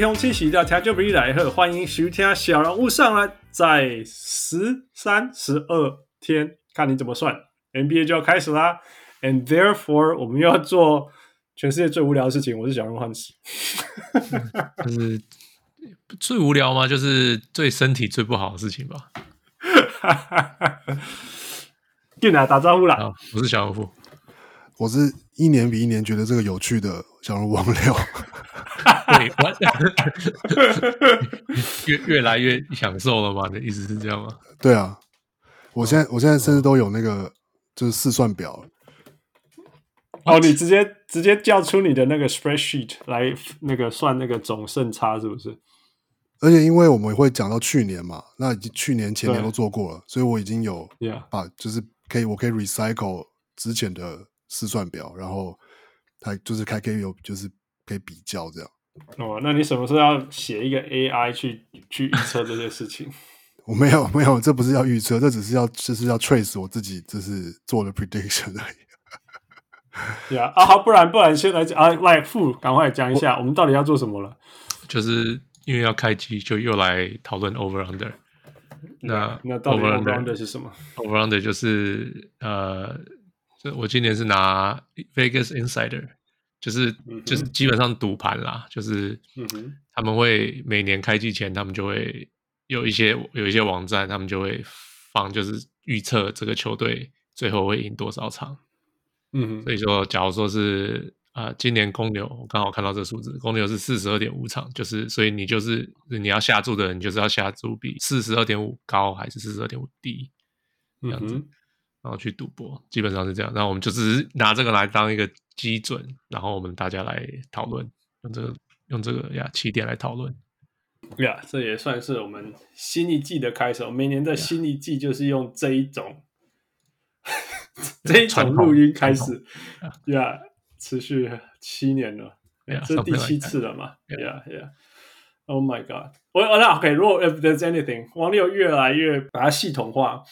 各位乡亲喜大家就不来贺，欢迎收听小人物上篮，在十三、十二天，看你怎么算，NBA 就要开始啦。And therefore，我们又要做全世界最无聊的事情。我是小人物汉斯，就是最无聊吗？就是对身体最不好的事情吧。进来打招呼啦！我是小人物，我是一年比一年觉得这个有趣的小人物王六。对，越越来越享受了吗？你的意思是这样吗？对啊，我现在我现在甚至都有那个就是试算表。哦，你直接直接叫出你的那个 spreadsheet 来那个算那个总胜差是不是？而且因为我们会讲到去年嘛，那已经去年前年都做过了，所以我已经有把就是可以我可以 recycle 之前的试算表，然后它就是还可以有就是可以比较这样。哦，那你什么时候要写一个 AI 去去预测这些事情？我没有没有，这不是要预测，这只是要就是要 trace 我自己就是做的 prediction 而已。呀、yeah, 啊好，不然不然先来讲啊，来傅，赶快讲一下，我们到底要做什么了？就是因为要开机，就又来讨论 over under。那那到底 over under 是什么？over under 就是呃，就我今年是拿 Vegas Insider，就是、嗯、就是基本上赌盘啦，就是他们会每年开季前，他们就会有一些有一些网站，他们就会放，就是预测这个球队最后会赢多少场。嗯，所以说，假如说是啊、呃，今年公牛我刚好看到这数字，公牛是四十二点五场，就是所以你就是你要下注的人，就是要下注比四十二点五高还是四十二点五低这样子，嗯、然后去赌博，基本上是这样。然后我们就只是拿这个来当一个基准，然后我们大家来讨论，用这个用这个呀起点来讨论。呀，这也算是我们新一季的开始。每年的新一季就是用这一种。这一种录音开始，呀，yeah, 持续七年了这是第七次了嘛？Yeah, yeah. Oh my god！我那 OK，如果 if there's anything，王六越来越把它系统化，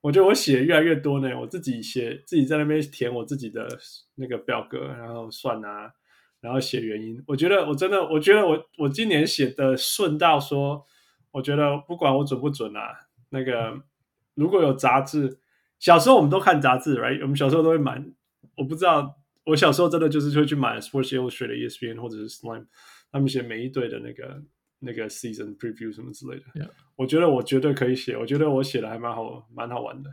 我觉得我写越来越多呢。我自己写，自己在那边填我自己的那个表格，然后算啊，然后写原因。我觉得我真的，我觉得我我今年写的顺到说，我觉得不管我准不准啊，那个如果有杂志。小时候我们都看杂志，right？我们小时候都会买。我不知道，我小时候真的就是会去买 Sports Illustrated、ESPN 或者是 Slam，他们写每一队的那个那个 season preview 什么之类的。Yeah. 我觉得我绝对可以写，我觉得我写的还蛮好，蛮好玩的。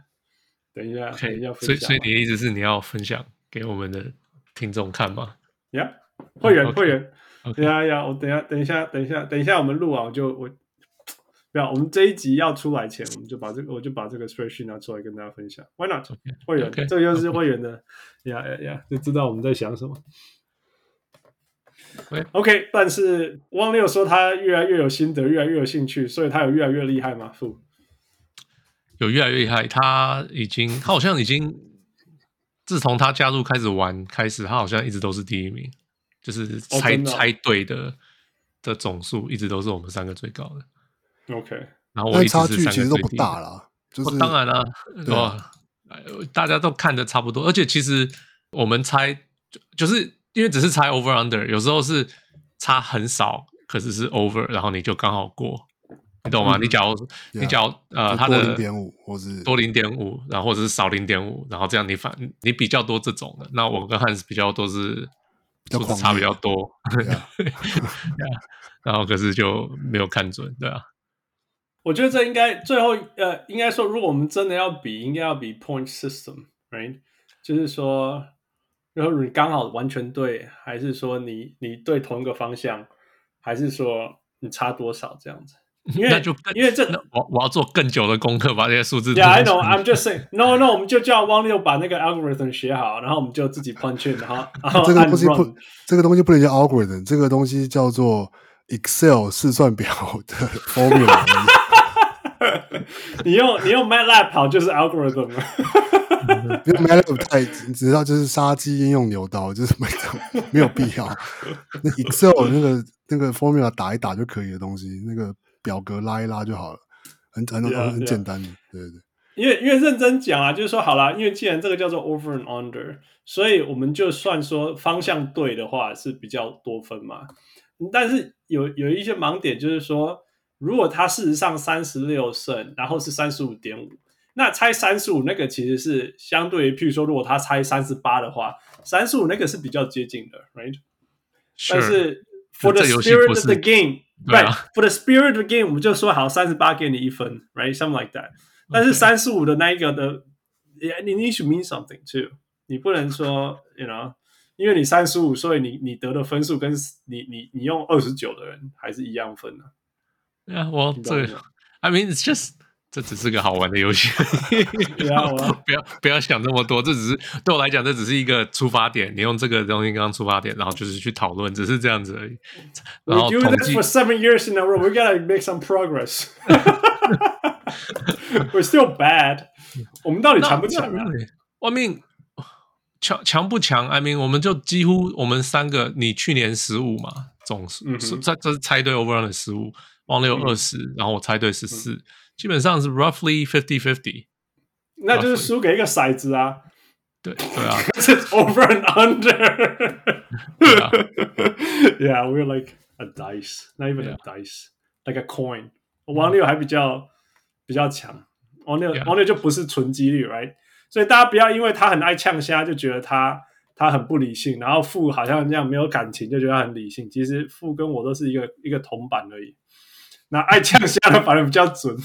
等一下，okay. 等一下分享。所以，所以你的意思是你要分享给我们的听众看吗？呀、yeah，会员，会员。Okay. 呀呀，我等一下，等一下，等一下，等一下，我们录完我就我。不要，我们这一集要出来前，我们就把这个，我就把这个 spreadsheet 拿出来跟大家分享。Why not？. 会员，okay. 这个又是会员的，呀呀呀，就知道我们在想什么。Okay. OK，但是汪六说他越来越有心得，越来越有兴趣，所以他有越来越厉害吗？傅有越来越厉害，他已经，他好像已经，自从他加入开始玩开始，他好像一直都是第一名，就是猜、oh, 猜对的的总数一直都是我们三个最高的。OK，然后我一差距其实都不大了，就是当然了，对吧？大家都看的差不多，而且其实我们猜就就是因为只是猜 over under，有时候是差很少，可是是 over，然后你就刚好过，你懂吗？嗯、你假如你假如呃，他的零点五或是多零点五，然后或者是少零点五，然后这样你反你比较多这种的，那我跟汉斯比较多是数字差比较多，对啊 然后可是就没有看准，对啊。我觉得这应该最后呃，应该说，如果我们真的要比，应该要比 point system，right？就是说，然后你刚好完全对，还是说你你对同一个方向，还是说你差多少这样子？因为就因为这我我要做更久的功课，把这些数字。Yeah, I know. I'm just saying. No, no. 我们就叫汪六把那个 algorithm 学好，然后我们就自己 punch in，然后 然后这个东西不，这个东西不能叫 algorithm，这个东西叫做 Excel 试算表的 formula。你用你用 MATLAB 跑就是 algorithm 了。因为 MATLAB 太，你知道就是杀鸡焉用牛刀，就是没有没有必要。那 Excel 那个那个 formula 打一打就可以的东西，那个表格拉一拉就好了，很很很很简单的，对对对。因为因为认真讲啊，就是说好了，因为既然这个叫做 over and under，所以我们就算说方向对的话是比较多分嘛。但是有有一些盲点，就是说如果他事实上三十六胜，然后是三十五点五，那猜三十五那个其实是相对于，譬如说如果他猜三十八的话，三十五那个是比较接近的，right？Sure. 但是 for the spirit of the game，right？For the spirit of the game，我们就说好三十八给你一分，right？Something like that。但是三十五的那一个的，你 Okay. need to mean something too。你不能说，you know，因为你三十五，所以你你得的分数跟你你你用二十九的人还是一样分呢。Yeah, well，这，I mean it's just，这只是个好玩的游戏。不要 不要不要想那么多，这只是对我来讲，这只是一个出发点。你用这个东西当出发点，然后就是去讨论，只是这样子而已。然后 We do this for seven years in a row. We gotta make some progress. We're still bad。我们到底强不强啊？I mean，强强不强？I mean，我们就几乎我们三个，你去年十五嘛，总是这这是猜对 over run 的十五，王六二十，然后我猜对十四，基本上是 roughly fifty fifty。那就是输给一个骰子啊。对对啊，It's over and under。Yeah，we're like a dice，not even a dice，like a coin。王六还比较。比较强，王六王六就不是纯几率，right？所以大家不要因为他很爱呛虾，就觉得他他很不理性，然后富好像这样没有感情，就觉得他很理性。其实富跟我都是一个一个铜板而已。那爱呛虾的反而比较准。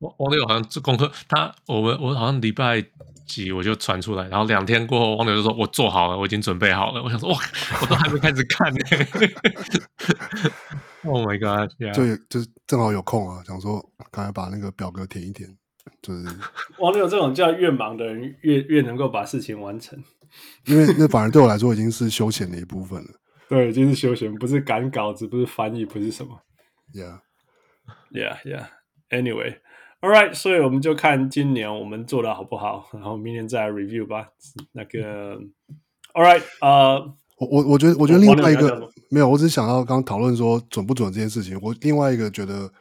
王王六好像做功课，他我们我好像礼拜几我就传出来，然后两天过后，王六就说我做好了，我已经准备好了。我想说哇，我都还没开始看呢。Oh my god！、Yeah. 就就正好有空啊，想说赶快把那个表格填一填。就是 王六这种叫越忙的人越越能够把事情完成，因为那反而对我来说已经是休闲的一部分了。对，已经是休闲，不是赶稿子，不是翻译，不是什么。Yeah，yeah，yeah。Anyway，all right，所以我们就看今年我们做的好不好，然后明年再来 review 吧。那个，all right，呃、uh,。我我我觉得我觉得另外一个没有，我只是想到刚刚讨论说准不准这件事情。我另外一个觉得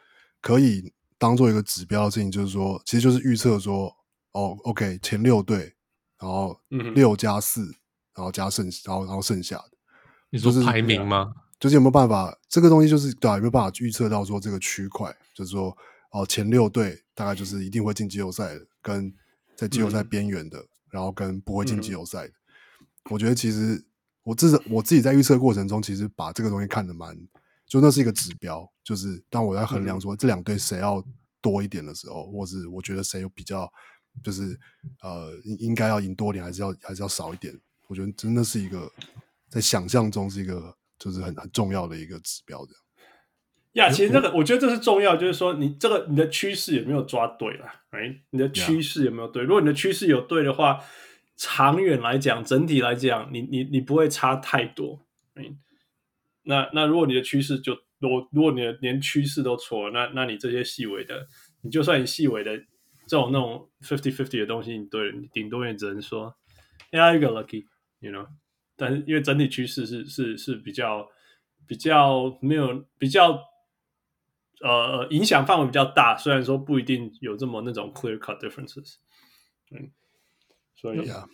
可以当做一个指标的事情，就是说，其实就是预测说，哦，OK，前六队，然后六加四，然后加剩，然后然后剩下的，你说排名吗？就是有没有办法？这个东西就是对啊，有没有办法预测到说这个区块，就是说，哦，前六队大概就是一定会进季后赛的，跟在季后赛边缘的，嗯、然后跟不会进季后赛的。嗯、我觉得其实。我自我自己在预测过程中，其实把这个东西看得蛮，就那是一个指标，就是当我在衡量说这两队谁要多一点的时候，或是我觉得谁有比较，就是呃应应该要赢多点，还是要还是要少一点，我觉得真的是一个在想象中是一个就是很很重要的一个指标这样。呀，yeah, 其实这个我觉得这是重要，就是说你这个你的趋势有没有抓对了，right？你的趋势有没有对？如果你的趋势有对的话。长远来讲，整体来讲，你你你不会差太多。嗯，那那如果你的趋势就如如果你的连趋势都错了，那那你这些细微的，你就算你细微的这种那种 fifty fifty 的东西，你对你顶多也只能说，yeah you got lucky，you know。但是因为整体趋势是是是比较比较没有比较呃影响范围比较大，虽然说不一定有这么那种 clear cut differences。嗯。所以啊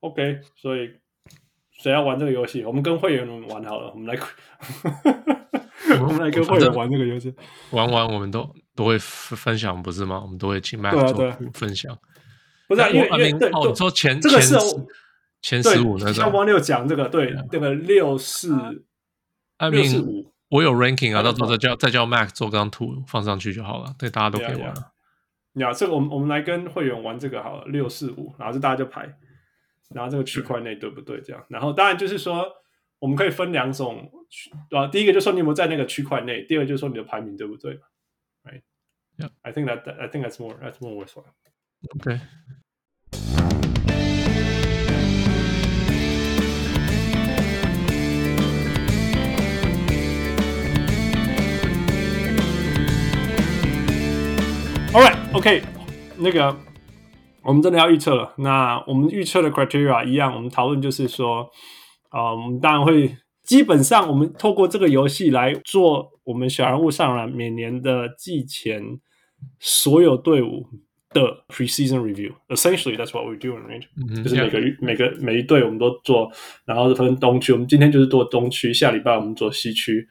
Yeah.，OK，所以谁要玩这个游戏？我们跟会员们玩好了。我们来，我们来跟会员玩这个游戏。玩玩，我们都都会分享，不是吗？我们都会请 Matt 做分享。不是，啊因为因为对，哦，说前这个是前十五那个，像汪六讲这个，对，这个六四六四五，我有 ranking 啊，到时候再叫再叫 Matt 做张图放上去就好了，对，大家都可以玩。呀，这个我们我们来跟会员玩这个好了，六四五，然后就大家就排，然后这个区块内对不对？这样，然后当然就是说，我们可以分两种，啊，第一个就是说你有没有在那个区块内，第二个就是说你的排名对不对？Right？Yeah，I think that I think that's more that's more worthwhile. Okay. All right, OK，那个我们真的要预测了。那我们预测的 criteria 一样，我们讨论就是说，啊、呃，我们当然会基本上我们透过这个游戏来做我们小人物上篮每年的季前所有队伍的 preseason review。Essentially, that's what we're doing, right？、Mm hmm. 就是每个每个每一队我们都做，然后分东区。我们今天就是做东区，下礼拜我们做西区。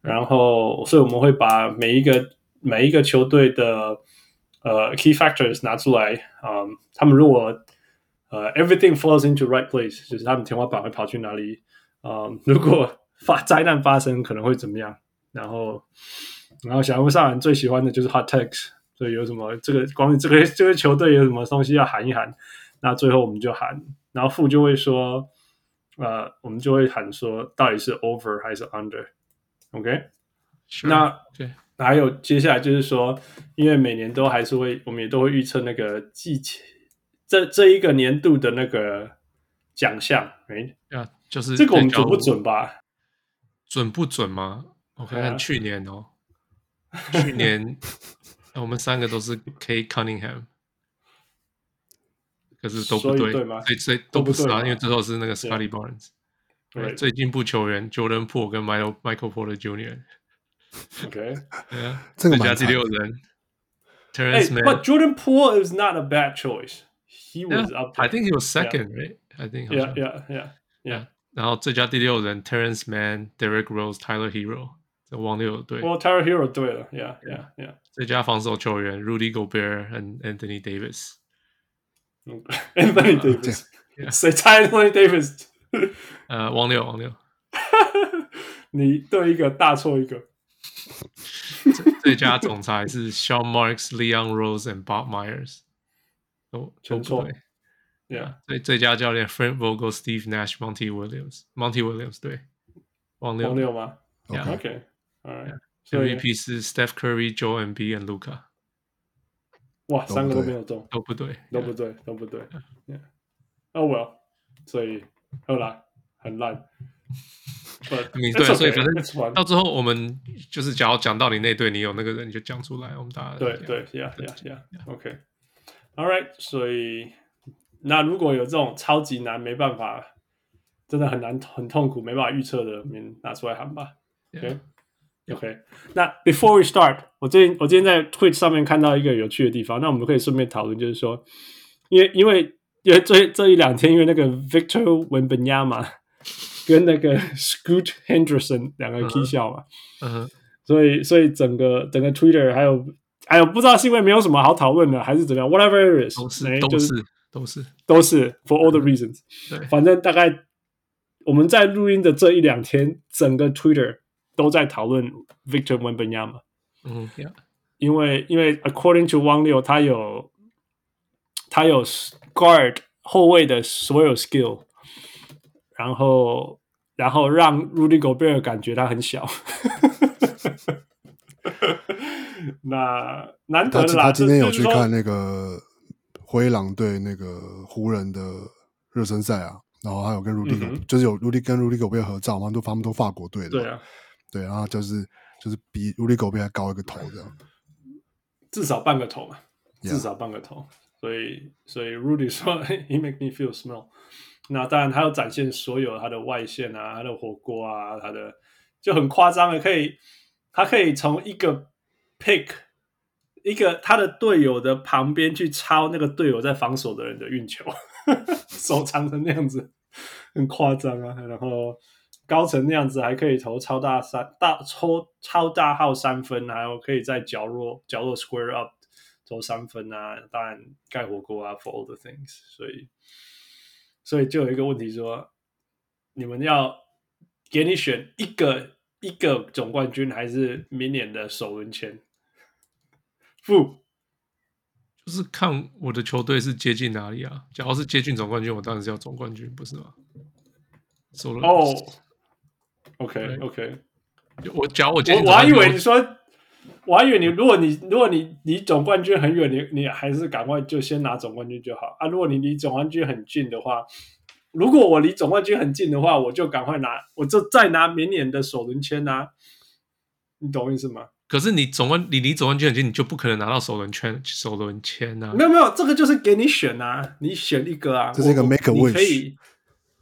然后，所以我们会把每一个每一个球队的呃 key factors 拿出来啊、嗯，他们如果呃 everything falls into right place，就是他们天花板会跑去哪里啊、嗯？如果发灾难发生，可能会怎么样？然后，然后小人物上篮最喜欢的就是 hot text，所以有什么这个关于这个这个球队有什么东西要喊一喊，那最后我们就喊，然后副就会说，呃，我们就会喊说到底是 over 还是 under。OK，Sure. 那对，还有接下来就是说，因为每年都还是会，我们也都会预测那个季前这这一个年度的那个奖项，哎，啊，就是这个我们准不准吧？准不准吗？我看看去年哦，去年 我们三个都是 Cade Cunningham，可是都不对，对吗？所以所以都不是啊，因为最后是那个 Scottie Barnes。对，最进步球员 Jordan Poole 跟 Michael Michael Porter Jr. OK，对啊，最佳第六人 Terance Mann。But Jordan Poole is not a bad choice. He was up. I think he was second, right? I think. Yeah, yeah, yeah, yeah. 然后最佳第六人 Terance Mann, Derrick Rose, Tyler Hero，这王六对。Well, Tyler Hero 对了，Yeah, yeah, yeah. 最佳防守球员 Rudy Gobert 和 Anthony Davis。Anthony Davis，谁猜 Anthony Davis？呃，王六，王六，你对一个大错一个。 最佳总裁是 Sean Marks、Leon Rose and Bob Myers，都全错。Yeah，最最佳教练 Frank Vogel、Steve Nash、Monty Williams、Monty Williams，对，王六，王六吗？OK，Alright，MVP 是 Steph Curry、Joel Embiid and Luca。哇，三个都没有中，都不对，都不对，都不对。Oh well，所以。后来很烂，你对，所以反正到最后我们就是，假如讲到你那队，你有那个人，你就讲出来，我们大家对对，Yeah Yeah Yeah，OK，All right，所以那如果有这种超级难，没办法，真的很难，很痛苦，没办法预测的，你拿出来喊吧。OK，OK，那 Before we start，我最近我今天在 Twitch 上面看到一个有趣的地方，那我们可以顺便讨论，就是说，因为因为。因为这这一两天，因为那个 Victor Wembanyama 跟那个 Scoot Henderson 两个踢笑嘛，uh，huh. 所以所以整个整个 Twitter 还有还有不知道是因为没有什么好讨论的，还是怎么样，whatever it is，都是都是都是都是 for all the reasons，对，反正大概我们在录音的这一两天，整个 Twitter 都在讨论 Victor Wembanyama，嗯、uh，huh. 因为因为 according to 汪六，他有他有。guard 后卫的所有 skill，然后然后让 Rudy Gobert 感觉他很小，那难得啦。他今天有去看那个灰狼队那个湖人的热身赛啊，然后还有跟 Rudy、就是有 Rudy 跟 Rudy Gobert 合照嘛，都他们都法国队的，对啊，对，然后就是就是比 Rudy Gobert 还高一个头这样，至少半个头嘛，至少半个头。所以，所以 Rudy 说，He make me feel small。那当然，他要展现所有他的外线啊，他的火锅啊，他的就很夸张的，可以，他可以从一个 pick 一个他的队友的旁边去抄那个队友在防守的人的运球，手长成那样子，很夸张啊。然后高层那样子，还可以投超大三大抽超大号三分，还有可以在角落角落 square up。投三分啊，当然盖火锅啊，for all the things，所以，所以就有一个问题说，你们要给你选一个一个总冠军，还是明年的首轮签？不，就是看我的球队是接近哪里啊。假如是接近总冠军，我当然是要总冠军，不是吗？首轮哦，OK OK，我假如我接近，我还以为你说。我还以为你，如果你如果你离总冠军很远，你你还是赶快就先拿总冠军就好啊。如果你离总冠军很近的话，如果我离总冠军很近的话，我就赶快拿，我就再拿明年的首轮签啊。你懂我意思吗？可是你总冠，你离总冠军很近，你就不可能拿到首轮签，首轮签啊。没有没有，这个就是给你选啊，你选一个啊。这是一个 make a wish。可以。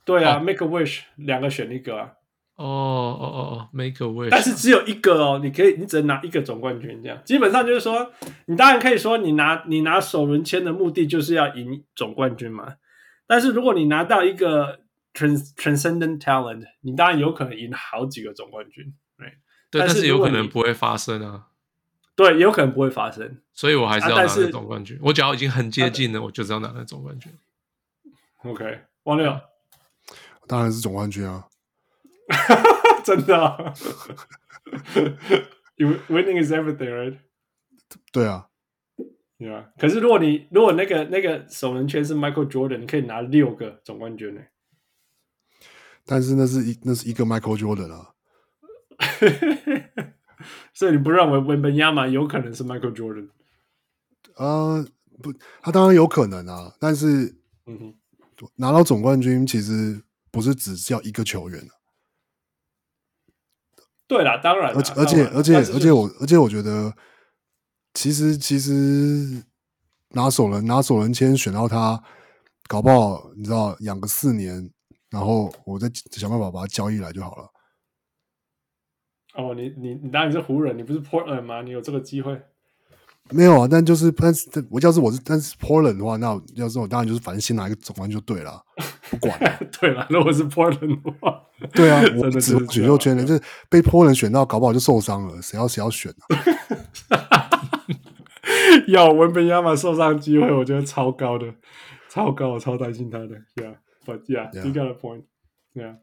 对啊、oh.，make a wish，两个选一个啊。哦哦哦哦，make a wish。但是只有一个哦，你可以，你只能拿一个总冠军，这样基本上就是说，你当然可以说你拿你拿首轮签的目的就是要赢总冠军嘛。但是如果你拿到一个 trans transcendent talent，你当然有可能赢好几个总冠军，对。对，但是有可能不会发生啊。对，有可能不会发生，所以我还是要拿那总冠军。啊、我只要已经很接近了，啊、我就是要拿那总冠军。OK，王六，当然是总冠军啊！真的、啊、Winning is everything, right？对啊，对啊。可是如果你如果那个那个首轮圈是 Michael Jordan，你可以拿六个总冠军呢。但是那是一那是一个 Michael Jordan 啊。所以你不认为文本亚马有可能是 Michael Jordan？呃，不，他当然有可能啊。但是，嗯哼，拿到总冠军其实不是只需要一个球员、啊、对啦，当然，而且而且而且而且我而且我觉得，其实其实拿手人拿手人签选到他，搞不好你知道养个四年，然后我再想办法把他交易来就好了。哦，你你你当然是湖人，你不是 Portland 吗？你有这个机会？没有啊，但就是但是我要是我是但是 Portland 的话，那要是我当然就是反正先拿一个总冠军就对了，不管了。对了，如果是 Portland 的话，对啊，我只选秀圈的，就是被 Portland 选到，搞不好就受伤了，谁要谁要选啊？要文本亚马受伤机会，我觉得超高的，超高，我超担心他的。Yeah，but yeah，you got a point，yeah。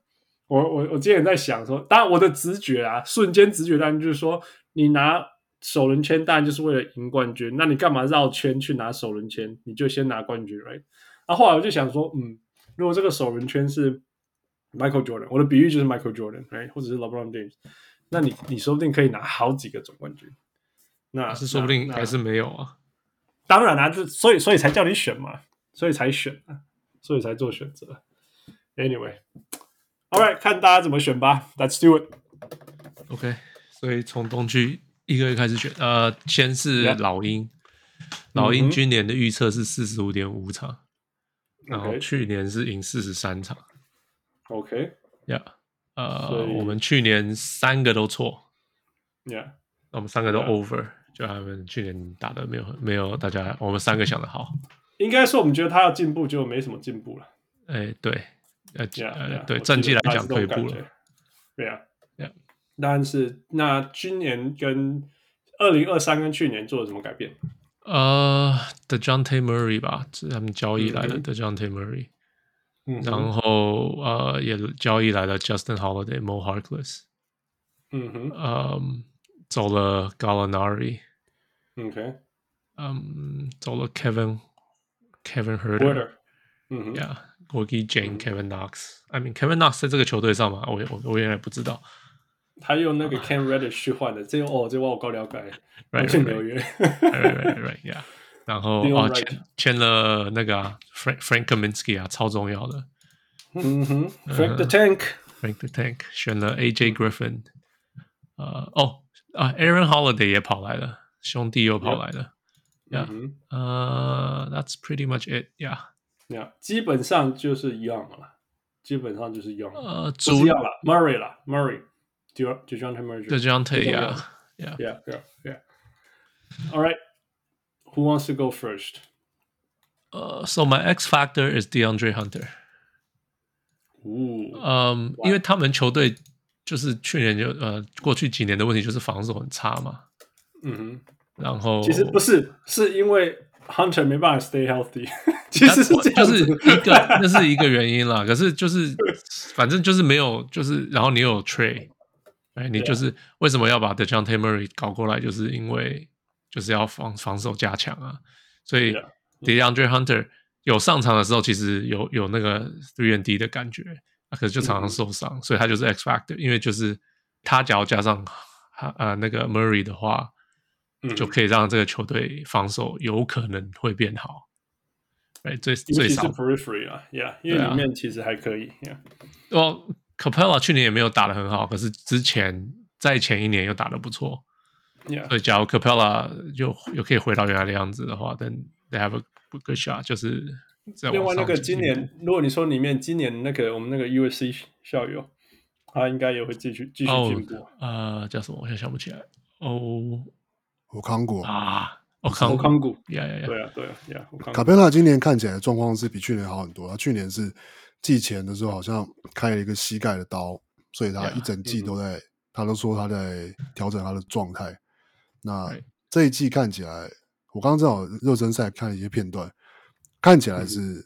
我我我今天也在想说，当然我的直觉啊，瞬间直觉当然就是说，你拿首轮签当然就是为了赢冠军，那你干嘛绕圈去拿首轮签？你就先拿冠军，right？然后后来我就想说，嗯，如果这个首轮圈是 Michael Jordan，我的比喻就是 Michael Jordan，right？或者是 LeBron James，那你你说不定可以拿好几个总冠军，那是说不定还是没有啊。当然啦、啊，就所以所以才叫你选嘛，所以才选啊，所以才做选择。Anyway。All right，看大家怎么选吧。Let's do it。OK，所以从东区一个一个开始选。呃，先是老鹰，yeah. 老鹰今年的预测是四十五点五场.然后去年是赢四十三场。OK，Yeah，、呃，我们去年三个都错。Yeah，我们三个都 over，、就他们去年打的没有没有大家，我们三个想的好。应该说我们觉得他要进步，就没什么进步了。哎，对。呃、yeah, yeah,，对战绩来讲退步了，对啊，但是那今年跟二零二三跟去年做了什么改变？呃、uh,，Dejounte Murray 吧，是他们交易来的 Dejounte Murray，、嗯、然后呃也交易来了 Justin Holiday、Mo Harkless，嗯哼，呃、um,，走了 Gallinari。Okay 嗯，走了 Kevin Kevin Huerter，嗯哼，Yeah。Gorgui Dieng、Kevin Knox，I mean Kevin Knox 在这个球队上嘛，我我我原来不知道。他用那个 Cam Reddish 去换的，这个哦，这个我高了解。Right, right, right. right, right, right, yeah. 然后哦，签签了那个、啊、Frank Frank Kaminsky 啊，超重要的。嗯哼，Frank the Tank，Frank the Tank 选了 AJ Griffin。呃，哦啊，Aaron Holiday 也跑来了，兄弟又跑来了。Yeah，呃、uh,，That's pretty much it. Yeah. Yeah, 基本上就是一样了，基本上就是一样了。呃，主要了，Murray 了 ，Murray，Dejounte Murray，Dejounte，Yeah，Yeah，Yeah，Yeah。All right, who wants to go first? Uh, so my X factor is DeAndre Hunter. 嗯，因为他们球队就是去年就呃过去几年的问题就是防守很差嘛。嗯哼，然后其实不是，是因为 Hunter 没办法 stay healthy。其实是就是一个，那是一个原因啦。可是就是，反正就是没有，就是然后你有 Trey， 哎，你就是为什么要把 Dejounte Murray 搞过来？就是因为就是要防防守加强啊。所以 DeAndre Hunter 有上场的时候，其实有有那个 three and D 的感觉，可是就常常受伤，所以他就是 X factor。因为就是他只要加上呃那个 Murray 的话，就可以让这个球队防守有可能会变好。哎，最最少 periphery 啊，Yeah，因为里面其实还可以，Yeah。哦，Capela 去年也没有打得很好，可是之前在前一年又打得不错。以假如 Capella 又又可以回到原来的样子的话，then they have a good shot。就是另外那个今年，如果你说里面今年那个我们那个 USC 校友，他应该也会继续继续进步。呃、oh, uh,，叫什么？我现在想不起来。哦，我康过啊，我康康过。呀呀呀！对啊，对啊，呀。卡佩拉今年看起来状况是比去年好很多。他去年是季前的时候好像开了一个膝盖的刀，所以他一整季都在，yeah. 他都说他在调整他的状态。那这一季看起来，我刚刚正好热身赛看了一些片段，看起来是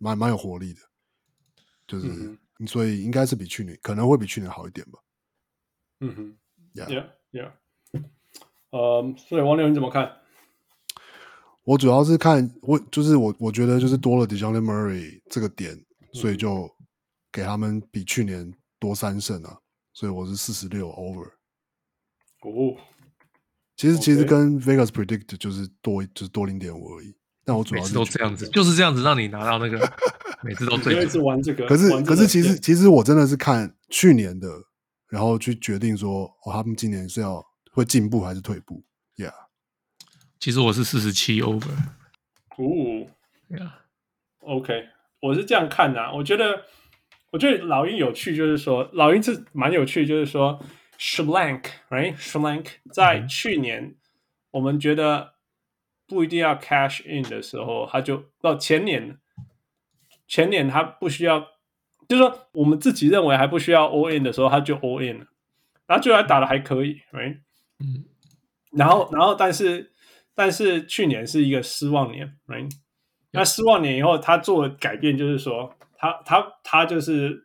蛮蛮有活力的，就是、嗯、所以应该是比去年可能会比去年好一点吧。嗯哼，Yeah Yeah，呃，所以王六你怎么看？我主要是看我就是我我觉得就是多了 Dejounte Murray 这个点，所以就给他们比去年多三胜啊，所以我是四十六 over。哦。其实其实跟 Vegas predict 就是多就是多零点五而已，但我主要是都这样子，就是这样子让你拿到那个 每次都对，一直玩这个。可是可是其实其实我真的是看去年的，然后去决定说哦，他们今年是要会进步还是退步？Yeah，其实我是四十七 over。哦，Yeah，OK，我是这样看的啊，我觉得我觉得老鹰有趣，就是说老鹰是蛮有趣，就是说。Schlenk，right？Schlenk 在去年我们觉得不一定要 cash in 的时候，他就到前年，前年他不需要，就是说我们自己认为还不需要 all in 的时候，他就 all in 了，然后最后还打的还可以，right？嗯，然后，然后，但是，但是去年是一个失望年，right？那失望年以后，他做的改变就是说，他，他，他就是。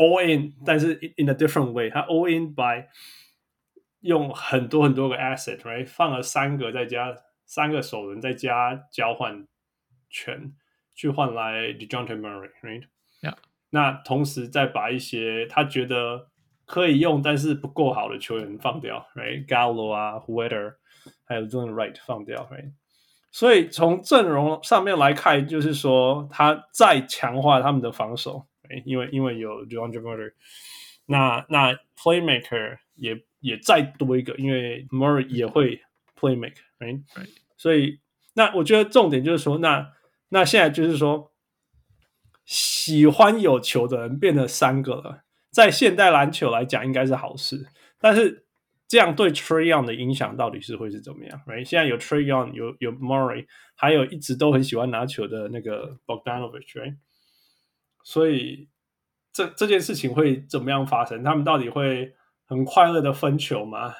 All in，但是 in a different way，他 all in by 用很多很多个 asset，right？放了三个，再加三个首轮，再加交换权，去换来 Dejounte Murray，right？Yeah. 那同时再把一些他觉得可以用但是不够好的球员放掉，right？Gallo 啊，Huerter，还有 Delon Wright 放掉，right？所以从阵容上面来看，就是说他再强化他们的防守。因为因为有 DeAndre Murray，那那 Playmaker 也也再多一个，因为 Murray 也会 Playmaker，right？所以那我觉得重点就是说，那那现在就是说，喜欢有球的人变成三个了，在现代篮球来讲应该是好事，但是这样对 Trae Young 的影响到底是会是怎么样？right？现在有 Trae Young，有有 Murray，还有一直都很喜欢拿球的那个 Bogdanovich，right？所以这这件事情会怎么样发生？他们到底会很快乐的分球吗？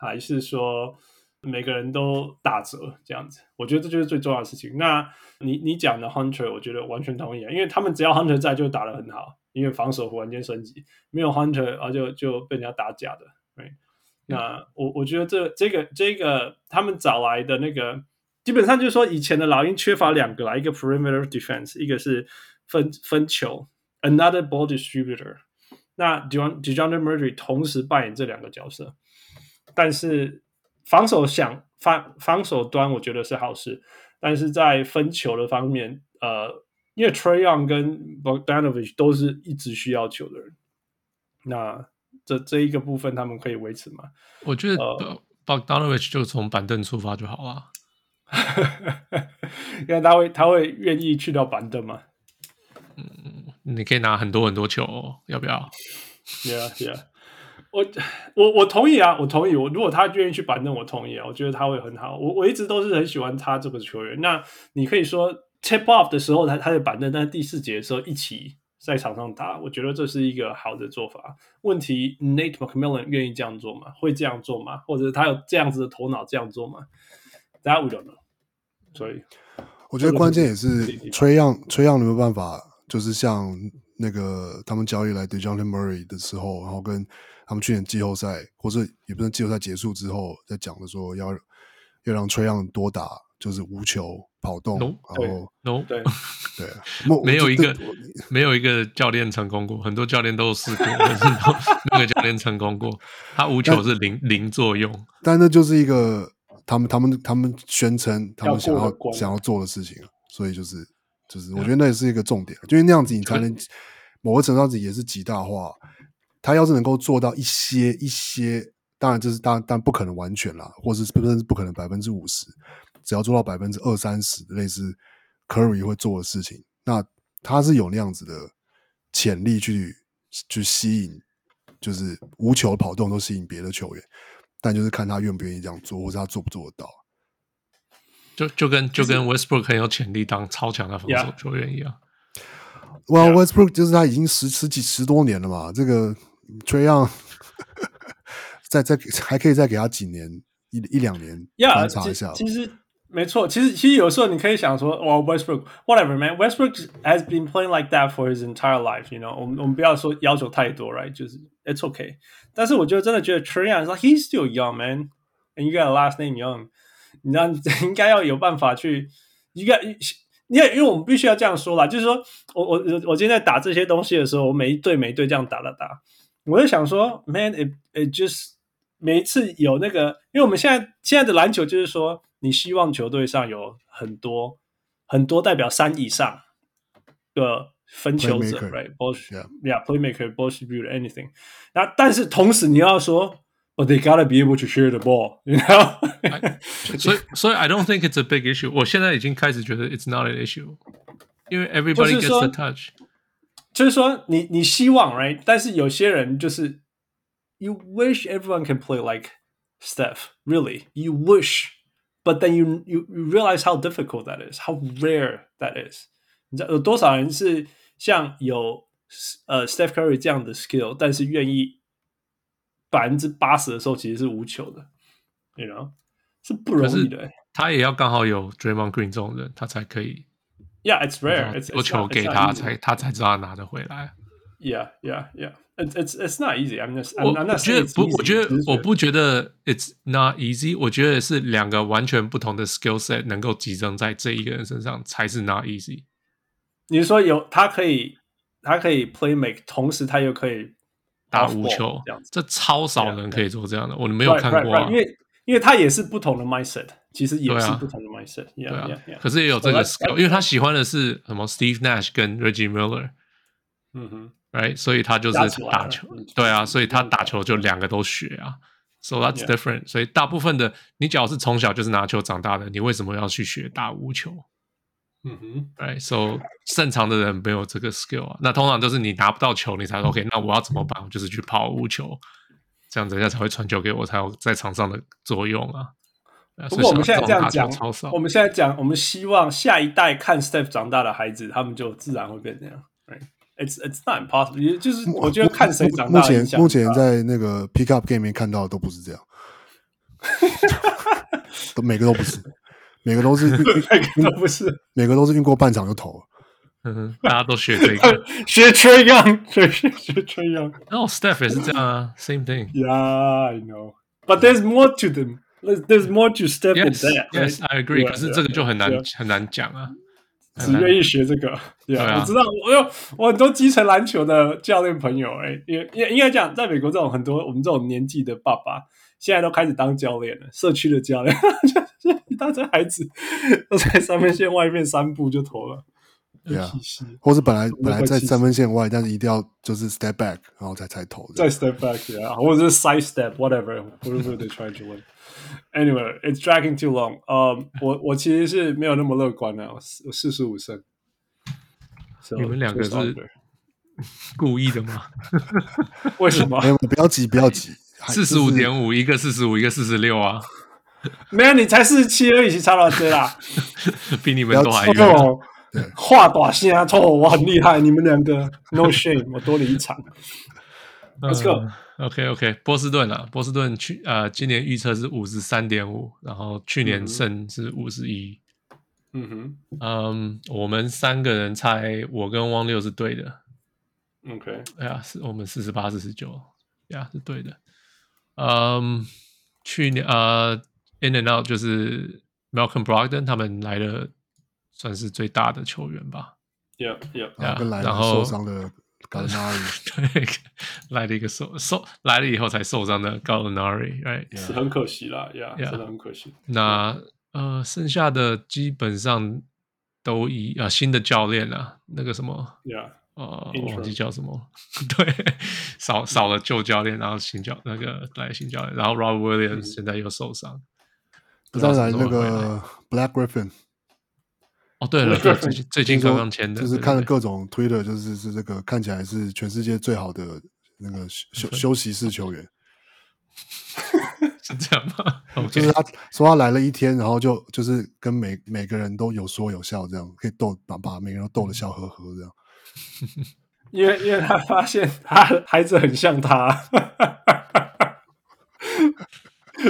还是说每个人都打折这样子？我觉得这就是最重要的事情。那你你讲的 Hunter，我觉得完全同意啊，因为他们只要 Hunter 在就打得很好，因为防守忽然间升级，没有 Hunter 啊就就被人家打假的。那我我觉得这这个这个他们找来的那个，基本上就是说以前的老鹰缺乏两个啦，一个 Perimeter Defense，一个是。分分球，another ball distributor。那 DeJounte Murray 同时扮演这两个角色，但是防守想防防守端，我觉得是好事。但是在分球的方面，呃，因为 Trayon 跟 Bogdanovich 都是一直需要球的人，那这这一个部分他们可以维持吗？我觉得 Bogdanovich 就从板凳出发就好了，因为他会他会愿意去掉板凳吗？嗯，你可以拿很多很多球，要不要？Yeah, yeah，我我我同意啊，我同意。我如果他愿意去板凳，我同意啊。我觉得他会很好。我我一直都是很喜欢他这个球员。那你可以说 tip off 的时候他他的板凳，但是第四节的时候一起在场上打，我觉得这是一个好的做法。问题 Nate McMillan 愿意这样做吗？会这样做吗？或者他有这样子的头脑这样做吗？That we don't know。所以我觉得关键也是 Trae Young，Trae Young 有没有办法？就是像那个他们交易来 Dejounte Murray 的时候，然后跟他们去年季后赛，或者也不是季后赛结束之后，在讲的说要要让 Trae Young 多打，就是无球跑动，no, 然后 no 对对，没有一个 没有一个教练成功过，很多教练都试过，但是那个教练成功过，他无球是零零作用，但那就是一个他们他们他们宣称他们想要，要想要做的事情，所以就是。就是我觉得那也是一个重点，因为那样子你才能某个程度上也是极大化。他要是能够做到一些一些当然这是当然但不可能完全啦，或者是甚至不可能百分之五十，只要做到百分之二三十，类似 Curry 会做的事情，那他是有那样子的潜力去去吸引，就是无球跑动都吸引别的球员，但就是看他愿不愿意这样做，或者他做不做得到。就就跟就跟 Westbrook 很有潜力当超强的防守球员一样。哇、well，Westbrook 就是他已经十十几十多年了嘛，这个 Trae Young 再再还可以再给他几年一一两年观察一下。其实没错，其实其实有时候你可以想说，哇，Westbrook whatever man Westbrook has been playing like that for his entire life，you know，我们我们不要说要求太多，right？就是 it's okay。但是我觉得真的觉得 Trae Young 说 he's still young man，and you got a last name young。你知道，应该要有办法去，应该，因为因为我们必须要这样说啦，就是说我我我今天在打这些东西的时候，我每一队每一队这样打打打，我就想说，man，it it just 每一次有那个，因为我们现在现在的篮球就是说， 你希望球队上有很多很多代表三以上的分球者，right，yeah，playmaker，ball distributor，anything，那但是同时你要说。But they gotta be able to share the ball, you know. 所以，所以 I don't think it's a big issue. 我现在已经开始觉得 it's not an issue，因为 everybody gets the touch。就是说，你你希望，right？但是有些人就是，you wish everyone can play like Steph. Really, you wish, but then you you you realize how difficult that is, how rare that is. 你知道有多少人是像有呃 Steph Curry 这样的 skill，但是愿意。百分之八十的时候其实是无球的，you know，是不容易的。他也要刚好有 Draymond Green 这种人，他才可以。Yeah，it's rare。有球给他，才他才知道他拿得回来。Yeah，yeah，yeah。 It's it's it's not easy。I'm just，我我觉得不，我觉得我不觉得 it's not easy。我觉得是两个完全不同的 skill set 能够集中在这一个人身上，才是 not easy。你是说有他可以，他可以 play make，同时他又可以。打无球，这超少人可以做这样的，我没有看过。因为因为他也是不同的 mindset，其实也是不同的 mindset。对啊，可是也有这个 skill，因为他喜欢的是什么 Steve Nash 跟 Reggie Miller。嗯哼，right，所以他就是打球。对啊，所以他打球就两个都学啊。So that's different。所以大部分的你只要是从小就是拿球长大的，你为什么要去学打无球？嗯哼，right，so 擅长的人没有这个 skill 啊。那通常都是你拿不到球，你才说 OK。那我要怎么办？我就是去跑无球，这样子人家才会传球给我，才有在场上的作用啊。不过我们现在这样讲，我们现在讲，我们希望下一代看 Steph 长大的孩子，他们就自然会变这样。Right，it's it's not impossible。也就是我觉得看谁长大，目前目前在那个 Pick Up Game 里面看到的都不是这样，都每个都不是。每个都是，每个都不是，每个都是运过半场就投了。嗯哼，大家都学这个，学 Trae Young，学学学 Trae Young。哦，Steph 也是这样啊，same thing。Yeah, I know, but there's more to them. There's more to Steph than that. Yes, I agree. 可是这个就很难很难讲啊， 只愿意学这个。对啊，我知道，我有我很多基层篮球的教练朋友，哎，也也应该讲，在美国这种很多我们这种年纪的爸爸，现在都开始当教练了，社区的教练。就一大堆孩子都在三分线外面三步就投了，对啊，或是本来本来在三分线外，但是一定要就是 step back，然后再才投，再 step back，啊，或者是 side step，whatever，whatever they try to win。Anyway，it's dragging too long。呃，我我其实是没有那么乐观的，我四十五胜。你们两个是故意的吗？为什么？不要急，不要急，四十五点五，一个四十五，一个四十六啊。没有，你才四十七而已，差老多啦，比你们都还远。话短线啊，错，我很厉害，你们两个 no shame，我多了一场。Let's go。OK OK，波士顿啊，波士顿去呃，今年预测是五十三点五，然后去年胜是五十一。嗯哼，嗯，我们三个人猜，我跟汪六是对的。OK，哎呀，是我们四十八四十九，呀，是对的。嗯，去年呃。In and out 就是 Malcolm Brogdon 他们来的算是最大的球员吧。Yeah, yeah. 然后受伤的 Gallinari，对，来了一个受受来了以后才受伤的 Gallinari，right？是很可惜啦，Yeah，真的很可惜。那呃，剩下的基本上都以啊新的教练啊，那个什么，Yeah，呃，我忘记叫什么，对，少少了旧教练，然后新教那个来新教练，然后 Rob Williams 现在又受伤，再来那个 Black Griffin，哦对了，对，最近最近刚刚签的，就是看了各种 Twitter，就是是这个看起来是全世界最好的那个休休息室球员。是这样吗？Okay. 就是他说他来了一天，然后就就是跟每每个人都有说有笑，这样可以逗把把每个人都逗得笑呵呵这样。因为因为他发现他孩子很像他。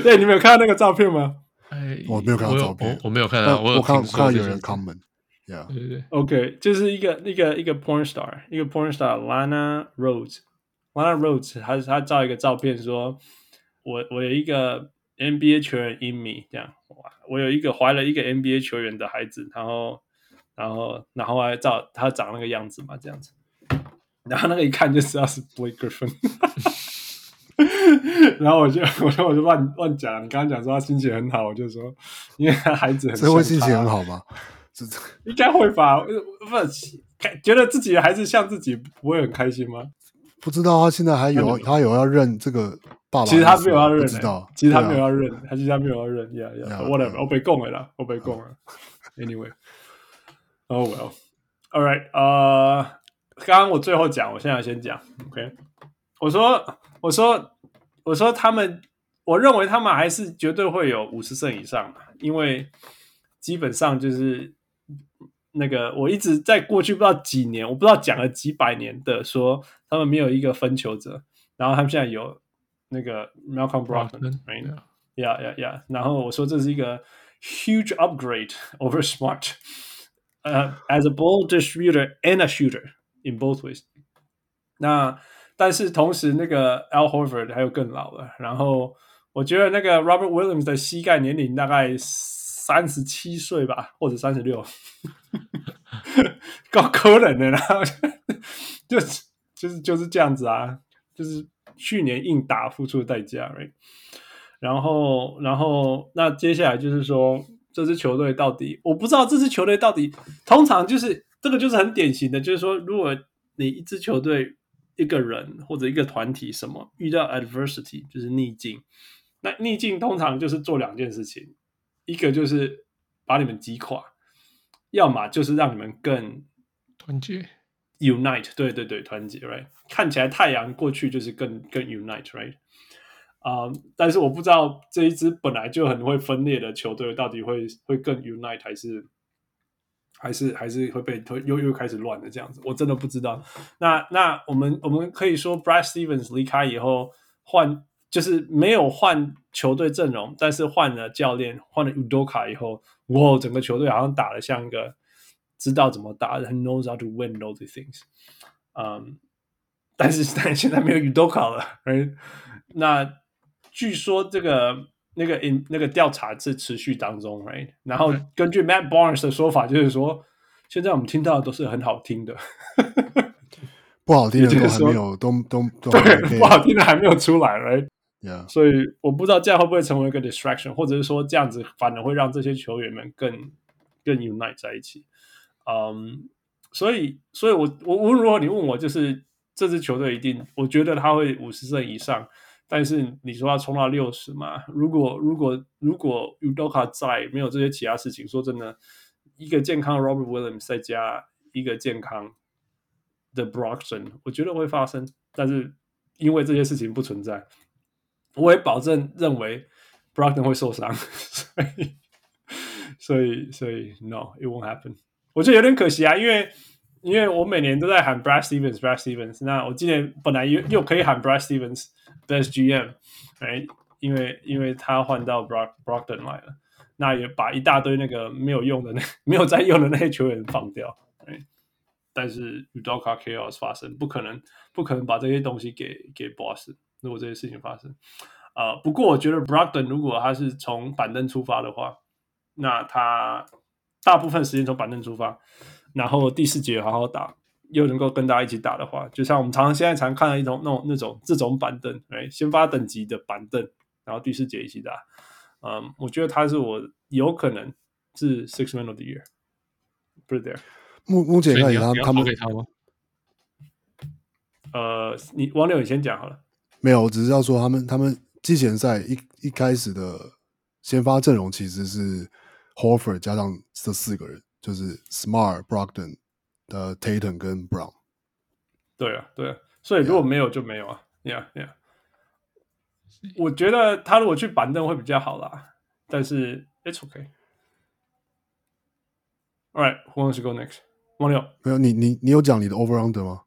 对，你没有看到那个照片吗？哎，我没有看到照片，我，我，我没有看到，我，我看看到有人 comment，yeah，对对对，OK，就是一个一个一个 porn star，一个 porn star Lana Rhoades，Lana Rhoades，他他照一个照片说。我我有一个 NBA 球员 in me，这样，我有一个怀了一个 NBA 球员的孩子，然后然后然后还照他长那个样子嘛，这样子，然后那个一看就知道是 Blake Griffin，然后我就 我就我就乱乱讲，你刚刚讲说他心情很好，我就说因为他孩子很，所以会心情很好吗？应该会吧，不是觉得自己的孩子像自己，不会很开心吗？不知道他现在还有他有要认这个爸爸。其实他没有要认，不知道。其实他没有要认，他其实他没有要认。Yeah, yeah. Whatever. 我被供了啦，我被供了。Anyway. Oh well. All right. 呃，刚刚我最后讲，我现在先讲。OK. 我说，我说，我说他们，我认为他们还是绝对会有五十胜以上的，因为基本上就是那个我一直在过去不知道几年，我不知道讲了几百年的说他们没有一个分球者，然后他们现在有。那个 Malcolm Brogdon，right？Yeah, yeah, yeah。然后我说这是一个 huge upgrade over Smart，呃、uh,，as a ball distributor and a shooter in both ways。那但是同时那个 Al Horford 还有更老了。然后我觉得那个 Robert Williams 的膝盖年龄大概三十七岁吧，或者三十六，够可能的。然后就是 就是就是这样子啊，就是。去年硬打付出的代价，right? 然后，然后，那接下来就是说，这支球队到底，我不知道这支球队到底，通常就是这个就是很典型的，就是说，如果你一支球队一个人或者一个团体什么遇到 adversity，就是逆境，那逆境通常就是做两件事情，一个就是把你们击垮，要么就是让你们更团结。Unite，对对对，团结，right？看起来太阳过去就是更更 Unite，right？啊、um，但是我不知道这一支本来就很会分裂的球队到底会会更 Unite 还是还是还是会被推又又开始乱的这样子，我真的不知道。那那我们我们可以说，Brad Stevens 离开以后换就是没有换球队阵容，但是换了教练，换了 Udoka 以后，哇，整个球队好像打得像一个。知道怎么打的 knows how to win all the things。嗯，但是但现在没有 Udoka 了，right? 那据说这个那个 in 那个调查是持续当中，right？然后根据 Matt Barnes 的说法，就是说现在我们听到的都是很好听的，不好听的都还没有，都都 都对，不好听的还没有出来，right？Yeah. 所以我不知道这样会不会成为一个 distraction，或者是说这样子反而会让这些球员们更更 unite 在一起。嗯、um，所以，所以我我无论如何，你问我，就是这支球队一定，我觉得他会五十胜以上。但是你说要冲到六十嘛？如果如果如果 Udoka 在，没有这些其他事情，说真的，一个健康 Robert Williams 再加一个健康的 Brogdon，我觉得会发生。但是因为这些事情不存在，我也保证认为 Brogdon 会受伤，所以所以所以 No，it won't happen。我觉得有点可惜啊，因为因为我每年都在喊 Brad Stevens，Brad Stevens。那我今年本来又又可以喊 Brad Stevens Best GM，哎，因为因为他换到 Brog Brogdon 来了，那也把一大堆那个没有用的那 没有在用的那些球员放掉，哎，但是 Udoka Chaos 发生，不可能不可能把这些东西给给 Boss。如果这些事情发生，啊、呃，不过我觉得 Brogdon 如果他是从板凳出发的话，那他。大部分时间从板凳出发，然后第四节好好打，又能够跟大家一起打的话，就像我们常常现在常看到一种那种那种这种板凳，哎，先发等级的板凳，然后第四节一起打，嗯，我觉得他是我有可能是 Six Man of the Year，不是 there。目目前看他他们呃，你王六你先讲好了。没有，我只是要说他们他们季前赛一一开始的先发阵容其实是 Horford 加上这四个人，就是 Smart、Brogdon 的 Tatum 跟 Brown。对啊，对啊，所以如果没有就没有啊，Yeah Yeah。我觉得他如果去板凳会比较好啦，但是 It's okay。All right, who wants to go next？王六，没有你你你有讲你的 Over Under 吗？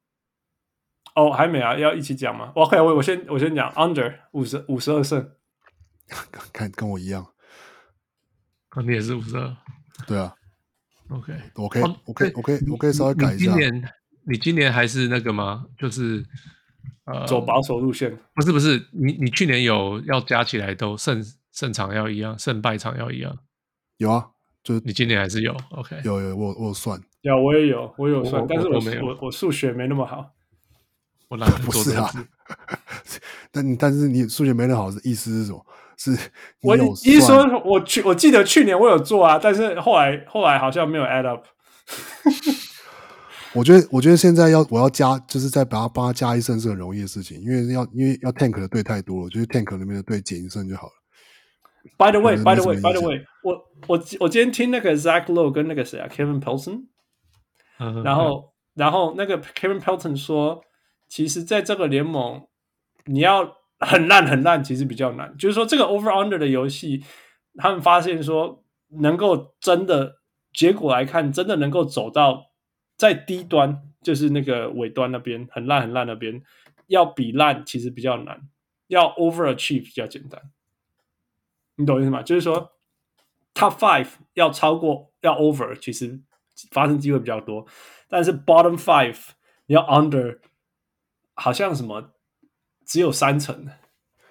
哦，还没啊，要一起讲吗？OK，我我先我先讲 Under 五十五十二胜，看跟我一样，你也是五十二，对啊。OK，OK，OK，OK，稍微改一下。今年你今年还是那个吗？就是呃，走保守路线？不是不是，你你去年有要加起来都胜胜场要一样，胜败场要一样？有啊，就是你今年还是有 OK？有有，我我有算，有我也有我有算，但是我我没我我数学没那么好。我懒得不做是啊，但但是你数学没那么好，是意思是什么？是我意思说，我去，我记得去年我有做啊，但是后来后来好像没有 add up。我觉得我觉得现在要我要加，就是再把它帮他加一胜是很容易的事情，因为要因为要 tank 的队太多了，我觉得 tank 那边的队减一胜就好了。By the way, by the way, by the way，我我我今天听那个 Zach Lowe 跟那个谁啊，Kevin Pelton，然后然后那个 Kevin Pelton 说。其实，在这个联盟，你要很烂很烂，其实比较难。就是说，这个 over under 的游戏，他们发现说，能够真的结果来看，真的能够走到在低端，就是那个尾端那边很烂很烂那边，要比烂其实比较难，要 overachieve 比较简单。你懂意思吗？就是说，top five 要超过要 over，其实发生机会比较多，但是 bottom five 你要 under。好像什么只有三成，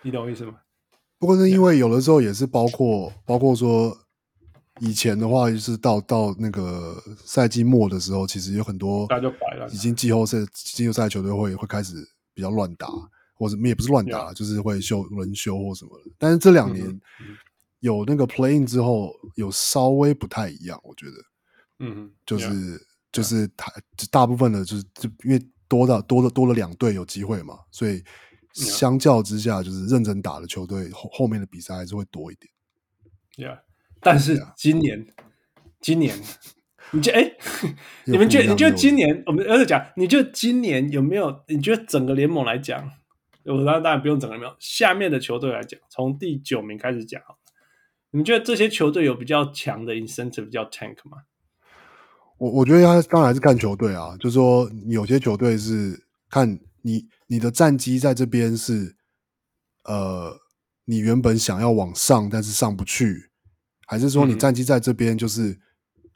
你懂我意思吗？不过是因为有的时候也是包括包括说以前的话，就是到到那个赛季末的时候，其实有很多已经季后赛季后赛球队会会开始比较乱打，或者也不是乱打，就是会休轮休或什么的。但是这两年有那个 playing 之后，有稍微不太一样，我觉得，嗯，就是就是他大部分的就是就因为。多到多了多了两队有机会嘛，所以相较之下，就是认真打的球队后后面的比赛还是会多一点。Yeah，但是今年.今年，你觉得哎，你们觉得你觉得今年我们而且讲，你觉得今年有没有？你觉得整个联盟来讲，我当然当然不用整个联盟，下面的球队来讲，从第九名开始讲，你们觉得这些球队有比较强的 incentive，比较 tank 吗？我我觉得他当然是看球队啊，就是说有些球队是看你你的战绩在这边是，呃，你原本想要往上，但是上不去，还是说你战绩在这边就是、嗯、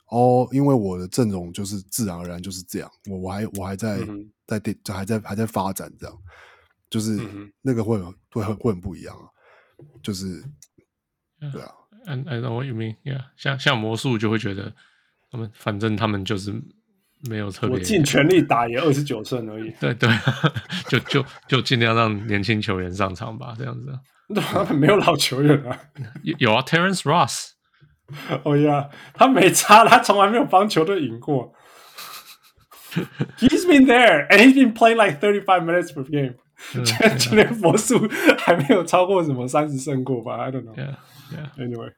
哦，因为我的阵容就是自然而然就是这样，我我还我还在、嗯、在电就还在还在发展这样，就是那个会会很会很不一样啊，就是对啊，I I know what you mean, yeah，像像魔术就会觉得。他们反正他们就是没有特别，我尽全力打也二十九胜而已。对对，就就就尽量让年轻球员上场吧，这样子。他们没有老球员啊，有有啊，Terrence Ross。哦呀，他没差，他从来没有帮球队赢过。He's been there and he's been playing like thirty five minutes per game。就连魔术还没有超过什么三十胜过吧？I don't know。Yeah, yeah. Anyway,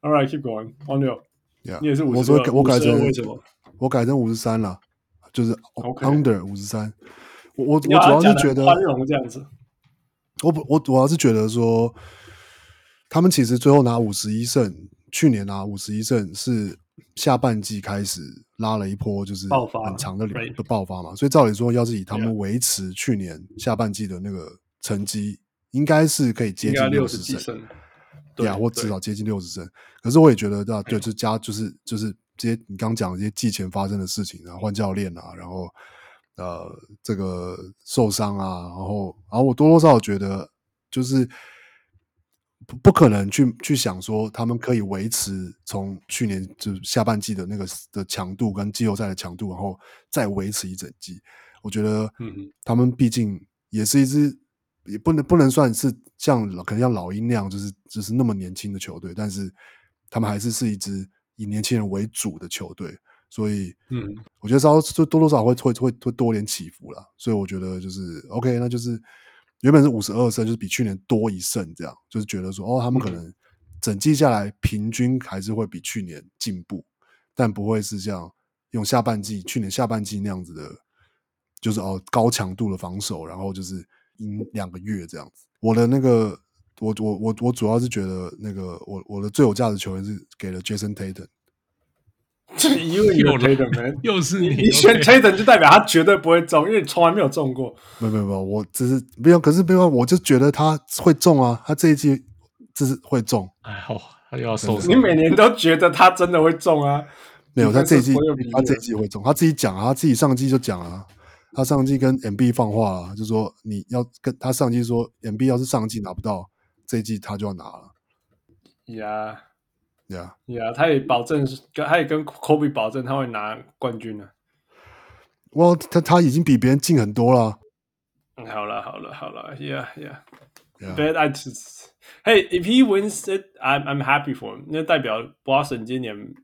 all right, keep going. On you. Yeah, 你也是五十，我说我改成为什么？我改成五十三了，就是 under 五十三。我我我主要是觉得宽容这样子。我我主要是觉得说，他们其实最后拿五十一胜，去年拿五十一胜是下半季开始拉了一波，就是很长的的爆发嘛。所以照理说，要是以他们维持去年下半季的那个成绩，应该是可以接近六十胜。对啊，或至少接近六十胜。可是我也觉得，对啊，对，就加就是就是这些你刚讲的这些季前发生的事情啊，换教练啊，然后呃这个受伤啊，然后然后我多多少少觉得就是不不可能去去想说他们可以维持从去年就下半季的那个的强度跟季后赛的强度，然后再维持一整季。我觉得，嗯，他们毕竟也是一支。也不能不能算是像可能像老鹰那样，就是就是那么年轻的球队，但是他们还是是一支以年轻人为主的球队，所以嗯，我觉得稍就多多少少会会会会多点起伏啦。所以我觉得就是 OK，那就是原本是五十二胜，就是比去年多一胜，这样就是觉得说哦，他们可能整季下来平均还是会比去年进步，但不会是这样用下半季去年下半季那样子的，就是哦高强度的防守，然后就是赢两个月这样子。我的那个。我我我我主要是觉得那个我我的最有价值球员是给了 Jason Tatum，这 因为有 Tatum，又是你你选 Tatum 就代表他绝对不会中，因为你从来没有中过。没有没有没有，我只是没有，可是没有，我就觉得他会中啊，他这一季就是会中。哎，好，他又要受伤。你每年都觉得他真的会中啊？没有，他这一季他这一季会中，他自己讲啊，他自己上季就讲啊。他上季跟 MB 放话啊，就说你要跟他上季说 MB 要是上季拿不到。这一季他就要拿了，呀呀呀！他也保证，他也跟 Kobe 保证他会拿冠军了。哇，他他已经比别人近很多了。好了好了好了，Yeah Yeah。But I just, hey, if he wins it, I'm I'm happy for him。那代表 Boston 今年，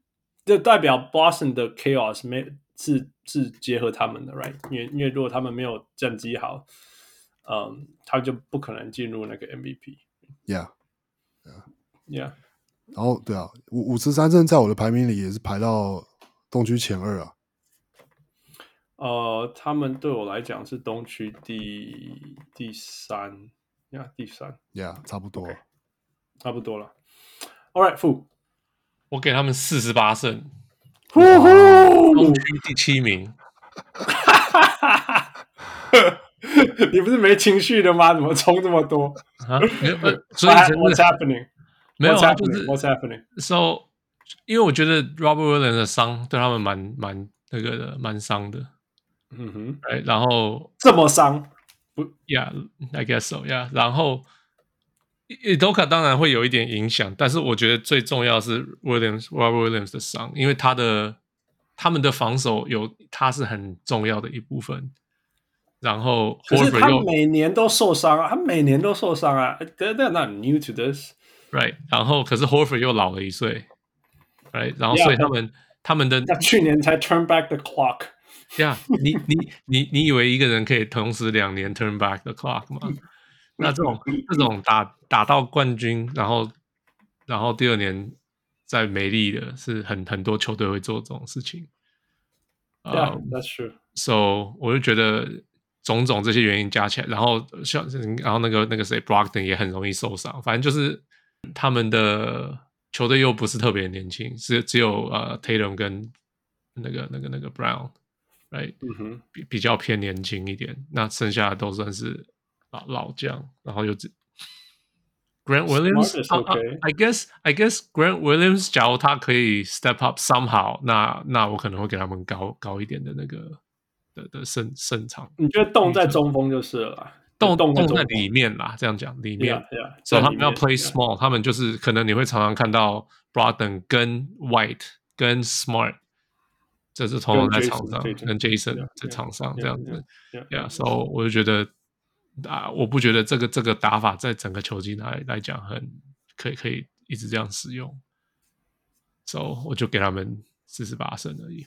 就代表 Boston 的 Chaos 没是是结合他们的，Right？因为因为如果他们没有战绩好，嗯，他就不可能进入那个 MVP。Yeah，Yeah，Yeah。然后对啊，五五十三胜在我的排名里也是排到东区前二啊。呃，他们对我来讲是东区第第三呀，第三。Yeah，差不多，okay. 差不多了。All right，负，我给他们四十八胜，呼呼，东区第七名。你不是没情绪的吗？怎么冲这么多啊？没有，所以 What's happening？没有啊，就是 What's happening？So，因为我觉得 Robert Williams 的伤对他们蛮蛮那个的，蛮伤的。嗯哼，哎，然后这么伤？不，Yeah，I guess so，Yeah。然后 Udoka 当然会有一点影响，但是我觉得最重要是 Williams，Robert Williams 的伤，因为他的他们的防守有他是很重要的一部分。然后，可是他每年都受伤啊，他每年都受伤啊。They're not new to this，right？然后，可是 Horford 又老了一岁，right？然后，所以他们 yeah, 他们的他去年才 turn back the clock。呀、yeah,，你你你你以为一个人可以同时两年 turn back the clock 吗？那这种这种打打到冠军，然后然后第二年再没力的，是很很多球队会做这种事情。Yeah, that's true. So 我就觉得。种种这些原因加起来，然后像然后那个那个谁，Brogdon 也很容易受伤。反正就是他们的球队又不是特别年轻，是只有呃 Tatum 跟那个那个那个 Brown，right？嗯哼，比比较偏年轻一点。那剩下的都算是老老将，然后又只 Grant Williams，I guess I guess Grant Williams，假如他可以 step up somehow，那那我可能会给他们高高一点的那个。的的胜胜场，你觉得动在中锋就是了啦，动动在里面啦，这样讲里面，所以他们要 play small，他们就是可能你会常常看到 Brogdon 跟 White 跟 Smart，这是通常在场上跟 Jason 在场上这样子，Yeah，所以我就觉得啊，我不觉得这个这个打法在整个球季来来讲很可以可以一直这样使用，所以我就给他们四十八胜而已。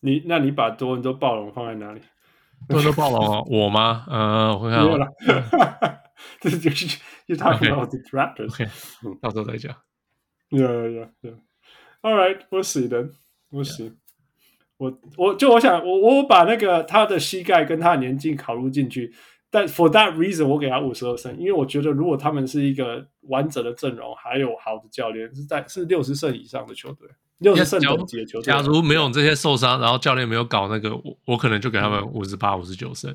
你那你把多伦多暴龙放在哪里？多伦多暴龙哦，我吗？呃，我看看。没有了，这就是就他们的 Raptors，到时候再讲。Yeah, yeah, yeah. All right, we'll see then. We'll see. 我我就我想我我把那个他的膝盖跟他的年纪考虑进去，但 for that reason 我给他五十二胜，因为我觉得如果他们是一个完整的阵容，还有好的教练，是在是六十胜以上的球队。六十胜等级的球队，假如没有这些受伤，然后教练没有搞那个，我我可能就给他们五十八、五十九胜。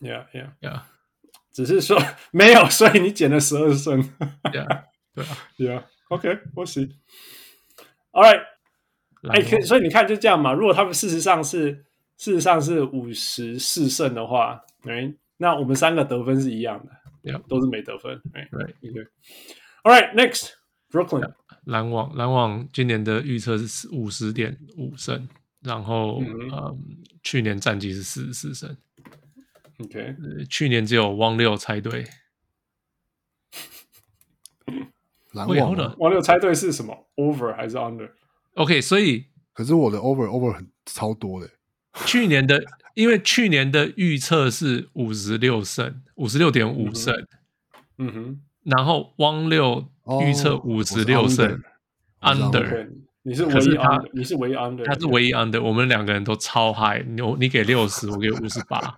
Yeah, yeah, yeah. 只是说没有，所以你减了十二胜。Yeah，对啊，Yeah. OK，我 see. All right. 哎，所以你看就这样嘛。如果他们事实上是事实上是五十四胜的话，哎，那我们三个得分是一样的，Yeah. 都是没得分。哎，Right. OK. All right. Next, Brooklyn. Yeah. 篮网，篮网今年的预测是五十点五胜，然后嗯，嗯，去年战绩是四十四胜。OK，呃，去年只有汪六猜对。篮网，汪六猜对是什么？Over 还是 Under？OK，、okay, 所以可是我的 over over 很超多的。去年的，因为去年的预测是五十六胜，五十六点五胜。嗯哼。然后汪六预测五十六胜，under。你是唯一 under，你是唯一 under，他是唯一 under。我们两个人都超 high，你你给六十，我给五十八。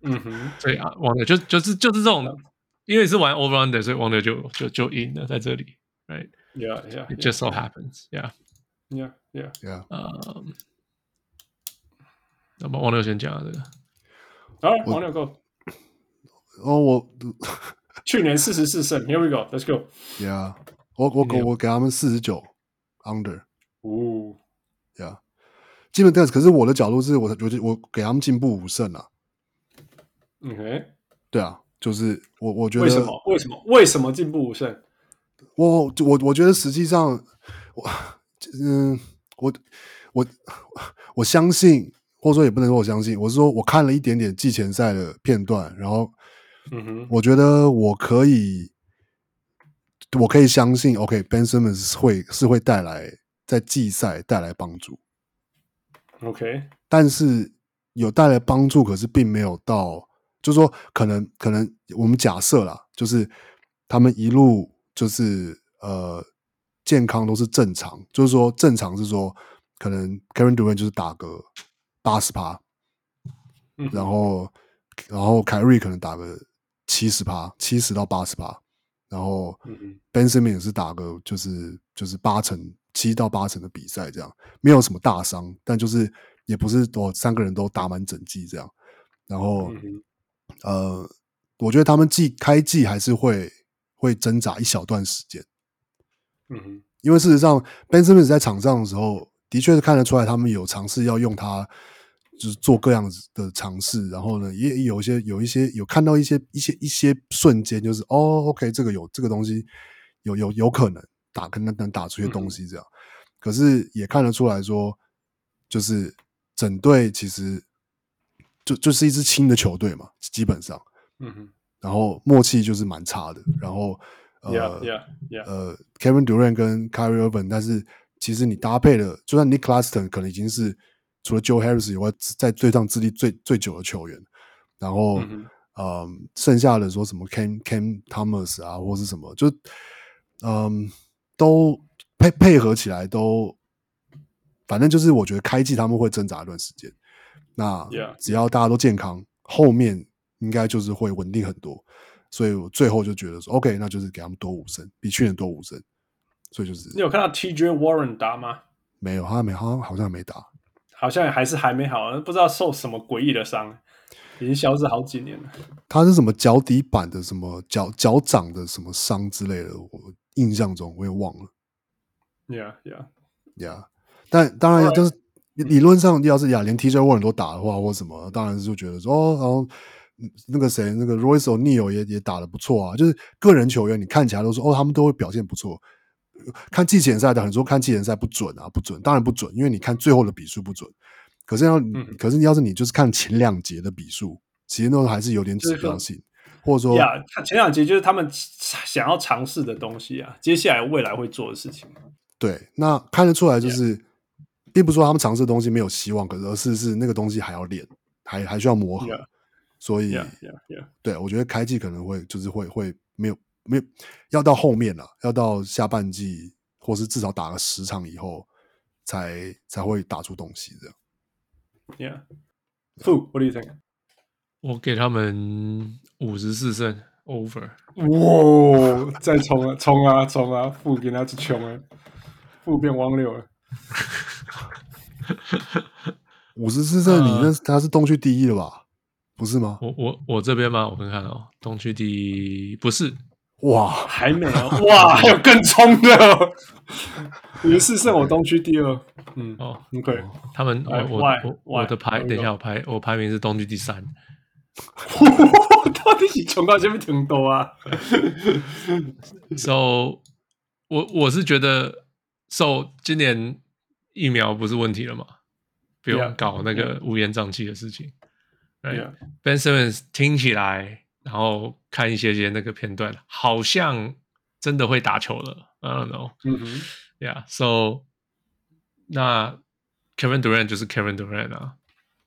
嗯哼，对啊，王六就就是就是这种，因为是玩 over under，所以王六就就就赢了在这里，right？Yeah, yeah. It just so happens. Yeah, yeah, yeah, yeah. 嗯，那么王六先讲这个。好，王六 go。哦，我 去年四十四胜，Here we go，Let's go。Yeah，我我给我给他们四十九 under。哦，Yeah，基本上，可是我的角度是我我我给他们进步五胜啊。OK，对啊，就是我我觉得为什么为什么为什么进步五胜？我我我觉得实际上我嗯我我我相信，或者说也不能说我相信，我是说我看了一点点季前赛的片段，然后嗯哼，我觉得我可以我可以相信，OK，Ben Simmons 会是会带来在季赛带来帮助，OK，但是有带来帮助，可是并没有到。就是说，可能可能我们假设啦，就是他们一路就是呃健康都是正常，就是说正常是说可能 Kevin Durant 就是打个八十趴，然后然后凯瑞可能打个七十趴，七十到八十趴，然后 Ben Simmons 也是打个就是就是八成七到八成的比赛这样，没有什么大伤，但就是也不是我三个人都打满整季这样，然后。呃，我觉得他们季开季还是会会挣扎一小段时间，嗯哼，因为事实上，Ben Simmons 在场上的时候，的确是看得出来他们有尝试要用他，就是做各样子的尝试，然后呢，也有一些有一些有看到一些一些一些瞬间，就是哦，OK，这个有这个东西有有有可能打，可能能打出些东西这样，嗯、可是也看得出来说，就是整队其实。就就是一支轻的球队嘛，基本上，嗯哼，然后默契就是蛮差的，然后呃 yeah, yeah, yeah. 呃，Kevin Durant 跟 Kyrie Irving，但是其实你搭配的，就算 Nick Claston 可能已经是除了 Joe Harris 以外，在队上资历最最久的球员，然后嗯、呃，剩下的说什么 Cam Cam Thomas 啊，或是什么，就嗯、呃，都配配合起来都，反正就是我觉得开季他们会挣扎一段时间。那只要大家都健康后面应该就是会稳定很多。所以我最后就觉得说，OK，那就是给他们多五胜，比去年多五胜。所以就是你有看到 TJ Warren 打吗？没有，他没，他好像没打，好像还是还没好，不知道受什么诡异的伤，已经消失好几年了。他是什么脚底板的什么脚脚掌的什么伤之类的，我印象中我也忘了。Yeah，Yeah，Yeah。但当然就是。理论上，要是亚连 TJ Warren 都打的话，或什么，当然是就觉得说，哦，然后那个谁，那个 Royce O'Neal 也也打的不错啊。就是个人球员，你看起来都说，哦，他们都会表现不错。看季前赛的，很多看季前赛不准啊，不准，当然不准，因为你看最后的比数不准。可是要，嗯、可是你要是你就是看前两节的比数，其实那还是有点指标性，或者说，呀，前两节就是他们想要尝试的东西啊，接下来未来会做的事情。对，那看得出来就是。并不是说他们尝试的东西没有希望，可是而是是那个东西还要练，还还需要磨合，yeah. 所以，yeah, yeah, yeah. 对，我觉得开季可能会就是会会没有没有要到后面了，要到下半季或是至少打了十场以后才才会打出东西这样。Yeah，Fu，what do you think？我给他们五十四胜 over。哇，再冲啊冲啊冲啊！Fu 给他去冲啊！Fu 变汪六了。五十四胜，你那他是东区第一了吧？不是吗？我我我这边吗？我看看哦，东区第一不是哇，还没有 哇，还有更冲的五十四胜，我东区第二。嗯哦，OK，他们我我的排，等一下我排我排名是东区第三。到底是穷到这边挺多啊？So，我我是觉得，So 今年。疫苗不是问题了嘛？不用搞那个乌烟瘴气的事情。Right? Yeah. Ben Simmons 听起来，然后看一些些那个片段，好像真的会打球了。I don't know。嗯哼，Yeah。So 那 Kevin Durant 就是 Kevin Durant 啊，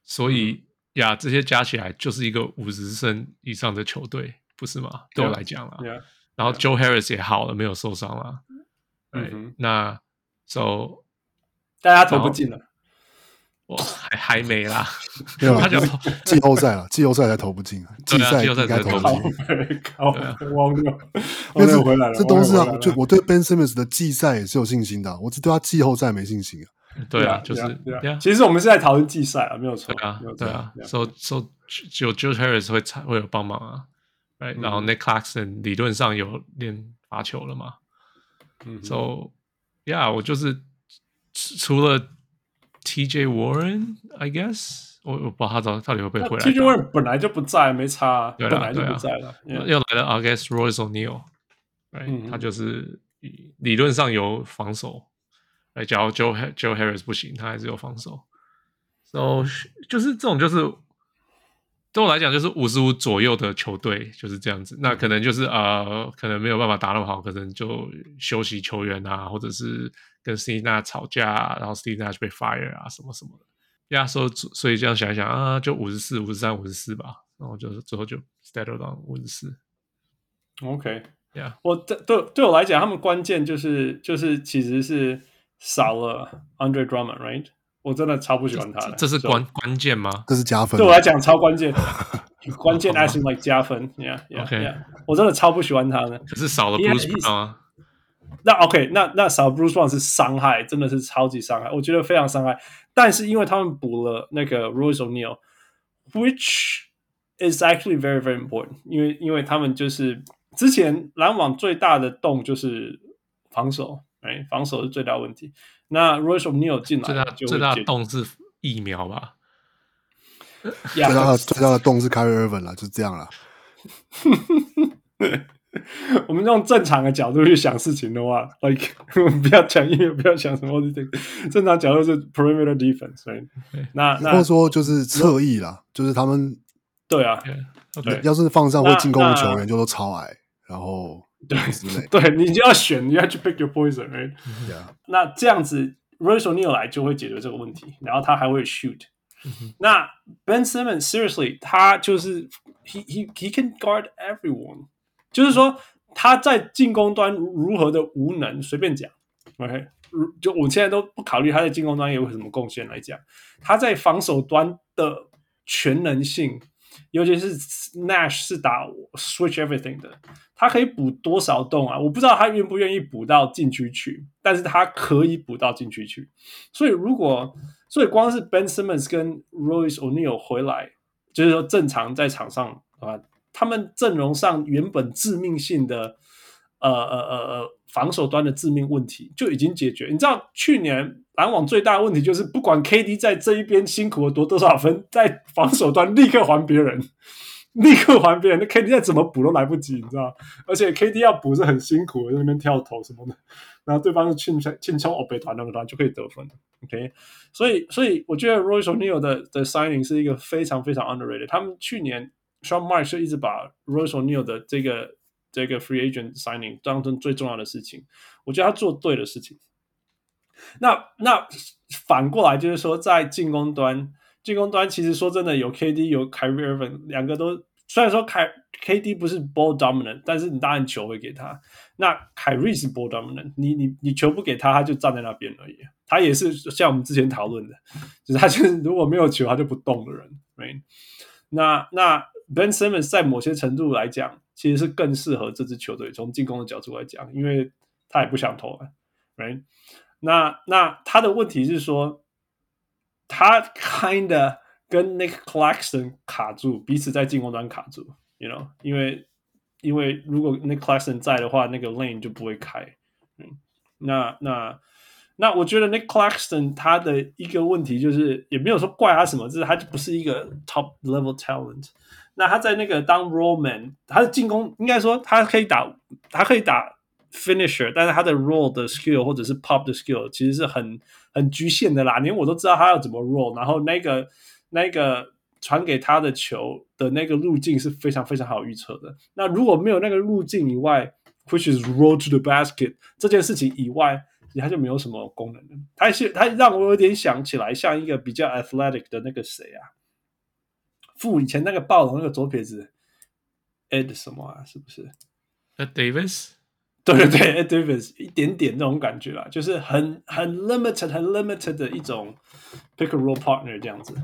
所以呀，嗯、这些加起来就是一个五十胜以上的球队，不是吗？对我来讲啊。Yeah, yeah, 然后 Joe Harris 也好了，没有受伤了。嗯哼，那 So 大家投不进了。我还还没啦，没有，他就季后赛了，季后赛才投不进啊，季赛应该投不进。好，忘了，忘了回来了。这都是啊，就我对 Ben Simmons 的季赛也是有信心的，我只对他季后赛没信心啊。对啊，就是，其实我们是在讨论季赛啊，没有错啊，对啊。So so 有 Joe Harris 会会有帮忙啊，然后 Nick Clarkson 理论上有练罚球了嘛嗯，So yeah，我就是除了。T.J. Warren，I guess，我我不知道他到到底会不会回来。T.J. Warren 本来就不在，没差，本来就不在了。又来了，August Royce O'Neal，他就是理论上有防守。哎，假如 Joe Joe Harris 不行，他还是有防守。So 就是这种，就是对我来讲，就是五十五左右的球队就是这样子。那可能就是呃，可能没有办法打那么好，可能就休息球员啊，或者是。跟 Steve Nash 吵架，然后 Steve Nash 被 fire 啊，什么什么的，压缩，所以这样想一想啊，就五十四、五十三、五十四吧，然后就是最后就 settle down 五十四。OK，Yeah，我对对对我来讲，他们关键就是就是其实是少了 Andre Drummond，right？我真的超不喜欢他的，这是关关键吗？这是加分，对我来讲超关键，关键 as in like 加分，Yeah，Yeah，我真的超不喜欢他的。可是少了 Bruce Brown 啊。那 OK，那那少 Bruce Brown 是伤害，真的是超级伤害，我觉得非常伤害。但是因为他们补了那个 Royce O'Neal，which is actually very very important，因为因为他们就是之前篮网最大的洞就是防守，哎，防守是最大问题。那 Royce O'Neal 进来最大最大的洞是疫苗吧？最大的最大的洞是 Kyrie Irving 了，就这样了。我们用正常的角度去想事情的话，like 我们不要讲音乐，不要讲什么这个正常角度是 perimeter defense，所以那那或者说就是侧翼啦，就是他们对啊，对，要是放上会进攻的球员就都超矮，然后对 对，你就要选，你要去 pick your poison，对，那这样子 Royce O'Neal 来就会解决这个问题，然后他还会 shoot。那 Ben Simmons seriously，他就是 he he he can guard everyone。就是说他在进攻端如何的无能，随便讲，OK，就我现在都不考虑他在进攻端有什么贡献来讲，他在防守端的全能性，尤其是 Nash 是打 Switch Everything 的，他可以补多少洞啊？我不知道他愿不愿意补到禁区去，但是他可以补到禁区去。所以如果，所以光是 Ben Simmons 跟 Royce O'Neal 回来，就是说正常在场上啊。他们阵容上原本致命性的，呃呃呃呃防守端的致命问题就已经解决。你知道去年篮网最大的问题就是，不管 KD 在这一边辛苦了夺多少分，在防守端立刻还别人，立刻还别人。那 KD 再怎么补都来不及，你知道？而且 KD 要补是很辛苦的，在那边跳投什么的，然后对方是轻轻轻松欧北团那个团就可以得分。OK，所以所以我觉得 Royce n e o 的的 signing 是一个非常非常 underrated。他们去年。Sean Mark 就一直把 Royce n e o 的这个这个 free agent signing 当中最重要的事情，我觉得他做对的事情。那那反过来就是说，在进攻端，进攻端其实说真的，有 KD 有 Kyrie Irving 两个都，虽然说凯 KD 不是 ball dominant，但是你当然球会给他。那凯瑞是 ball dominant，你你你球不给他，他就站在那边而已。他也是像我们之前讨论的，就是他就是如果没有球，他就不动的人。Right? 那那。Ben Simmons 在某些程度来讲，其实是更适合这支球队。从进攻的角度来讲，因为他也不想投了，right？那那他的问题是说，他 kinda 跟 Nick Claxton 卡住，彼此在进攻端卡住，you know？因为因为如果 Nick Claxton 在的话，那个 lane 就不会开。嗯，那那。那我觉得 Nick Claxton 他的一个问题就是，也没有说怪他什么，就是他就不是一个 top level talent。那他在那个当 roll man，他的进攻应该说他可以打，他可以打 finisher，但是他的 roll 的 skill 或者是 pop 的 skill 其实是很很局限的啦。连我都知道他要怎么 roll，然后那个那个传给他的球的那个路径是非常非常好预测的。那如果没有那个路径以外，which is roll to the basket 这件事情以外。他就没有什么功能了。他是他让我有点想起来，像一个比较 athletic 的那个谁啊，副以前那个暴龙那个左撇子 Ed 什么啊，是不是？Ed Davis。对对对，Ed Davis 一点点那种感觉啦，就是很很 limited 很 limited 的一种 pick and roll partner 这样子，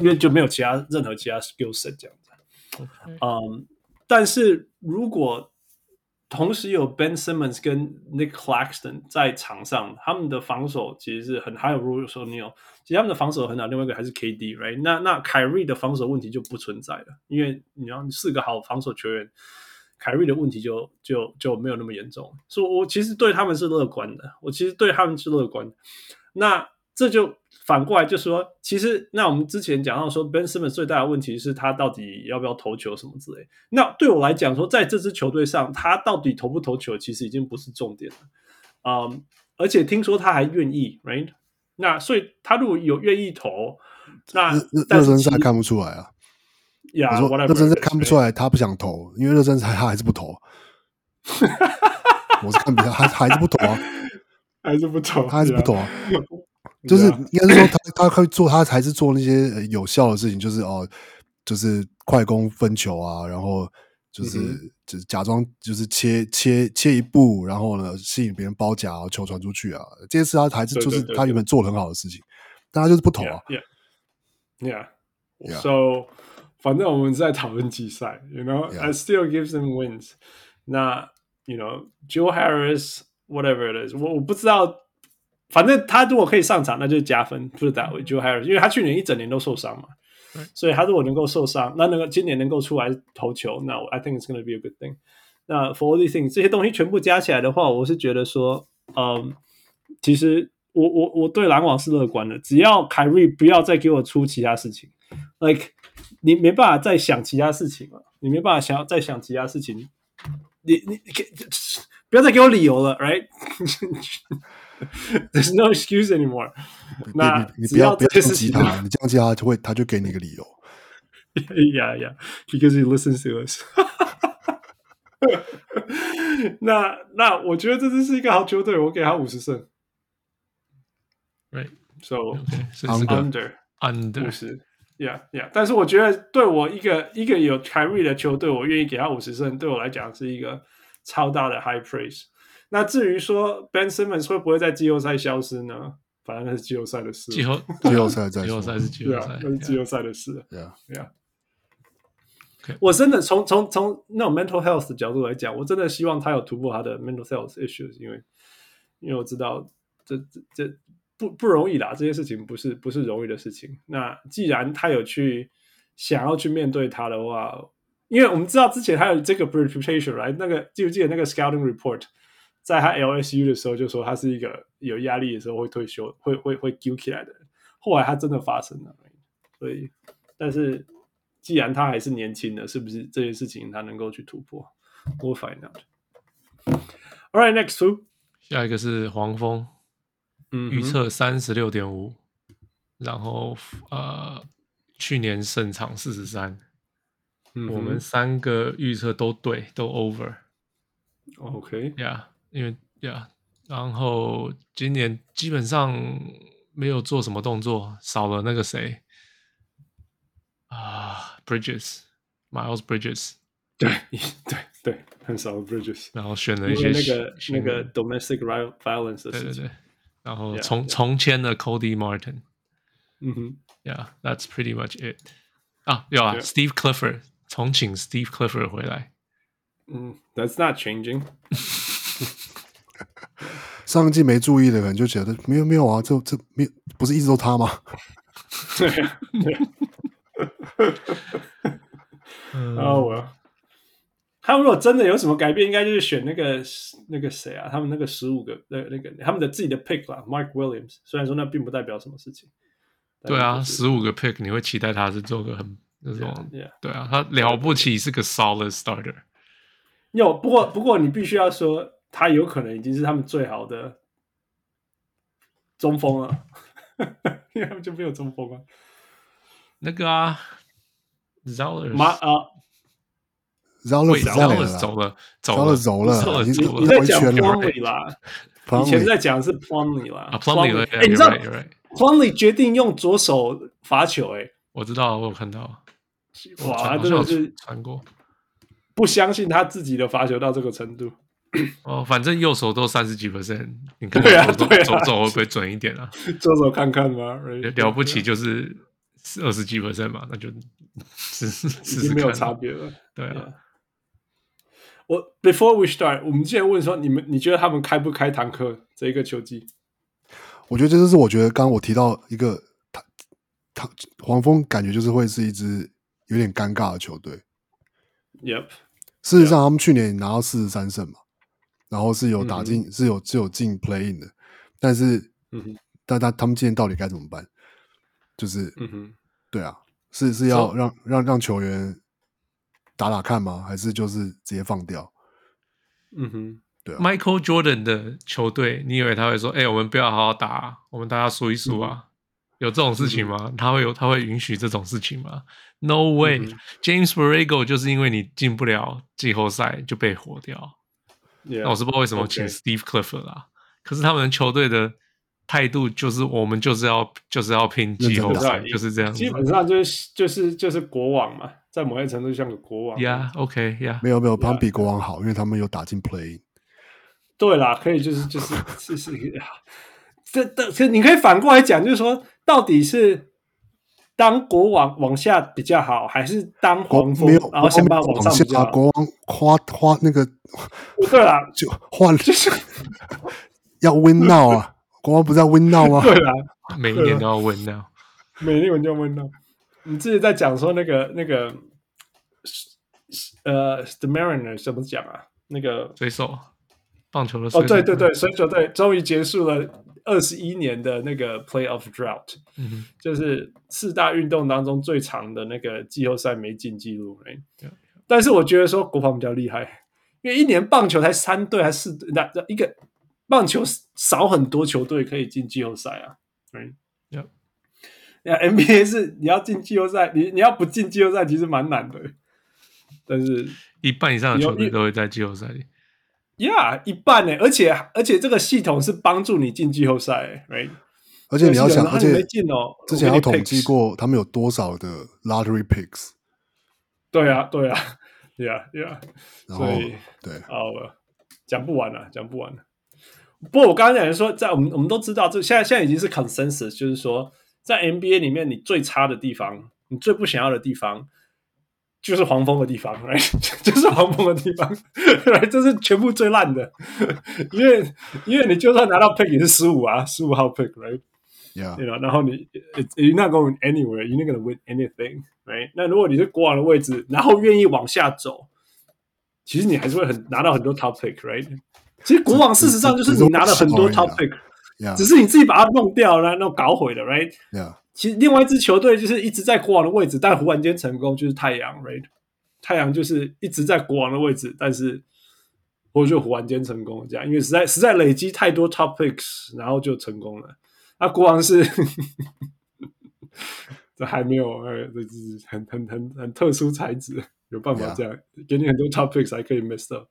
因为就没有其他任何其他 skill set 这样子。嗯 um,，但是如果同时有 Ben Simmons 跟 Nick Claxton 在场上，他们的防守其实是很还有 Royce O'Neale，其他的防守很好。另外一个还是 KD，right？那那凯瑞的防守问题就不存在了，因为你要四个好防守球员，凯瑞的问题就就就没有那么严重。所以，我其实对他们是乐观的，我其实对他们是乐观的。那这就。反过来就说，其实那我们之前讲到说，Ben Simmons 最大的问题是他到底要不要投球什么之类。那对我来讲说，在这支球队上，他到底投不投球，其实已经不是重点了。嗯，而且听说他还愿意，right？那所以他如果有愿意投，那热身赛看不出来啊。呀，我说热身赛看不出来他不想投，因为热身赛他还是不投。我是看比赛，还还是不投啊，还是不投，他还是不投啊。就是应该是说他他会做他还是做那些有效的事情，就是哦，就是快攻分球啊，然后就是、就是假装就是切切切一步，然后呢吸引别人包夹，然后球传出去啊，这些事他还是就是他原本做的很好的事情，但他就是不投啊。Yeah，yeah，so 反正我们在讨论季赛，you know，I still give them wins。那 you know，Joe Harris，whatever it is，我我不知道。反正他如果可以上场，那就是加分。不是打维就还有，因为他去年一整年都受伤嘛，对所以他如果能够受伤，那那个今年能够出来投球，那 I think it's gonna be a good thing。那 for these things 这些东西全部加起来的话，我是觉得说，嗯，其实我我我对篮网是乐观的，只要凯瑞不要再给我出其他事情，like 你没办法再想其他事情了，你没办法想要再想其他事情，你你你不要再给我理由了，right？There's no excuse anymore 那。那你不要不要攻击他，你这样讲他就会他就给你一个理由。Yeah, yeah, because he listens to us 那。那那我觉得这真是一个好球队，我给他五十胜。Right, so under under 五十，Yeah, yeah。但是我觉得对我一个一个有 carry 的球队，我愿意给他五十胜，对我来讲是一个超大的 high praise。那至于说 Ben Simmons 会不会在季后赛消失呢？反正那是季后赛的事。季后季后赛在季后赛是季后赛，那是季后赛的事。对啊，对啊。我真的从从从那种 mental health 的角度来讲，我真的希望他有突破他的 mental health issues，因为因为我知道这这这不不容易啦，这些事情不是不是容易的事情。那既然他有去想要去面对他的话，因为我们知道之前他有这个 reputation，来、right? 那个记不记得那个 scouting report？在他 LSU 的时候，就说他是一个有压力的时候会退休、会会会揪起来的人。后来他真的发生了，所以，但是既然他还是年轻的，是不是这件事情他能够去突破？We'll find out. All right, next two，下一个是黄蜂，嗯，预测三十六点五，然后呃，去年胜场四十三，我们三个预测都对，都 over。OK，Yeah。因为呀，yeah, 然后今年基本上没有做什么动作，少了那个谁啊，Bridges，Miles Bridges，对对对，很少 Bridges，然后选了一些那个那个 domestic violence 的事情，对对对，然后重 yeah, 重签了 Cody Martin，嗯哼，Yeah，that's pretty much it。啊，有啊 Yeah.，Steve Clifford 重请 Steve Clifford 回来，嗯，That's not changing。 上一季没注意的人就觉得没有没有啊，这这没有不是一直都他吗？对，啊我，他们如果真的有什么改变，应该就是选那个那个谁啊？他们那个十五个那那个他们的自己的 pick 啦，Mike Williams。虽然说那并不代表什么事情。对啊，十五个 pick 你会期待他是做个很那种对啊，他了不起是个 solid starter。有不过不过你必须要说。他有可能已经是他们最好的中锋了，因为他们就没有中锋啊。那个啊，Zeller 马啊，Zeller 走了，走了，走了，走了，你在讲 Plumley 啦以前在讲是 Plumley 啦 Plumley，哎，你知道 Plumley 决定用左手罚球，哎，我知道，我有看到，哇，他真的是传过，不相信他自己的罚球到这个程度。哦，反正右手都三十几 percent，你看，对啊，左手会不会准一点啊？左手看看吧？了不起就是二十几 percent 嘛，那就 试试试试，没有差别了。对啊，我 Before we start，我们之前问说，你们你觉得他们开不开坦克这一个球季？我觉得这就是我觉得刚刚我提到一个他他黄蜂感觉就是会是一支有点尴尬的球队。Yep，事实上他们去年拿到四十三胜嘛。然后是有打进、嗯，是有是有进 play in 的，但是，嗯、但他他们今天到底该怎么办？就是，嗯哼，对啊，是是要让让让球员打打看吗？还是就是直接放掉？嗯哼，对啊。Michael Jordan 的球队，你以为他会说：“哎、欸，我们不要好好打，我们大家输一输啊、嗯？”有这种事情吗？嗯、他会有他会允许这种事情吗？No way、嗯。James Borrego 就是因为你进不了季后赛就被火掉。Yeah, 那我是不知道为什么请 Steve Clifford 啦，okay. 可是他们球队的态度就是我们就是要就是要拼季后赛，就是这样。基本上就是就是就是国王嘛，在某些程度像个国王。Yeah，OK，Yeah，、okay, 没有没有，他们比国王好，因为他们有打进 Play。对啦，可以就是就是就是 这这这，你可以反过来讲，就是说到底是。当国王往下比较好，还是当黄蜂然后先把往上比较好？国王花花那个，对啦，就换就是 要 win now 啊！国王不是要 win now 吗？对啦，每一年都要 win now，每一年都要 win now。你自己在讲说那个那个呃，The Mariners 怎么讲啊？那个水手，棒球的水手哦，对对对，水手队终于结束了。二十一年的那个 Playoff Drought，嗯，就是四大运动当中最长的那个季后赛没进记录。但是我觉得说国防比较厉害，因为一年棒球才三队还是四队，那一个棒球少很多球队可以进季后赛啊。对，那，NBA 是你要进季后赛，你你要不进季后赛其实蛮难的。但是一半以上的球队都会在季后赛里。Yeah，一半呢，而且而且这个系统是帮助你进季后赛，right？而且你要想，而且没进哦，之前要统计过他们有多少的 lottery picks。对啊，对啊，Yeah，Yeah。然后对，好了，讲不完了，讲不完了。不过我刚刚讲的说，在我们我们都知道，这现在现在已经是 consensus，就是说，在 NBA 里面，你最差的地方，你最不想要的地方。就是黄蜂的地方，right? 就是黄蜂的地方，right? 这是全部最烂的，因为因为你就算拿到 pick 也是十五啊，十五号 pick，right？Yeah，对吧？然后你 you're not going anywhere, you're not gonna win anything, right? 那如果你是国王的位置，然后愿意往下走，其实你还是会很拿到很多 top pick，right？其实国王事实上就是你拿了很多 top pick，只是你自己把它弄掉了，弄搞毁了，right？Yeah. 其实另外一支球队就是一直在国王的位置，但忽然间成功，就是太阳，right？太阳就是一直在国王的位置，但是或者就忽然间成功这样，因为实在实在累积太多 top picks，然后就成功了。那、啊、国王是 这还没有，呃，这是很很很很特殊材质，有办法这样.给你很多 top picks 还可以 mess up。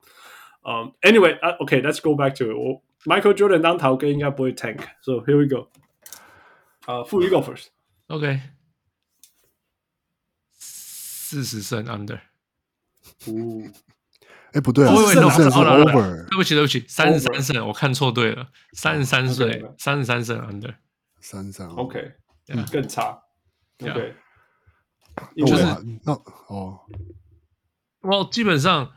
嗯、um,，anyway，啊，OK，let's、okay, go back to it。我 Michael Jordan 当头哥应该不会 tank，so here we go。啊，富裕 go first。OK，四十胜 under。哦，哎，不对啊，四十胜是 over。对不起，对不起，三十三胜，我看错队了。三十三岁，三十三胜 under。三十三，OK，更差。OK，就是那哦，我基本上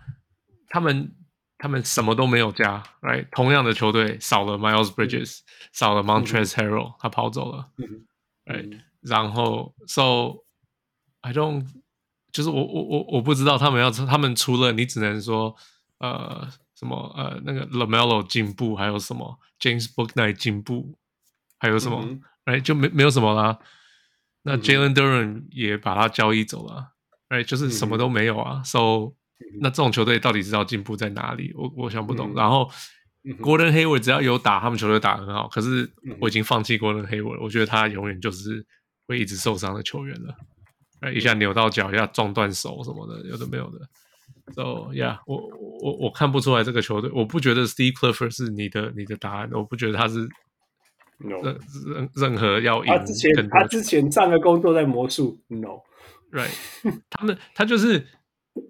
他们他们什么都没有加，right？同样的球队少了 Miles Bridges，少了 Montrezl Harrell，他跑走了，right？然后，so I don't，就是我我我我不知道他们要他们除了你只能说呃什么呃那个 LaMelo 进步，还有什么 James Booknight 进步，还有什么哎、嗯 right? 就没没有什么啦。那 Jalen Duran 也把他交易走了，哎、right? 就是什么都没有啊。So 那这种球队到底知道进步在哪里？我我想不懂。嗯、然后 Gordon Hayward 只要有打，他们球队打得很好。可是我已经放弃 Gordon Hayward，我觉得他永远就是。会一直受伤的球员了，一下扭到脚，一下撞断手什么的，有的没有的。So yeah，我我我看不出来这个球队，我不觉得 Steve Clifford 是你的你的答案，我不觉得他是任任 No. 任何要赢。他之前他之前上个工作在魔术，No，Right，他们他就是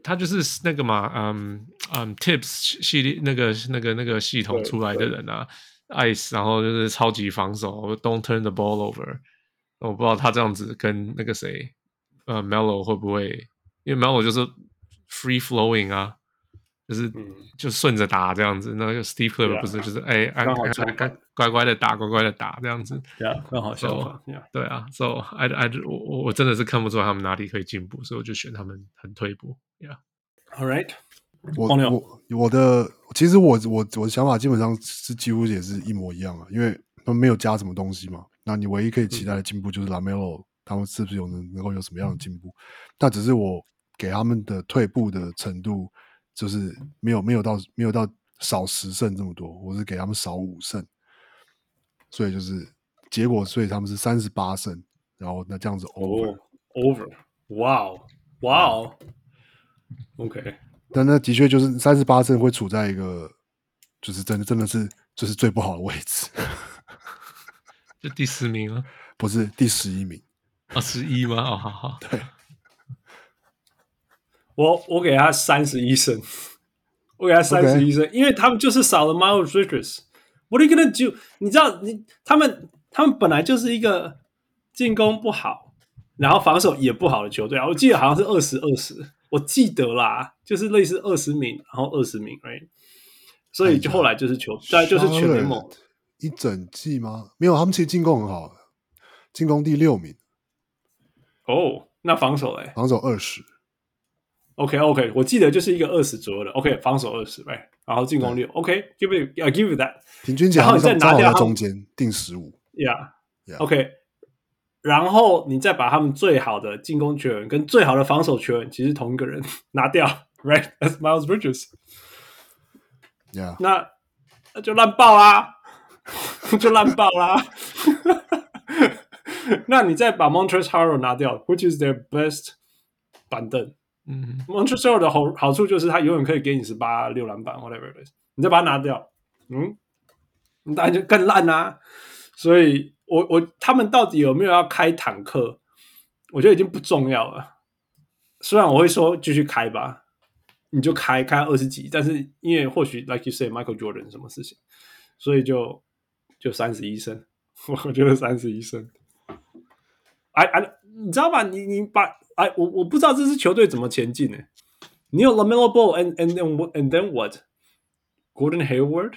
他就是那个嘛，嗯嗯，Tips 系列那个那个那个系统出来的人啊，Ice，然后就是超级防守，Don't turn the ball over。我不知道他这样子跟那个谁，呃，Melo 会不会？因为 Melo 就是。Free flowing 啊，就是就顺着打这样子。那个 Steve Clifford 不是就是哎哎哎乖乖的打，乖乖的打这样子。Yeah，刚好相反。对啊，So I I 我我真的是看不出来他们哪里可以进步，所以我就选他们很退步。Yeah，All right。我我我的其实我我我的想法基本上是几乎也是一模一样啊，因为他们没有加什么东西嘛。那你唯一可以期待的进步就是 LaMelo，他们是不是有能能够有什么样的进步？但只是我。给他们的退步的程度，就是没有没有到没有到少十胜这么多，我是给他们少五胜，所以就是结果，所以他们是三十八胜，然后那这样子 over、oh, over，哇哦哇哦，OK，但那的确就是三十八胜会处在一个就是真的真的是就是最不好的位置，就第十名啊？不是第十一名啊？十一吗？哦，好好，对。我我给他三十一胜，我给他三十一胜，Okay. 因为他们就是少了 Miles Bridges。What are you gonna do？你知道，你他们他们本来就是一个进攻不好，然后防守也不好的球队啊。我记得好像是二十二十，我记得啦，就是类似二十名，然后二十名，right？所以就后来就是球，再就是全联盟一整季吗？没有，他们其实进攻很好，进攻第六名。哦，oh, 那防守嘞？防守二十。OK OK，我记得就是一个二十左右的。OK，防守二十，哎，然后进攻六。OK，give it，I give you that。平均然后你再拿掉中间定十五。Yeah，OK。然后你再把他们最好的进攻球员跟最好的防守球员，其实同一个人 拿掉，Right？That's Miles Bridges。Yeah。那那就烂爆啦，就烂爆啦。那你再把 Montrezl Harrell 拿掉，Which is their best 板凳。嗯，Montrezl 的好好处就是他永远可以给你十八六篮板，whatever it is，你再把它拿掉，嗯，你当然就更烂啦、啊。所以我我他们到底有没有要开坦克？我觉得已经不重要了。虽然我会说继续开吧，你就开开二十几，但是因为或许 like you say Michael Jordan 什么事情，所以就就三十一胜，我觉得三十一胜。哎哎，你知道吧？你你把。哎，我我不知道这支球队怎么前进呢？你有 LaMelo Ball，and and then and then what？Gordon Hayward？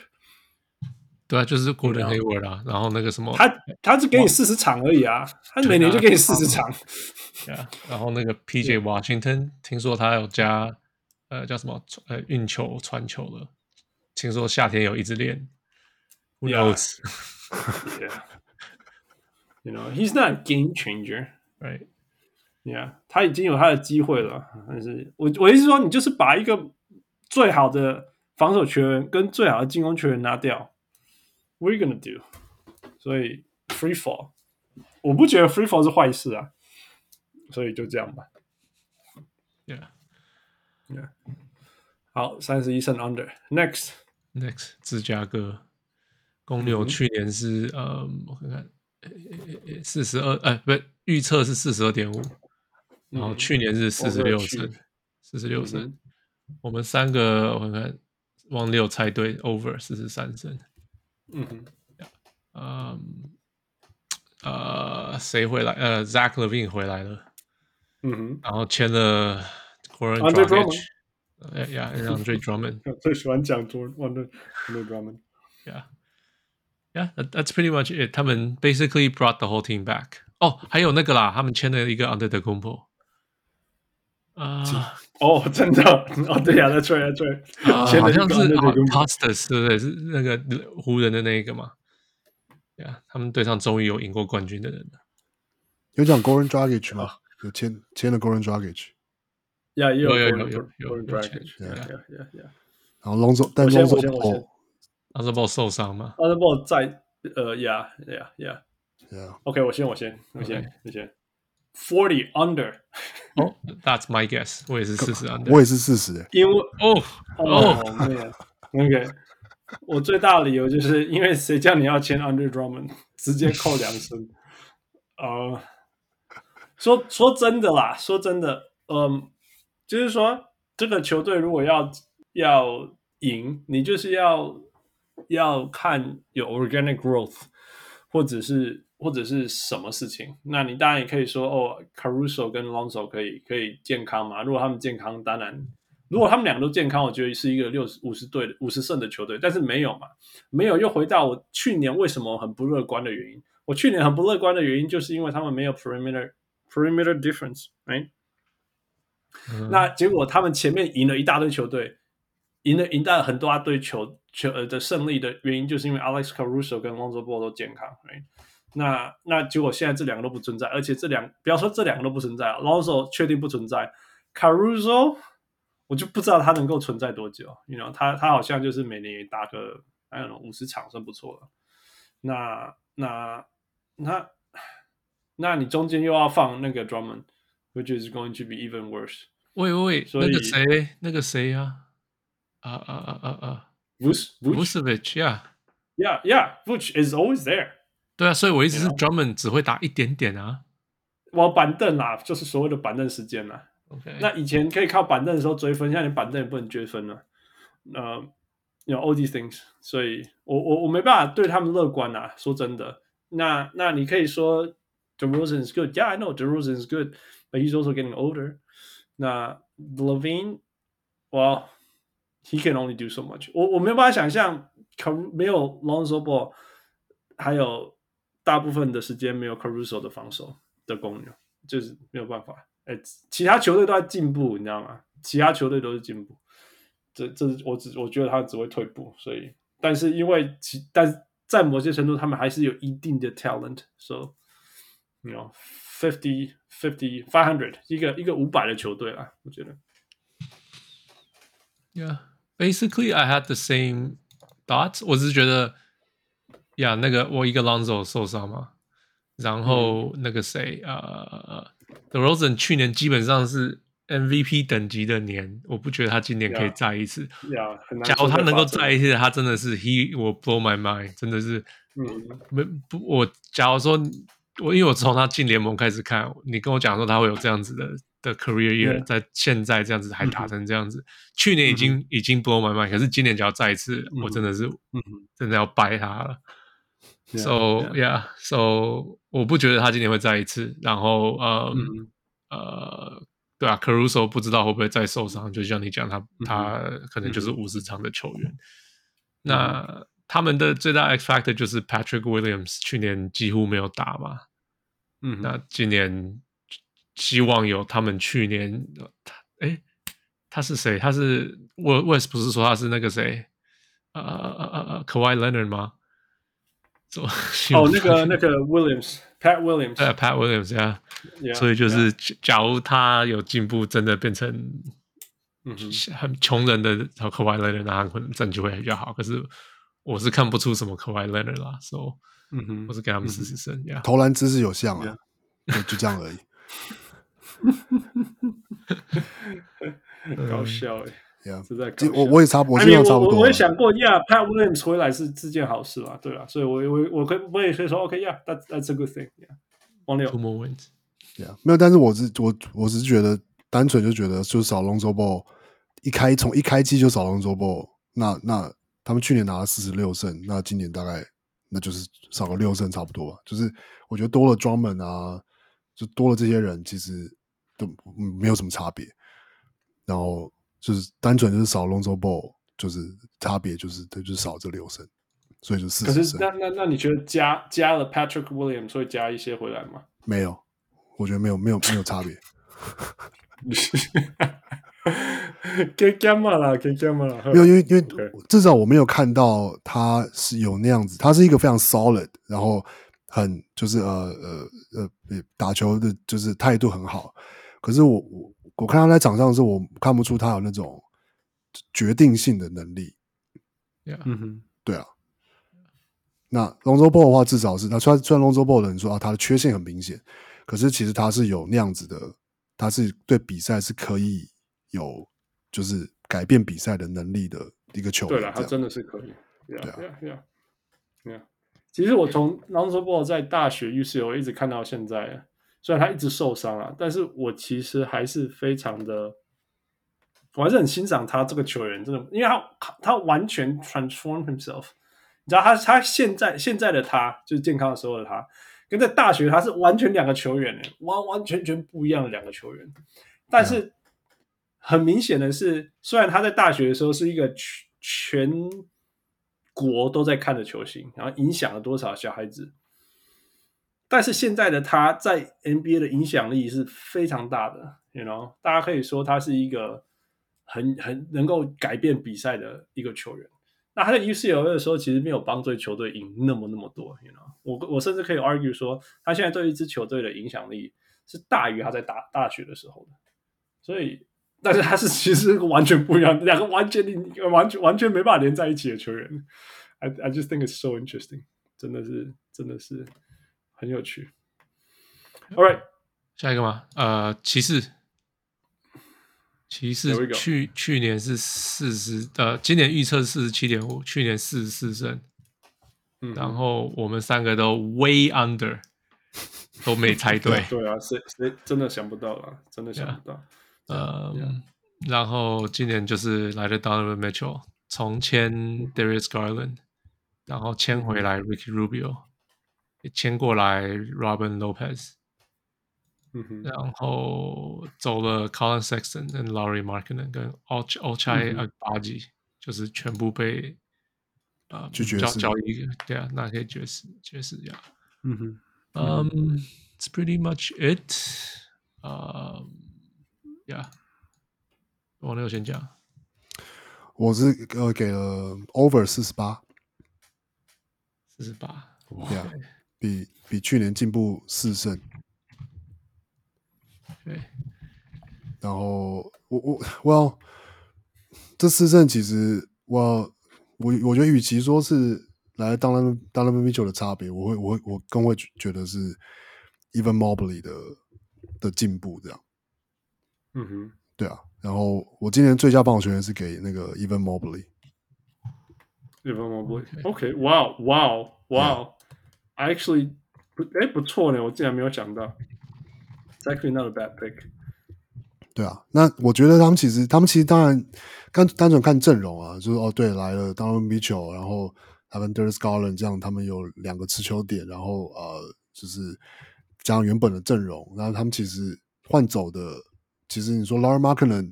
对啊，就是 Gordon Hayward 啊。然后那个什么，他他只给你四十场而已啊，他每年就给你四十场。对啊，然后那个 PJ Washington，听说他有加呃叫什么呃运球传球了，听说夏天有一直练。Who knows？Yeah，you know he's not a game changer，right？Yeah，他已经有他的机会了，但是我我意思说，你就是把一个最好的防守球员跟最好的进攻球员拿掉，What are you gonna do？所以 free fall，我不觉得 free fall 是坏事啊，所以就这样吧。Yeah，Yeah，好，三十一胜 under，next，next，芝加哥 公牛去年是呃，我看看，四十二，哎，不是，预测是四十二点五。然后去年是四十六胜，四十六胜。我们三个我看看，汪六猜对，over 四十三胜。嗯哼，嗯，呃，谁回来？呃，Zach Levine 回来了。嗯哼，然后签了 Goran Dragic。哎呀，Andre Drummond。最喜欢讲 Andre Andre Drummond。Yeah，yeah，that's pretty much it。他们 basically brought the whole team back。哦，还有那个啦，他们签了一个 Antetokounmpo。啊哦，真的哦，对呀，那对呀，对，好像是 Pastas，对不对？是那个湖人的那一个嘛？对啊，他们队上终于有赢过冠军的人了。有讲 Goran Dragic 吗？有签签了 Goran Dragic。呀，有有有有有 Dragic，呀呀呀。然后 Lonzo，但 Lonzo Ball，Lonzo Ball 受伤吗？Lonzo Ball 在呃，呀呀呀呀。OK，我先，我先，我先，我先。forty under。哦，That's my guess。我也是四十 under。我也是四十。因为哦哦，那个，OK，，我最大的理由就是因为谁叫你要签 Andre Drummond，直接扣两分。呃，说说真的啦，说真的，嗯，就是说这个球队如果要要赢，你就是要要看有 organic growth，或者是。或者是什么事情？那你当然也可以说哦，Caruso 跟 Lonzo 可以可以健康嘛？如果他们健康，当然，如果他们两个都健康，我觉得是一个六十五十队五十胜的球队。但是没有嘛？没有，又回到我去年为什么很不乐观的原因。我去年很不乐观的原因，就是因为他们没有 perimeter perimeter difference，right？、嗯、那结果他们前面赢了一大堆球队，赢了赢到很多大堆球球呃的胜利的原因，就是因为 Alex Caruso 跟 Lonzo Ball 都健康，right？那那结果现在这两个都不存在，而且这两不要说这两个都不存在，Lonzo 确定不存在，Caruso 我就不知道他能够存在多久。你知道他他好像就是每年打个哎五十场算不错了。那那那那你中间又要放那个 Drummond，which is going to be even worse。喂喂喂，那个谁那个谁 呀？啊啊啊啊啊，Vucevic，yeah，yeah，yeah，Vuce is always there。对啊，所以我一直是 Drummond 只会打一点点啊。我板凳啊，就是所谓的板凳时间啊。OK，那以前可以靠板凳的时候追分，现在你板凳也不能追分了。呃，有 all these things，所以我我我没办法对他们乐观啊。说真的，那那你可以说 DeRozan is good，yeah，I know DeRozan is good，but he's also getting older。那 He can only do so much 我。我没有办法想象，可没有 Lonzo Ball，还有。大部分的时间没有 Caruso 的防守的功能，就是没有办法。哎，其他球队都在进步，你知道吗？其他球队都是进步，这这我只我觉得他只会退步。所以，但是因为其但在某些程度，他们还是有一定的 talent。So，you know, fifty, fifty, five hundred，一个一个五百的球队啊，我觉得。Yeah, basically, I had the same thoughts。我只是觉得。呀那个我一个 Lonzo 受伤嘛，然后那个谁呃、嗯 uh,，DeRozan 去年基本上是 MVP 等级的年，我不觉得他今年可以再一次。呀，假如他能够再一次，他真的是 He will blow my mind，真的是。嗯。没不，我假如说我因为我从他进联盟开始看，你跟我讲说他会有这样子的的 career year，、嗯、在现在这样子还打成这样子，嗯、去年已经、嗯、已经 blow my mind，可是今年只要再一次，嗯、我真的是，嗯，真的要掰他了。So yeah, so 我不觉得他今年会再一次。然后呃、嗯、呃，对啊，Caruso 不知道会不会再受伤。就像你讲，他他可能就是五十场的球员。嗯、那他们的最大 X factor 就是 Patrick Williams，去年几乎没有打嘛。嗯，那今年希望有他们去年他哎，他是谁？他是 West 不是说他是那个谁？呃呃呃呃 Kawhi Leonard 吗？哦，那个那个 Williams，Pat Williams，对，Pat Williams 呀，yeah, 所以就是假如他有进步，真的变成嗯很穷人的 Kawhi Leonard，那可能战绩会比较好。可是我是看不出什么 Kawhi Leonard 啦，所以嗯哼，我是给他们试试身呀，投篮姿势有像啊，就这样而已，搞笑哎。Yeah, 实在我我也差不多，我经常差不多。我也想过，Yeah，Pat Williams 回来是这件好事嘛，对吧？所以我，我我我可我也可以说，OK，Yeah，that's that's a good thing。王六，Two more wins。Yeah，没有，但是我是我我只是觉得，单纯就觉得，就少 Lonzo Ball，一开从一开机就少 Lonzo Ball，那那他们去年拿了四十六胜，那今年大概那就是少个六胜差不多吧。就是我觉得多了 Drummond 啊，就多了这些人，其实都没有什么差别。然后。就是单纯就是少 Lonzo Ball，就是差别就是对，就是少这六胜，所以就四胜。可是那那那你觉得加加了 Patrick Williams 会加一些回来吗？没有，我觉得没有没有没有差别。给加嘛啦，给加嘛啦。没有，因为因为至少我没有看到他是有那样子，他是一个非常 solid，然后很就是呃呃呃打球的就是态度很好。可是我我。我看他在场上的时候，我看不出他有那种决定性的能力。嗯哼对啊。那 Lonzo Ball 的话，至少是他虽然虽然 Lonzo Ball 的人说啊，他的缺陷很明显，可是其实他是有那样子的，他是对比赛是可以有就是改变比赛的能力的一个球员。对了，他真的是可以。对啊，对啊，对啊。其实我 Ball 在大学 UCLA 一直看到现在，虽然他一直受伤啊，但是我其实还是非常的。我还是很欣赏他这个球员，真的，因为他他完全 transform himself。你知道他他现在现在的他，就是健康的时候的他，跟在大学他是完全两个球员，完完全全不一样的两个球员。但是很明显的是，虽然他在大学的时候是一个全全国都在看的球星，然后影响了多少小孩子，但是现在的他在 NBA 的影响力是非常大的。You know，大家可以说他是一个。很很能够改变比赛的一个球员，那他在 UCLA 的时候，其实没有帮助球队赢那么那么多。You know? 我我甚至可以 argue 说，他现在对一支球队的影响力是大于他在大大学的时候的。所以，但是他是其实是完全不一样，两个完全你完全完全没办法连在一起的球员。I I just think it's so interesting，真的是真的是很有趣。All right，下一个吗？呃，骑士。骑士去去年是四十，呃，今年预测是四十七点五，去年四十四胜，嗯，然后我们三个都 way under，都没猜对，对啊，谁谁真的想不到啊，真的想不到. Um, yeah.，然后今年就是来了 Donovan Mitchell，重签 Darius Garland，然后签回来 Ricky Rubio，也签过来 Robin Lopez。嗯、然后走了 Collin Sexton 跟 Laurie Markkanen 跟 Ochai Agbaji，就是全部被呃交交易，对啊，那可以爵士爵士呀。嗯哼，嗯、um,，It's pretty much it。呃，Yeah，王六先讲，我是呃给了 Over 四十八，四十八，Yeah，比比去年进步四胜。对，然后我我我，这四胜其实我我我觉得，与其说是来当了当了 Mitchell 的差别，我会我会我更会觉得是 Even Mobley 的的进步这样。嗯哼，对啊。然后我今年最佳棒球员是给那个 Evan Mobley。Evan Mobley，OK，哇哇哇，I actually 不哎不错呢，我竟然没有想到。It's actually not a bad pick。对啊，那我觉得他们其实，他们其实当然，单单纯看阵容啊，就是哦，对，来了 Donovan Mitchell，然后他跟 Darius Garland 这样，他们有两个持球点，然后呃，就是加上原本的阵容，然后他们其实换走的，其实你说 Laura Markkanen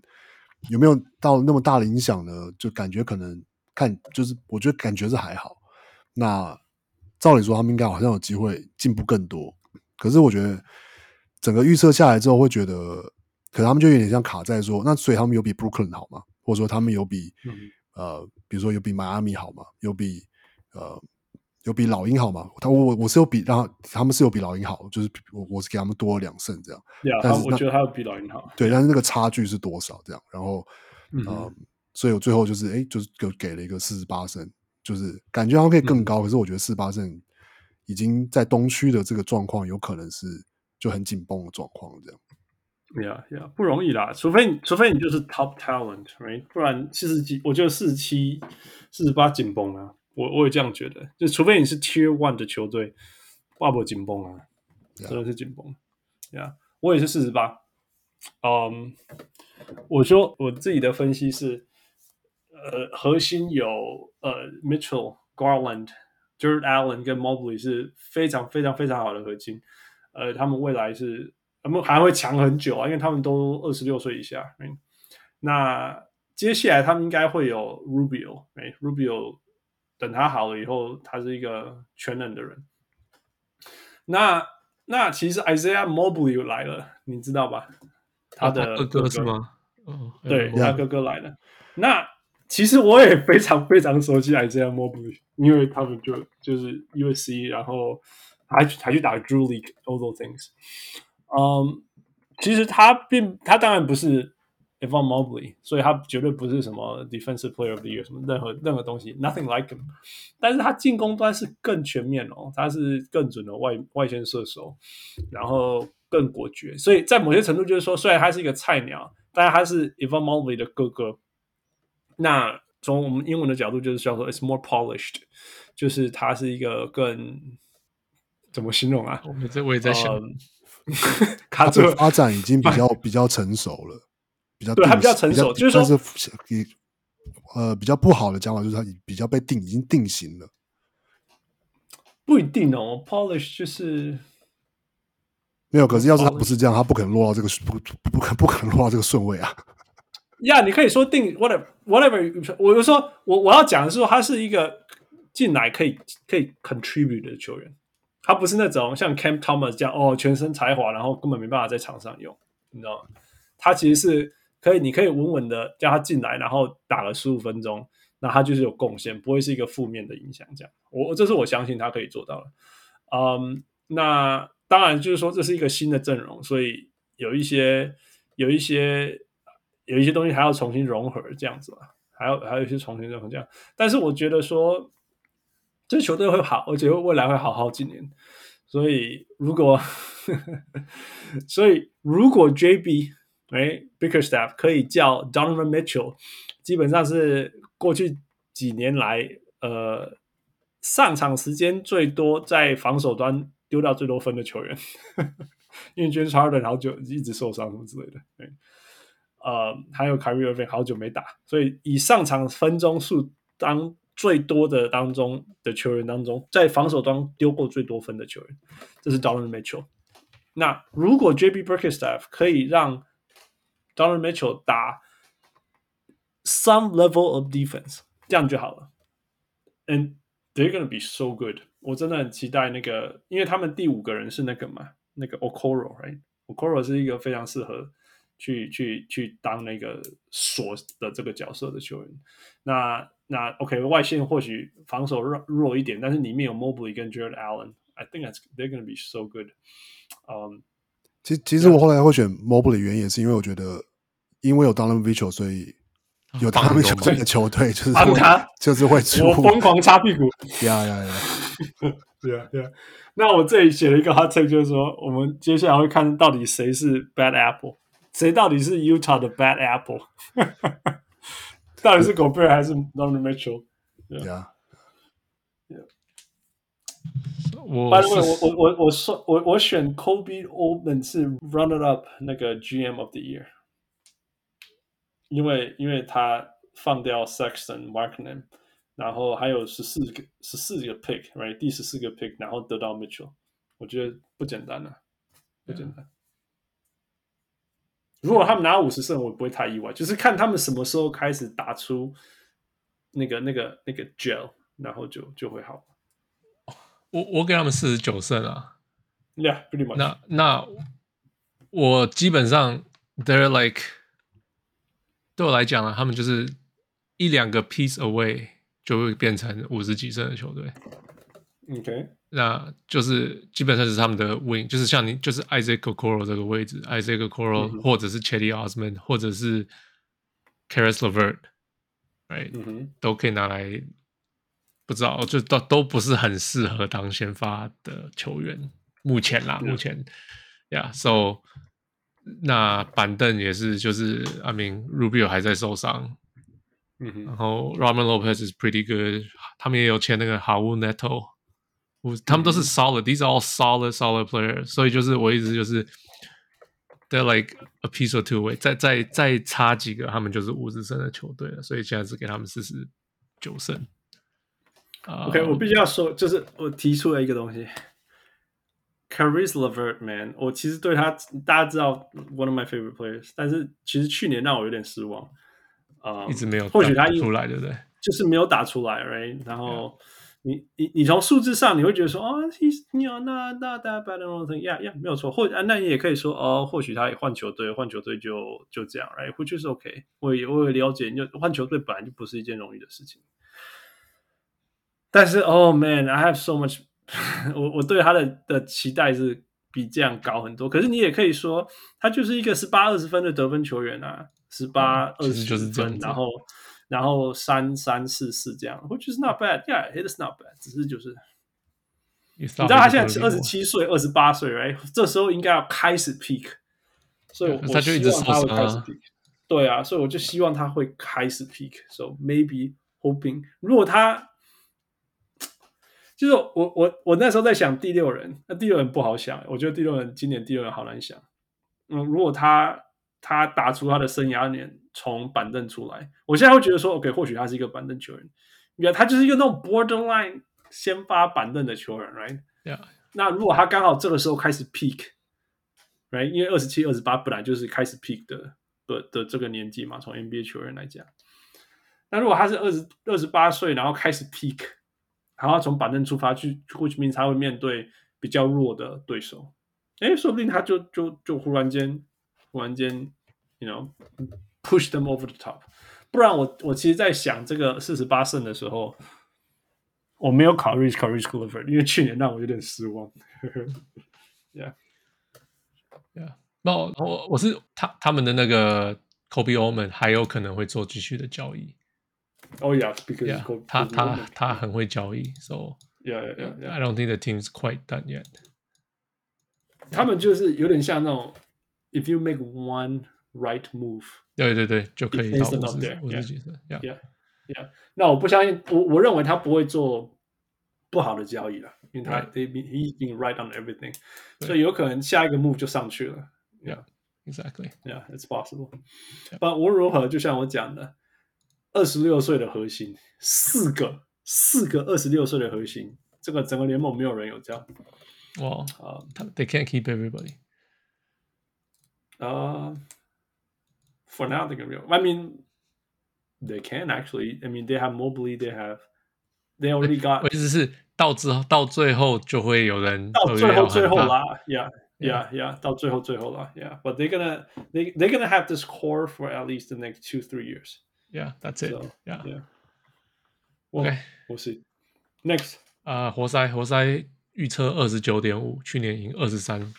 有没有到那么大的影响呢？就感觉可能看，就是我觉得感觉是还好。那照理说，他们应该好像有机会进步更多，可是我觉得。整个预测下来之后，会觉得，可能他们就有点像卡在说，那所以他们有比 Brooklyn 好吗？或者说他们有比、嗯、呃，比如说有比迈阿密好吗？有比呃，有比老鹰好吗？他我我是有比，然后他们是有比老鹰好，就是我我是给他们多了两胜这样。Yeah, 但是我觉得他有比老鹰好。对，但是那个差距是多少这样？然后嗯、呃，所以我最后就是哎，就是给给了一个四十八胜，就是感觉他们可以更高，嗯、可是我觉得四十八胜已经在东区的这个状况有可能是。就很紧绷的状况，这样。Yeah, yeah，不容易啦。除非你，除非你就是 top talent，right？不然四十几，我觉得四十七、四十八紧绷啊。我我也这样觉得。就除非你是 Tier One 的球队，哇不紧绷啊真的是紧绷。Yeah，我也是四十八。嗯，我说我自己的分析是，呃，核心有呃 Mitchell、Garland、Jarrett Allen 跟 Mobley 是非常非常非常好的核心。呃，他们未来是，他们还会强很久啊，因为他们都二十六岁以下。嗯、那接下来他们应该会有 Rubio，哎，Rubio 等他好了以后，他是一个全能的人。那那其实 Isaiah Mobley 来了，你知道吧？他的哥哥，哥哥是吗？哦，对，他哥哥来了。那其实我也非常非常熟悉 Isaiah Mobley，因为他们就就是 USC，然后。还还去打 Drew League，all those things。嗯，其实他并他当然不是 Evan Mobley，所以他绝对不是什么 Defensive Player of the Year 什么任何任何东西，Nothing like him。但是他进攻端是更全面哦，他是更准的外外线射手，然后更果决。所以在某些程度就是说，虽然他是一个菜鸟，但是他是 Evan Mobley 的哥哥。那从我们英文的角度就是叫做 "It's more polished"，就是他是一个更怎么形容啊？我这我也在想，他的发展已经比较比较成熟了，比较对他比较成熟，就是说以呃比较不好的讲法就是他比较被定已经定型了。不一定哦，polish 就是没有。可是要是他不是这样，他不可能落到这个不不不可不可能落到这个顺位啊。呀，你可以说定 whatever whatever。我就说我我要讲的是说，他是一个进来可以可以 contribute 的球员，他不是那种像 Cam Thomas 这样哦，全身才华，然后根本没办法在场上用，你知道吗？他其实是可以，你可以稳稳的叫他进来，然后打了十五分钟。那他就是有贡献，不会是一个负面的影响。这样，我这是我相信他可以做到的。嗯，那当然就是说这是一个新的阵容，所以有一些有一些有一些东西还要重新融合，这样子嘛，还有还有一些重新融合这样。但是我觉得说这球队会好，而且未来会好好几年。所以如果 所以如果 JB 哎 Bickerstaff 可以叫 Donovan Mitchell，基本上是。过去几年来，呃，上场时间最多，在防守端丢掉最多分的球员，因为 James Harden 好久一直受伤什么之类的，对，呃，还有 Kyrie Irving 好久没打，所以以上场分钟数当最多的当中的球员当中，在防守端丢过最多分的球员，这是 Donovan Mitchell。那如果 JB Bickerstaff 可以让 Donovan Mitchell 打。Some level of defense，这样就好了。And they're gonna be so good。我真的很期待那个，因为他们第五个人是那个嘛，那个 Okoro，right？Okoro 是一个非常适合去去去当那个锁的这个角色的球员。那那 OK，外线或许防守弱弱一点，但是里面有 Mobley 跟 Jarrett Allen。I think that's they're gonna be so good。嗯，其其实我后来会选 Mobley 原因也是因为我觉得，因为有 Donovan Mitchell，所以。有他们球队的球队，就是他就是会出我疯狂擦屁股，呀呀呀，对啊对啊。那我这里写了一个 hot take，就是说，我们接下来会看到底谁是 bad apple，谁到底是 Utah 的 bad apple，到底是 Gobert 还是 Donovan Mitchell？Yeah，我，by the way，我我我我说我我选 Kobe Altman 是 Runner Up 那个 GM of the Year。因为因为他放掉 Sexton、Markkanen，然后还有十四个十四个 pick，right？第十四个 pick，然后得到 Mitchell，我觉得不简单啊，不简单。如果他们拿五十胜，我不会太意外，就是看他们什么时候开始打出那个那个那个 gel，然后就就会好。我我给他们四十九胜啊，Yeah，pretty much。那那我基本上 they're like。对我来讲啊，他们就是一两个 piece away 就会变成五十几胜的球队。OK，那就是基本上是他们的 win，就是像你就是 Isaac Okoro 这个位置，Isaac Okoro、嗯、或者是 Cedi Osman 或者是 Caris LeVert，right，、嗯、都可以拿来，不知道就都都不是很适合当先发的球员，目前啦，目前，Yeah，so。那板凳也是，就是阿明 Rubio 还在受伤，嗯哼，然后 Robin Lopez is pretty good，他们也有签那个 Raul Neto，他们都是 solid，these、嗯、are all solid solid players，所以就是我一直就是，they're like a piece or two away，再再再差几个，他们就是五十胜的球队了，所以现在是给他们四十九胜。OK，、uh, 我必须要说，就是我提出了一个东西。Caris LeVert，man，我其实对他，大家知道，one of my favorite players，但是其实去年让我有点失望，啊、um,，一直没有，或许他出来，对不对？就是没有打出来，right？然后你 Yeah. 你你从数字上你会觉得说，哦，he's you know not not that bad or anything，yeah yeah，没有错，或啊那你也可以说，哦，或许他也换球队，换球队就就这样，right？Which is OK，我也我也了解，就换球队本来就不是一件容易的事情，但是，Oh man，I have so much。我我对他的的期待是比这样高很多，可是你也可以说他就是一个十八二十分的得分球员啊，十八二十就是这样，然后然后三三四四这样，which is not bad，yeah，it is not bad，只是就是你知道他现在是二十七岁、二十八岁，right？这时候应该要开始 peak，所以我希望他会开始 peak。对啊，所以我就希望他会开始 peak。So maybe hoping，如果他就是我我我那时候在想第六人，那第六人不好想，我觉得第六人今年第六人好难想。嗯，如果他他打出他的生涯年从板凳出来，我现在会觉得说，OK，或许他是一个板凳球员，因为他就是一个那种 borderline。先发板凳的球员，right？Yeah. 那如果他刚好这个时候开始 peak，right？因为二十七、二十八本来就是开始 peak 的的的这个年纪嘛，从 NBA 球员来讲。那如果他是二十二十八岁，然后开始 peak，然后从板凳出发去，which means 他会面对比较弱的对手，哎，说不定他就就就忽然间忽然间，you know，push them over the top。不然我我其实在想这个四十八胜的时候。我没有考虑考虑 c l i f f o r 因为去年让我有点失望。Yeah，Yeah，那我我是他他们的那个 Kobe Oman 还有可能会做继续的交易。Oh yeah，because yeah, 他他他很会交易，so yeah yeah yeah。I don't think the team's quite done yet。他们就是有点像那种，if you make one right move，对对对，就可以到五十五十几胜。Yeah。Yeah. 那我不相信，我我认为他不会做不好的交易了，因为他 Right. they he's been right on everything，所以有可能下一个 move 就上去了。Yeah，exactly。Yeah，it's possible。但无论如何，就像我讲的， 二十六岁的核心，四个四个二十六岁的核心，这个整个联盟没有人有这样。哇啊，they can't keep everybody。啊，for now they can be. I mean. They can actually. I mean, they have Mobley. They have. They already got. 我意思是到之后到最后就会有人到最后最后啦。Yeah, yeah, yeah. 到最后最后啦。Yeah, but they're gonna they they're gonna have this core for at least the next two three years. Yeah, that's it. Yeah, yeah. Okay, we'll see. Next. 啊，活塞活塞预测二十九点五，去年赢二十三。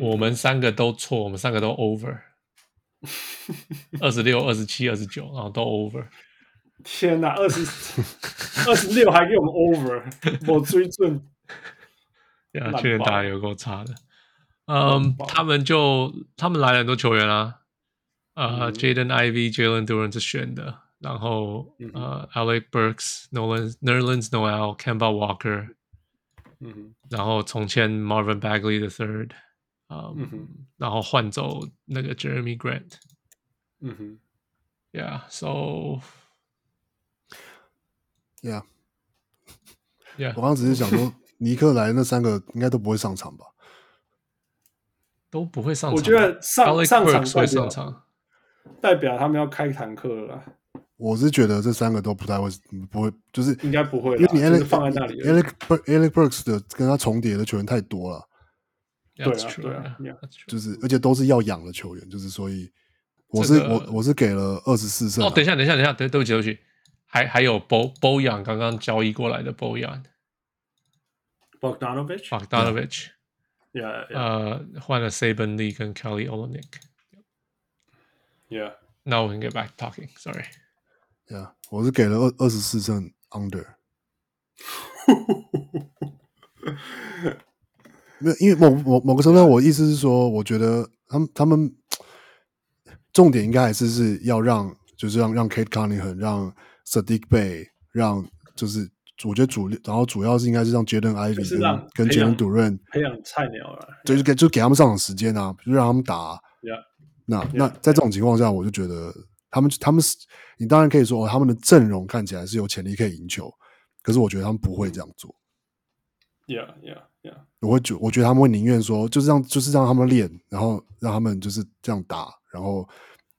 我们三个都错，我们三个都 over。二十六、二十七、二十九，然后都 over。天哪，二十 二十六还给我们 over，我追准。呀，去年打的有够差的。嗯，他们就他们来了很多球员啊，呃，Jaden Ivey、Jalen Duren 是选的，然后呃，Alec Burks、Nolan、Nerlens Noel、Kemba Walker，嗯，然后重签 Marvin Bagley the third。嗯，嗯哼，然后换走那个 Jeremy Grant，嗯哼，Yeah，so，Yeah，Yeah，我刚刚只是想说，尼克来那三个应该都不会上场吧？都不会上场。我觉得上 Alex 上场会上场， 代表他们要开坦克了。我是觉得这三个都不太会，不会，就是应该不会，因为你放在那里，Alex Alec Burks 的跟他重叠的球员太多了。对啊，对啊，就是，而且都是要养的球员，就是所以，我是我我是给了二十四胜。哦，等一下，等一下，等一下，对，对不起，对不起，还还有 Bo Bo y a n 刚刚交易过来的 Bojan，Bogdanovic，Bogdanovic，yeah，呃，换了 Saban Lee 跟 Kelly Yeah, now we can get back talking. Sorry. Yeah, 我是给了二二十四分 under. 没有，因为某某某个时候，我意思是说，我觉得他们他们重点应该还是是要让，就是让让 Kate Carney 很让 Sadik Bay 让就是我觉得主，然后主要是应该是让杰伦 Ivie 跟杰伦杜润培养菜鸟了，就是给就给他们上场时间啊，就让他们打。那那在这种情况下，我就觉得他们他们是，你当然可以说哦他们的阵容看起来是有潜力可以赢球，可是我觉得他们不会这样做。Yeah, yeah. Yeah. 我会觉，我觉得他们会宁愿说，就是让，就是让他们练，然后让他们就是这样打，然后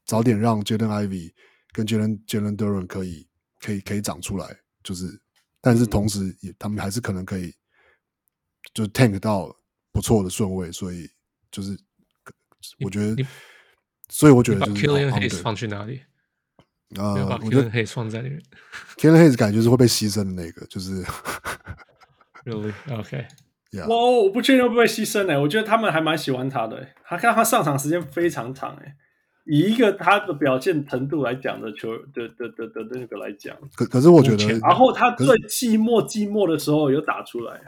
早点让 Jaden Ivey 跟 Jalen Jalen Duran 可以，可以，可以长出来，就是，但是同时也，他们还是可能可以，就 tank 到不错的顺位，所以就是，我觉得，所以我觉得就是 Killian Hayes 放去哪里？啊、呃，我觉得 Hayes 放在里面，Killian Hayes 感觉是会被牺牲的那个，就是，Really OK。我 Yeah. 我不确定会不会牺牲呢、欸？我觉得他们还蛮喜欢他的、欸，他看他上场时间非常长诶、欸。以一个他的表现程度来讲的球的的的的那个来讲，可可是我觉得，然后他最寂寞寂寞的时候有打出来，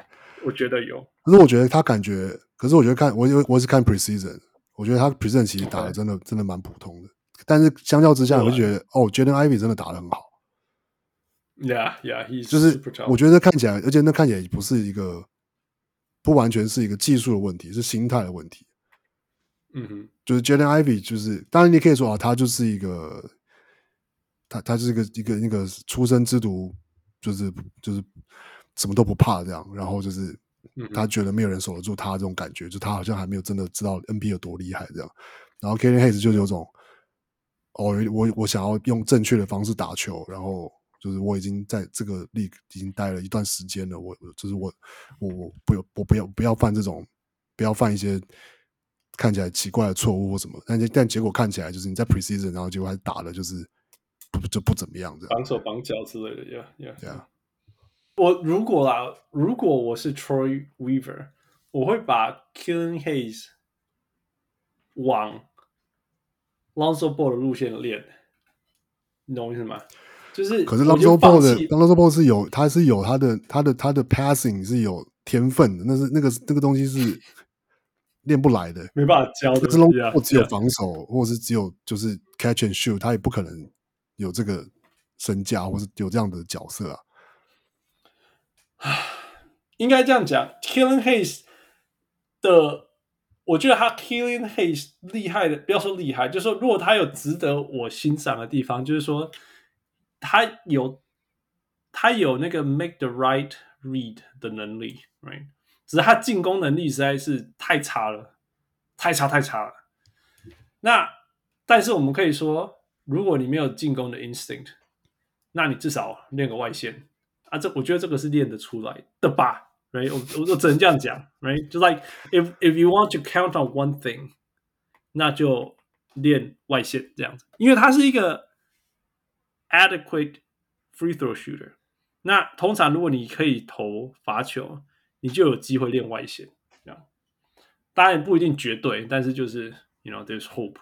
我觉得有。可是我觉得他感觉，可是我觉得看我因为我是看 preseason，我觉得他 preseason 其实打的真的.真的蛮普通的。但是相较之下，我就觉得哦，Jaden Ivey 真的打的很好。Yeah, yeah, he's 就是我觉得看起来，而且那看起来也不是一个不完全是一个技术的问题，是心态的问题。嗯哼，就是 Jaden Ivey，就是当然你可以说啊，他就是一个，他他是一个一个那个出生之毒，就是就是什么都不怕这样，然后就是他觉得没有人守得住他这种感觉，就他好像还没有真的知道 NBA 有多厉害这样。然后 Killian Hayes 就有种，哦，我我想要用正确的方式打球，然后。就是我已经在这个 league 已经待了一段时间了，我就是我我我不要我不要不要犯这种不要犯一些看起来奇怪的错误或什么，但但结果看起来就是你在 precision，然后结果还打了就是不就不怎么样这样，绑手绑脚之类的，yeah yeah yeah。我如果啦，如果我是 Troy Weaver，我会把 Killian Hayes 往 Lonzo Ball 的路线练，你懂我意思吗？就是，可是 Lonzo Ball 的 Lonzo Ball 是有，他是有他的他的他的 passing 是有天分的，那是那个那个东西是练不来的，没办法教的。可是 Lonzo Ball 只有防守.或者是只有就是 catch and shoot，他也不可能有这个身价，或是有这样的角色啊。啊 应该这样讲，Killing Hayes 的，我觉得他 Killing Hayes 厉害的，不要说厉害，就是说如果他有值得我欣赏的地方，就是说。他有，他有那个 make the right read 的能力，right？只是他进攻能力实在是太差了，太差太差了。那但是我们可以说，如果你没有进攻的 instinct，那你至少练个外线啊，这我觉得这个是练得出来的吧，right？我我只能这样讲，right？就 like if if you want to count on one thing，那就练外线这样子，因为他是一个。Adequate free throw shooter，那通常如果你可以投罚球，你就有机会练外线。这样当然不一定绝对，但是就是 you know there's hope。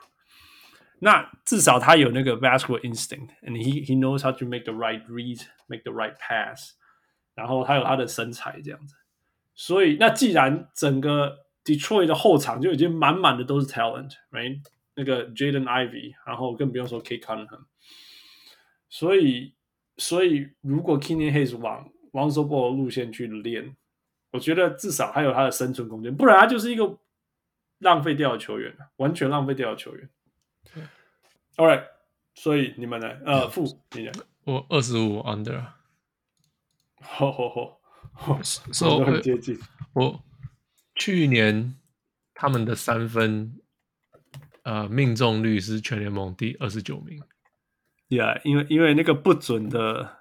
那至少他有那个 basketball instinct，and he he knows how to make the right read，make the right pass。然后他有他的身材这样子，所以那既然整个 Detroit 的后场就已经满满的都是 talent，right？那个 Jaden Ivy，然后更不用说 Cade Cunningham。所以，所以如果 Killian Hayes 往 Lonzo b o 的路线去练，我觉得至少还有他的生存空间，不然他就是一个浪费掉的球员，完全浪费掉的球员。All right，所以你们来？呃，负我二十五 under，好好好，所以很接近。我去年他们的三分呃命中率是全联盟第二十九名。Yeah，因为因为那个不准的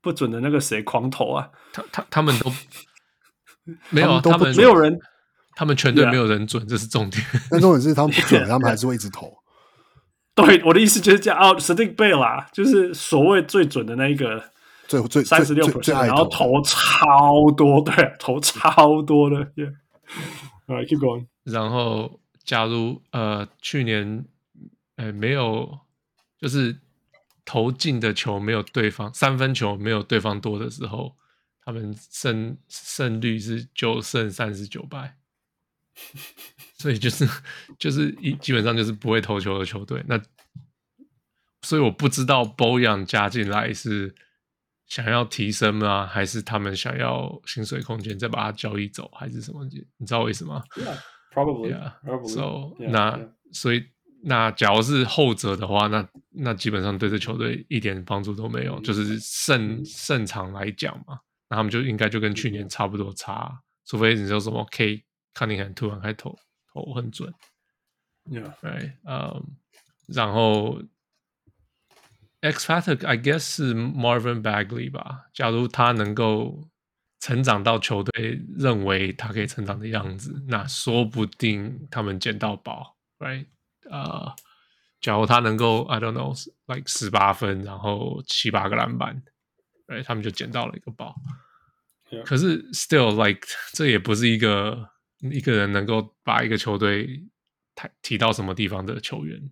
不准的那个谁狂投啊，他他他们都 没有，他们没有人，他们全队没有人准，这是重点。但重点是他们不准，他们还是会一直投。对，我的意思就是这样哦，Saddiq Bey 啦，就是所谓最准的那一个，最最三十六 percent，然后投超多，对，投超多的。Yeah，Alright，keep going。然后，假如呃去年呃没有，就是。投进的球没有对方三分球没有对方多的时候，他们胜胜率是九胜三十九败，所以就是就是一基本上就是不会投球的球队。那所以我不知道 Boyan 加进来是想要提升吗？还是他们想要薪水空间再把他交易走，还是什么？你知道为什么？Yeah，probably。Yeah，so 那所以。那假如是后者的话，那那基本上对这球队一点帮助都没有，就是胜胜场来讲嘛，那他们就应该就跟去年差不多差，除非你说什么 K 康宁很突然开投投很准，Yeah，right，嗯，然后 X Factor I guess 是 Marvin Bagley 吧，假如他能够成长到球队认为他可以成长的样子，那说不定他们捡到宝，Right？呃，假如他能够，I don't know，like 十八分，然后七八个篮板，哎，他们就捡到了一个宝。可是，still like 这也不是一个一个人能够把一个球队提提到什么地方的球员。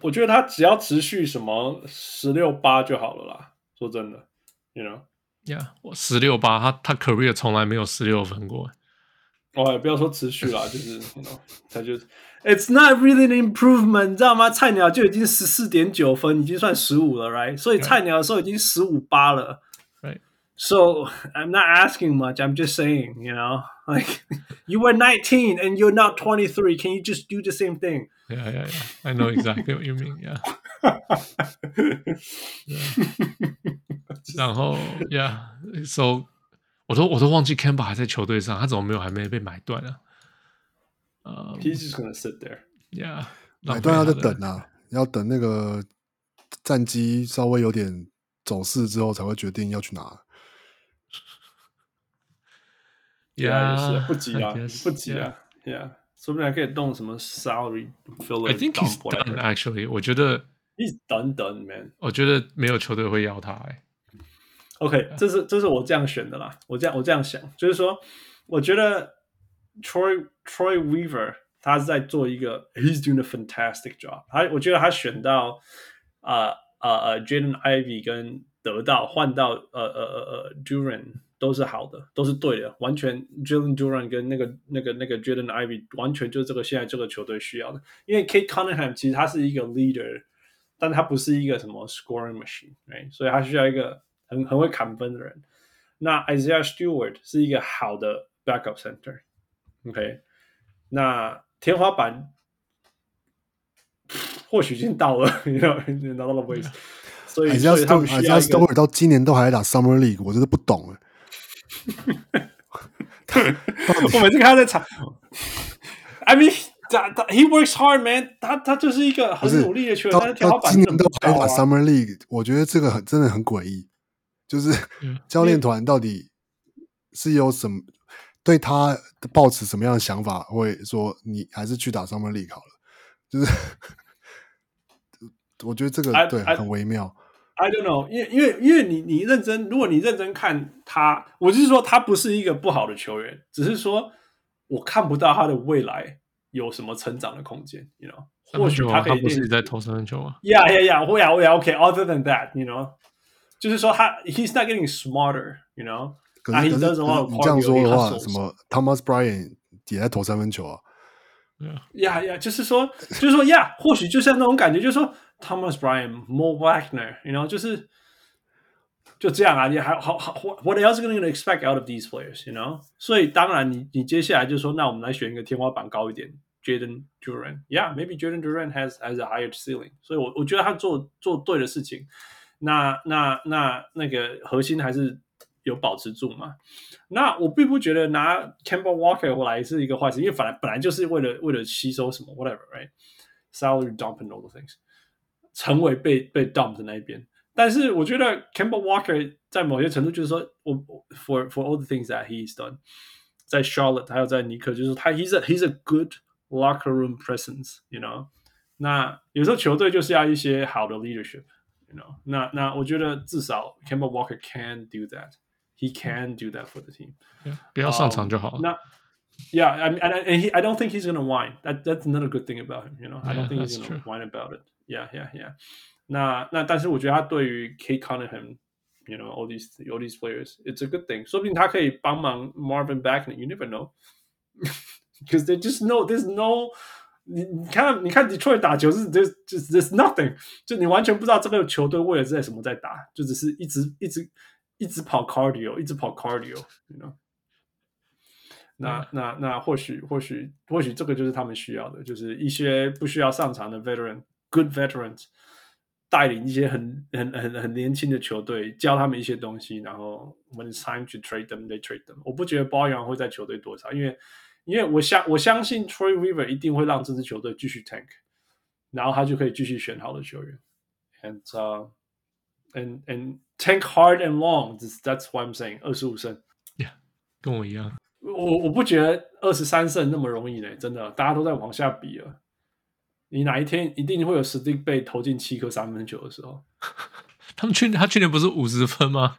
我觉得他只要持续什么十六八就好了啦。说真的，you know。Yeah，我十六八，他他 career 从来没有十六分过。哦，也不要说持续啦，就是 you know, 他就 It's not really an improvement，你知道吗？菜鸟就已经十四点九分，已经算十五了，right？所以菜鸟的时候已经十五八了 ，right？So I'm not asking much. I'm just saying, you know, like you were 19 and you're not 23. Can you just do the same thing? Yeah, yeah, yeah. I know exactly what you mean. Yeah. yeah. 然后，Yeah. So 我都我都忘记 Kemba 还在球队上，他怎么没有还没被买断啊？呃、um,，He's just gonna sit there. Yeah. 买断要在等啊，要等那个战绩稍微有点走势之后，才会决定要去拿。 Yeah，也是不急啊，不急啊，Yeah，说不定还可以动什么 salary filler。I think he's done actually。我觉得 he's done done man。我觉得没有球队会要他哎。OK，这是这是我这样选的啦，我这样我这样想，就是说，我觉得 Troy Troy Weaver 他是在做一个，he's doing a fantastic job。他我觉得他选到啊啊啊 Jaden Ivey 跟得到换到呃呃呃呃 Duren。都是好的，都是对的，完全 Jalen Duran 跟那个那个那个 Jaden Ivey 完全就是这个现在这个球队需要的。因为 Kate Cunningham 其实他是一个 leader，但他不是一个什么 scoring machine，right? 所以他需要一个很很会砍分的人。那 Isaiah Stewart 是一个好的 backup center，OK？那天花板或许已经到了，你知道，拿到了位置。所以 Isaiah Stewart 到今年都还在打 Summer League，我真的不懂哎。我每次看他在场，I mean，他他 he works hard, man 他。他他就是一个很努力的球员，但是天花板今年都还打 Summer League，我觉得这个很真的很诡异。就是教练团到底是有什么对他抱持什么样的想法，会说你还是去打 Summer League 好了。就是 我觉得这个 I, 对 I, 很微妙。I don't know，因为因为因为你你认真，如果你认真看他，我就是说他不是一个不好的球员，只是说我看不到他的未来有什么成长的空间，you know？或许他可以他不是在投三分球吗？Yeah, yeah, yeah. 会啊，会啊。OK. Other than that, you know，就是说他 he's not getting smarter, you know？可是可是你这样说的话，什么 Thomas Bryant 也在投三分球啊？呀呀，就是说，就是说呀，或许就像那种感觉，就是说。Thomas Bryant, Mo Wagner，you know，就是就这样啊。你还好好，What else are you going to expect out of these players？You know，所以当然你你接下来就说，那我们来选一个天花板高一点，Jaden Duren。Yeah，maybe Jaden Duren has has a higher ceiling。所以我我觉得他做做对的事情，那那那那个核心还是有保持住嘛。那我并不觉得拿 Kemba Walker 过来是一个坏事，因为本来本来就是为了为了吸收什么 whatever，right？Salary dump and all the things。 成为被被 dump 的那一边，但是我觉得 Kemba Walker 在某些程度就是说，我 for for all the things that he's done，在 Charlotte 还有在尼克，就是他 he's a he's a good locker room presence，you know。那有时候球队就是要一些好的 leadership，you know 那。那那我觉得至少 Kemba Walker can do that，he can do that for the team。不要上场就好。Um, 那 Yeah，I mean and he I don't think he's gonna whine。That that's another good thing about him，you know。I don't think he's gonna whine about it。 Yeah, yeah, yeah. 那那但是我觉得他对于 Cade Cunningham，you know all these all these players，it's a good thing。说不定他可以帮忙 Marvin Bagley，you never know。Because they just know there's no 你你看你看 Detroit 打球是 there's just there's nothing，就你完全不知道这个球队为了在什么在打，就只是一直一直一直跑 cardio，一直跑 cardio，you know。那那那或许或许或许这个就是他们需要的，就是一些不需要上场的 veteran。 Good veterans 带领一些很很很很年轻的球队，教他们一些东西，然后 When it's time to trade them, they trade them。我不觉得包养会在球队多少，因为因为我相我相信 Troy Weaver 一定会让这支球队继续 tank，然后他就可以继续选好的球员，and、uh, and and tank hard and long。That's what I'm saying。二十五胜，Yeah，跟我一样。我我不觉得二十三胜那么容易呢，真的，大家都在往下比了。 你哪一天一定会有史蒂被投进七颗三分球的时候？他们去他去年不是五十分吗？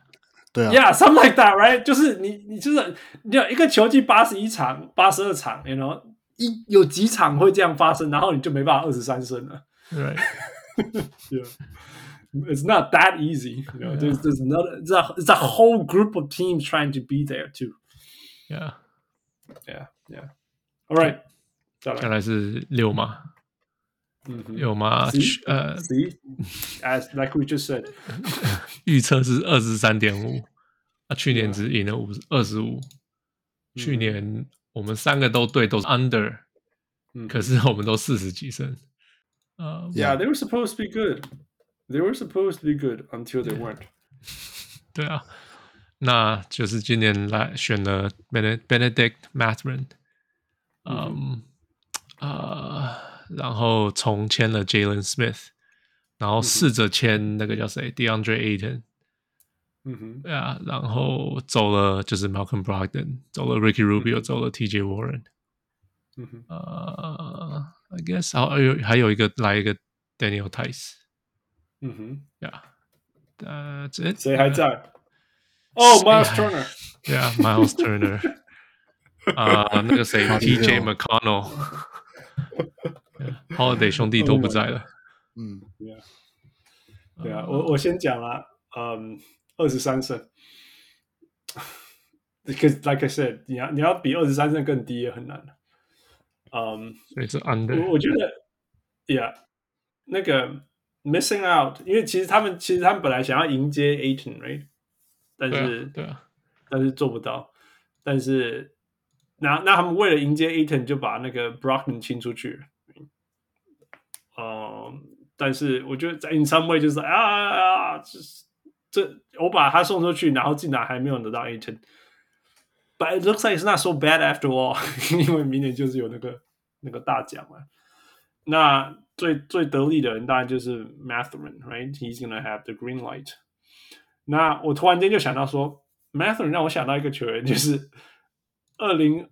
对啊，Yeah，something like that，right？就是你你就是你有一个球季八十一场、八十二场，you know，一有几场会这样发生，然后你就没办法二十三胜了。Right？Yeah，it's not that easy. You know, there's there's another it's a it's a whole group of teams trying to be there too. Yeah, yeah, yeah. All right，再来是溜马，嗯，溜马呃，as like we just said，预测是二十三点五，啊，去年只赢了五二十五，去年我们三个都对，都是 under，可是我们都四十几胜。Uh, yeah, they were supposed to be good. They were supposed to be good until they weren't. 对啊，那就是今年来选了 Benedict Mathurin，嗯呃， 然后重签了 Jalen Smith，然后试着签那个叫谁 DeAndre Ayton，嗯哼，对啊，然后走了就是 Malcolm Brogdon，走了 Ricky Rubio，走了 TJ Warren。嗯哼，呃、uh,，I guess 还有还有一个来一个 Daniel Tice，嗯哼，Yeah，呃，这谁还在？哦、oh,，Miles Turner，对啊，Miles Turner，啊，uh, 那个谁，TJ McConnell，Holiday 兄弟都不在了，嗯，对啊，对啊，我我先讲啊，嗯，二十三胜，because like I said，你要你要比二十三胜更低也很难。嗯，所以是 under。我我觉得，Yeah，那个 missing out，因为其实他们其实他们本来想要迎接 Ayton，right？但是对啊，但是做不到。但是那那他们为了迎接 Ayton，就把那个 Brogdon 清出去。嗯，但是我觉得在 in some way 就是啊，这我把他送出去，然后竟然还没有得到 a t o n。But it looks like it's not so bad after all，因为明年就是有那个那个大奖嘛。那最最得力的人当然就是 Mathurin，right？He's gonna have the green light。那我突然间就想到说，Mathurin 让我想到一个球员，就是二零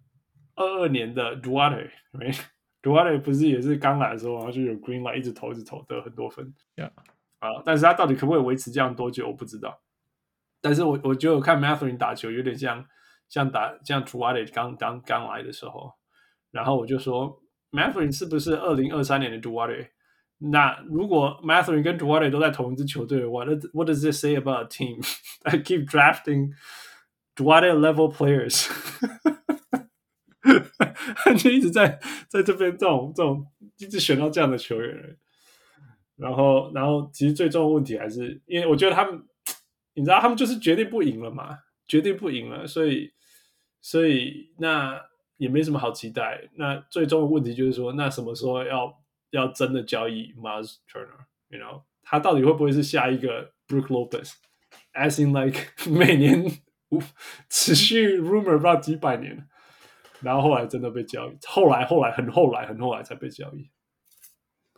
二二年的 Druat，right？Duarte，right？Duarte 不是也是刚来的时候，然后就有 green light，一直投一直投，得很多分。Yeah，啊，但是他到底可不可以维持这样多久，我不知道。但是我我觉得我看 Mathurin 打球有点像。像打像 Duarte 刚刚刚来的时候，然后我就说 Mathurin 是不是二零二三年的 Duarte？那如果 Mathurin 跟 Duarte 都在同一支球队的话，那 What does this say about a team that keep drafting Duarte level players？他就一直在在这边这种这种一直选到这样的球员，然后然后其实最重要的问题还是因为我觉得他们，你知道他们就是决定不赢了嘛，决定不赢了，所以。所以那也没什么好期待。那最终的问题就是说，那什么时候要要真的交易 Mars Turner？You know，他到底会不会是下一个 Brook Lopez？As in like 每年 持续 rumor 不知道几百年，然后后来真的被交易，后来后来很后来很后来才被交易。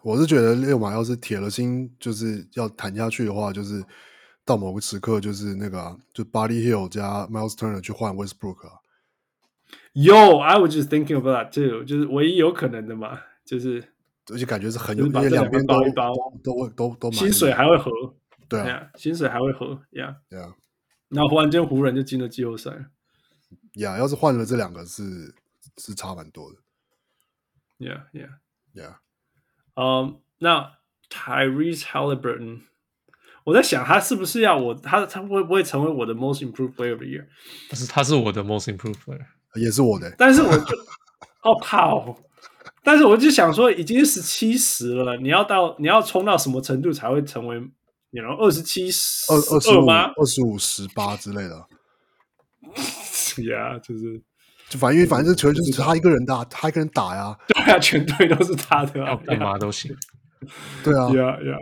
我是觉得六马要是铁了心就是要谈下去的话，就是到某个时刻就是那个、啊、就 Hield 加 Miles Turner 去换 Westbrook 啊。Yo, I was just thinking about that too，就是唯一有可能的嘛，就是而且感觉是很有，因为两边包一包都会都都薪水还会合，对啊，薪水还会合，Yeah，Yeah，然后忽然间湖人就进了季后赛，Yeah，要是换了这两个是是差蛮多的，Yeah，Yeah，Yeah，嗯，那 Tyrese Halliburton，我在想他是不是要我，他他会不会成为我的 Most Improved Player of the Year？但是他是我的 Most Improved Player。也是我的，但是我就，哦靠！但是我就想说，已经十七十了，你要到你要冲到什么程度才会成为，你能二十七十二二十五二十五十八之类的？呀，yeah, 就是就反正因为反正这球就是他一个人打，他一个人打呀，对啊，全队都是他的，要干嘛都行。对啊，呀呀，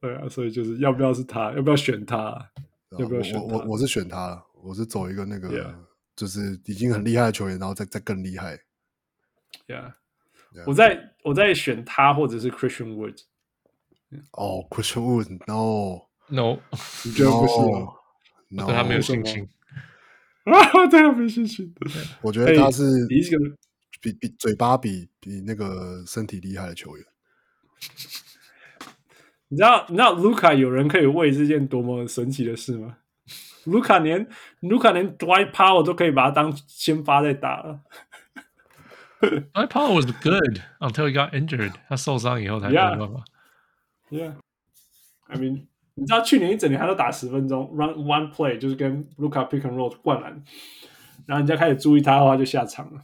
对啊，所以就是要不要是他，要不要选他，要不要选我？我我是选他，我是走一个那个。就是已经很厉害的球员，然后再再更厉害。Yeah，, yeah. 我在我在选他或者是 Christian Wood。哦、oh,，Christian Wood，No，No，你觉得不是？No，对他没有信心。啊，对啊没信心。我觉得他是比一个比比嘴巴比比那个身体厉害的球员。你知道你知道卢卡有人可以为这件多么神奇的事吗？卢卡连卢卡连 Dwight Powell 都可以把他当先发在打了。Dwight Powell was good until he got injured。他受伤以后才没办法。Yeah, I mean 你知道去年一整年他都打十分钟，run one play 就是跟 Luka pick and roll 灌篮，然后人家开始注意他的话就下场了。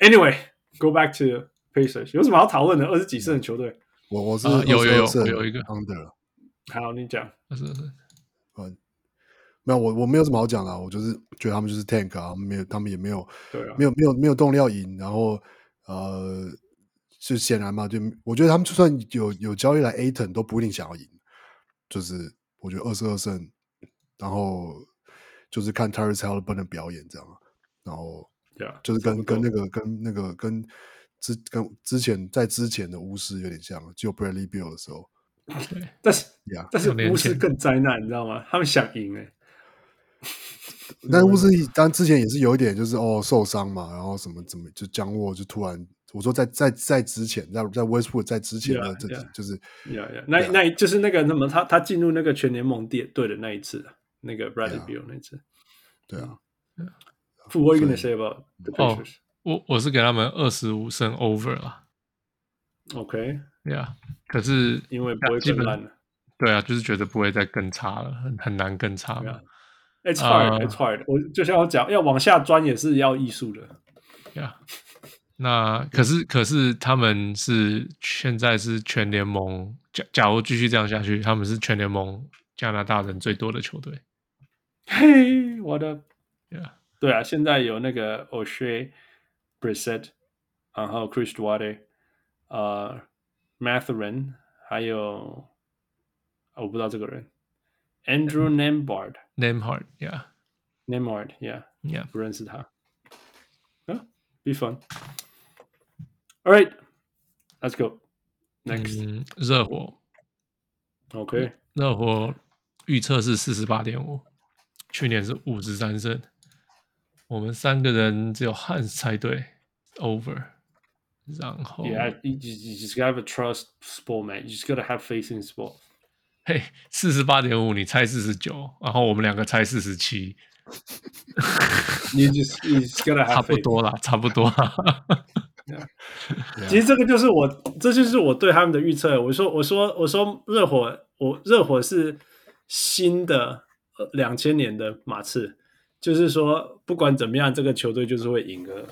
Anyway，go back to Pacers，有什么好讨论的？二十几胜的球队，我我是有有有有一个 under，好，你讲，是是，嗯，没有我我没有什么好讲的，我就是觉得他们就是 tank 啊，没有他们也没有，对啊，没有没有没有动力要赢，然后呃。就显然嘛，就我觉得他们就算有有交易来 Ayton 都不一定想要赢，就是我觉得二十二胜，然后就是看 Tyrese Haliburton 的表演这样，然后就是跟 yeah, 跟那个跟那个跟之跟之前在之前的巫师有点像，就 Bradley b i l l 的时候，对，但是 yeah, 但是巫师更灾难，你知道吗？他们想赢哎、欸，但巫师当之前也是有一点就是哦受伤嘛，然后什么怎么就僵卧就突然。我说在在在之前，在在 Westbrook 在之前的这 yeah, yeah. 就是 yeah, yeah. 那那就是那个那么他他进入那个全联盟队队的那一次，那个 Bradley Beal 那一次，对啊。What are you gonna say about the Pacers？我我是给他们二十五胜 over 了。OK，对啊，可是因为不会更烂了。对啊，就是觉得不会再更差了，很很难更差了。It's hard, it's hard。我就像我讲，要往下钻也是要艺术的。Yeah。那可是可是他们是现在是全联盟，假假如继续这样下去，他们是全联盟加拿大人最多的球队。嘿，我的，Yeah，对啊，现在有那个 O'Shea Brissett，然后 Chris Duarte，呃，Mathurin，还有我不知道这个人，Andrew Nembhard，Nembhard，Yeah，Nembhard，Yeah，Yeah，不认识他。啊，Be fun。All right, let's go. Next，嗯，热火，OK，热火预测是四十八点五，去年是五十三胜。我们三个人只有汉斯猜对，over。然后，Yeah, you just gotta have a trust sport, man. You just gotta have faith in sport. 嘿，四十八点五，你猜四十九，然后我们两个猜四十七。你 just, you just gotta have faith. 差不多啦，差不多啦。 其实这个就是我，这就是我对他们的预测。我说，我说，我说，热火，我热火是新的两千年的马刺，就是说，不管怎么样，这个球队就是会赢个。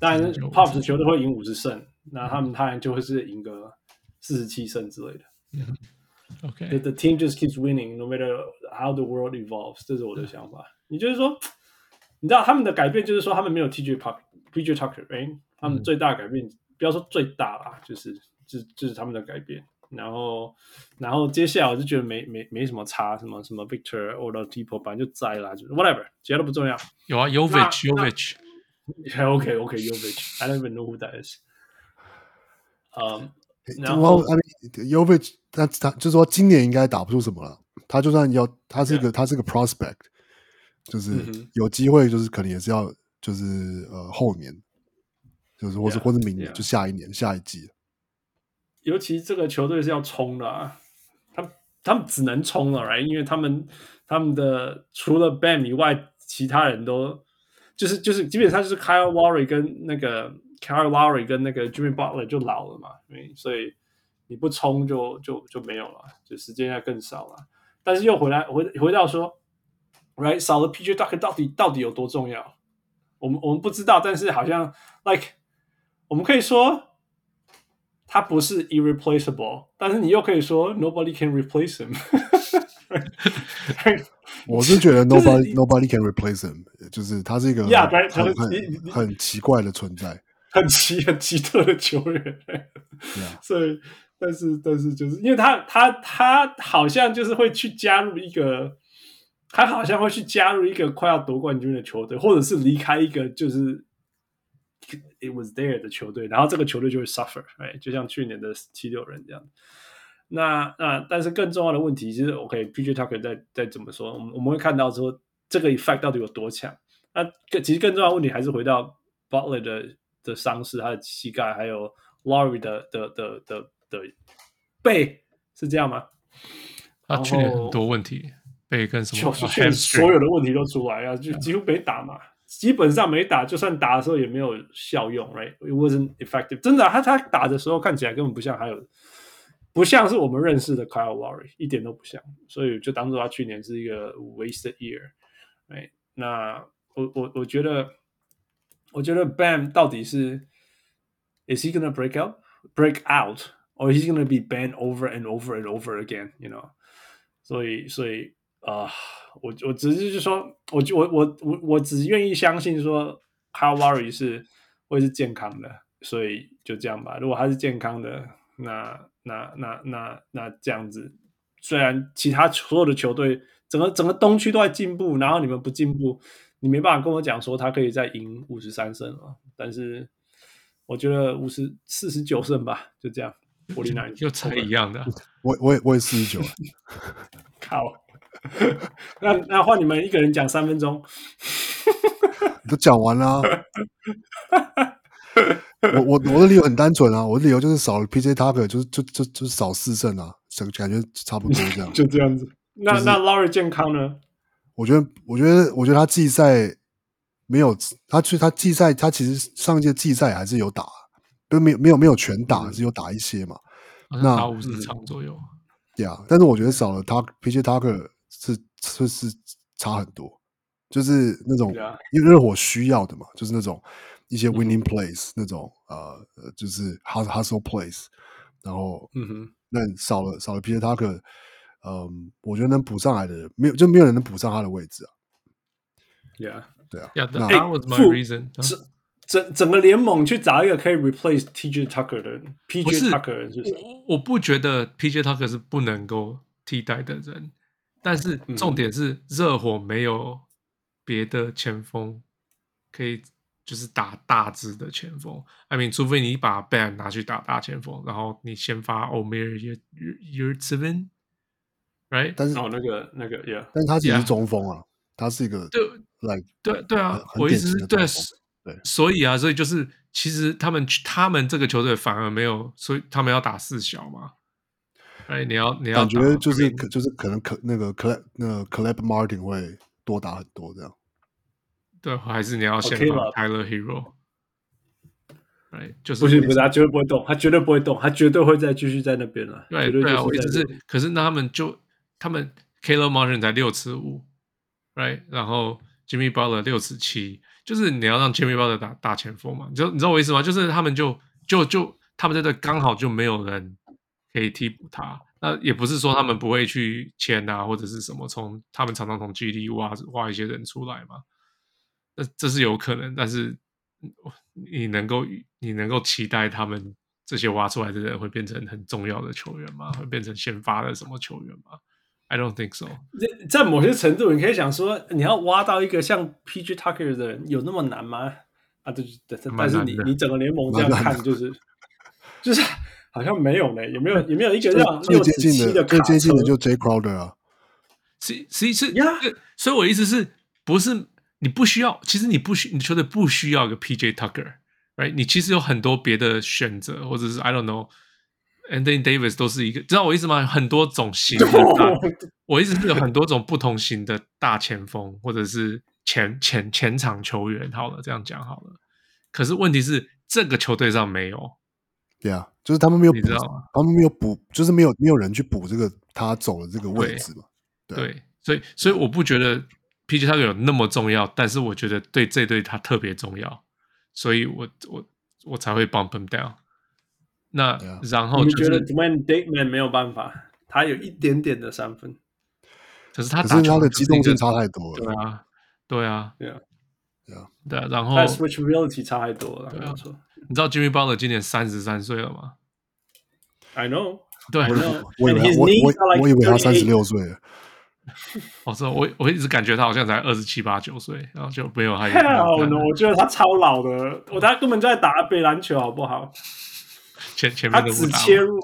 当然，Pops 球队会赢五十胜，那他们当然就会是赢个四十七胜之类的。OK，the the team just keeps winning no matter how the world evolves。这是我的想法。你就是说，你知道他们的改变，就是说他们没有 TJ Park。PJ Tucker，哎，他们最大改变，嗯、不要说最大啦，就是，就就是他们的改变。然后，然后接下来我就觉得没没没什么差，什么什么 Victor Oladipo 反正就栽了，就是 whatever，其他都不重要。有啊 OK，OK，Jovic，I don't even know who that is。嗯，然后 I mean Jovic，他他就是说今年应该打不出什么了。他就算要，他是一个.他是个 prospect，就是有机会，就是可能也是要。就是呃后年，就是或者 Yeah, 或者明年 yeah. 就下一年下一季，尤其这个球队是要冲的，啊，他他们只能冲了，right？因为他们他们的除了 Bam 以外，其他人都就是就是基本上就是 Kyle Lowry 跟那个 Kyle Lowry 跟那个 Jimmy Butler 就老了嘛，所以你不冲就就就没有了，就时间要更少了。但是又回来回回到说，right？少了 PJ Tucker 到底到底有多重要？我们我们不知道，但是好像，like，我们可以说他不是 irreplaceable，但是你又可以说 nobody can replace him。我是觉得 nobody nobody can replace him，就是他是一个很 yeah, 很很，很奇怪的存在，很奇很奇特的球员。Yeah. 所以，但是但是就是因为他他他好像就是会去加入一个。他好像会去加入一个快要夺冠军的球队，或者是离开一个就是 it was there 的球队，然后这个球队就会 suffer，哎，就像去年的七六人这样。那那但是更重要的问题，其实 OK，PJ Tucker 在在怎么说，我们我们会看到说这个 effect 到底有多强。那更其实更重要的问题还是回到 Butler 的的伤势，他的膝盖，还有 Lowry 的的的的的背，是这样吗？他去年很多问题。背跟什么？就是所有的问题都出来啊，就几乎没打嘛，基本上没打，就算打的时候也没有效用，right？It wasn't effective。真的，他他打的时候看起来根本不像还有不像是我们认识的 Kyle Lowry，一点都不像，所以就当做他去年是一个 wasted year，right？，那我我我觉得，我觉得 Bam 到底是 Is he gonna break out, break out, or is he gonna be banned over and over and over again? You know，所以所以啊、呃，我我只是就说，我就我我我我只愿意相信说 Kyle Lowry 是会是健康的，所以就这样吧。如果他是健康的，那。那那那那这样子，虽然其他所有的球队整个整个东区都在进步，然后你们不进步，你没办法跟我讲说他可以再赢五十三胜啊。但是我觉得五十四十九胜吧，就这样。我离哪就猜一样的，我我也我也四十九。靠，那那换你们一个人讲三分钟，都讲完了。我我我的理由很单纯啊，我的理由就是少了 PJ Tucker，就是就就就少四胜啊，感觉差不多这样，就这样子。那、就是、那 Laurie 健康呢？我觉得我觉得我觉得他季赛没有他去他季赛他其实上一届季赛还是有打，就没有没有没有全打，只有打一些嘛。嗯、那打五十场左右。对啊，但是我觉得少了他 PJ Tucker 是是是差很多，就是那种因为热火需要的嘛，就是那种。一些 winning plays、嗯、那种呃，就是 hustle plays，然后嗯哼，那少了少了 PJ Tucker，嗯，我觉得能补上来的人没有，就没有人能补上他的位置啊。Yeah，对啊。Yeah, that was my reason。整整整个联盟去找一个可以 replace TJ Tucker 的人，PJ Tucker 就是谁，我不觉得 PJ Tucker 是不能够替代的人，但是重点是热火没有别的前锋可以。就是打大只的前锋，I mean，除非你把 Ban 拿去打大前锋，然后你先发 Omer Yurtseven，right？但是哦，那个那个，Yeah，但是他其实是中锋啊，yeah. 他是一个对，like 对对啊，我意思是对对，所以啊，所以就是其实他们他们这个球队反而没有，所以他们要打四小嘛，哎，你要你要感觉就是就是可能可那个 Clap 那个 Caleb Martin 会多打很多这样。对，还是你要先把 Tyler Hero，哎，就是不行，不是他绝对不会动，他绝对不会动，他绝对会再继续在那边了。对对啊，我意思是，可是那他们就他们 Caleb Martin 才六尺五，right，然后 Jimmy Butler 六尺七，就是你要让 Jimmy Butler 打大前锋嘛？你知道你知道我意思吗？就是他们就就就他们在这队刚好就没有人可以替补他。那也不是说他们不会去签啊，或者是什么，从他们常常从 G 里挖挖一些人出来嘛。那这是有可能，但是你能够你能够期待他们这些挖出来的人会变成很重要的球员吗？会变成先发的什么球员吗？I don't think so。在在某些程度，你可以想说，你要挖到一个像 PG Tucker 的人有那么难吗？啊，对对对，但是你你整个联盟这样看，就是就是好像没有呢，有没有有没有一个让最接近的最接近的就 Jay Crowder 啊？是是是呀，所以我的意思是不是？你不需要，其实你不需，你球队不需要一个 PJ Tucker，right？你其实有很多别的选择，或者是 I don't know，Anthony Davis 都是一个，知道我意思吗？很多种型的大，我意思是有很多种不同型的大前锋，或者是前前前场球员。好了，这样讲好了。可是问题是，这个球队上没有，对啊，就是他们没有，你知道吗？他们没有补，就是没有没有人去补这个他走的这个位置嘛。对，对，所以所以我不觉得。PG 他有那么重要，但是我觉得对这队他特别重要，所以我我我才会 bump him down。那.然后、就是、你觉得 Dwayne Dedmon 没有办法，他有一点点的三分，可是他打球的机动性差太多了。对啊，对啊，对啊，对啊，对啊。然后 switchability 差太多了。对啊，你知道 Jimmy Butler 今年三十三岁了吗？I know。对，我我我我以为他三十六岁了。我说我我一直感觉他好像才二十七八九岁，然后就没有他。Hell no！我觉得他超老的，我他根本就在打北篮球，好不好？前前面他只切入，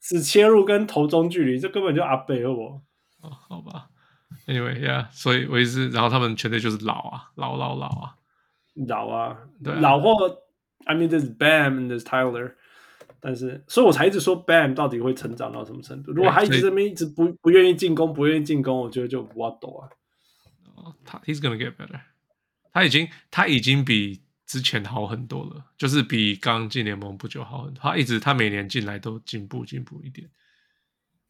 只切入跟投中距离，这根本就阿北了我。哦，好吧。Anyway，yeah，所以我一直，然后他们全队就是老啊，老老老啊，老啊，对啊，老或 I mean there's Bam and there's Tyler。但是，所以我才一直说 Bam 到底会成长到什么程度？如果他一直这边一直不不愿意进攻，不愿意进攻，我觉得就挖斗啊。他 He's gonna get better。他已经他已经比之前好很多了，就是比刚进联盟不久好很多。他一直他每年进来都进步进步一点。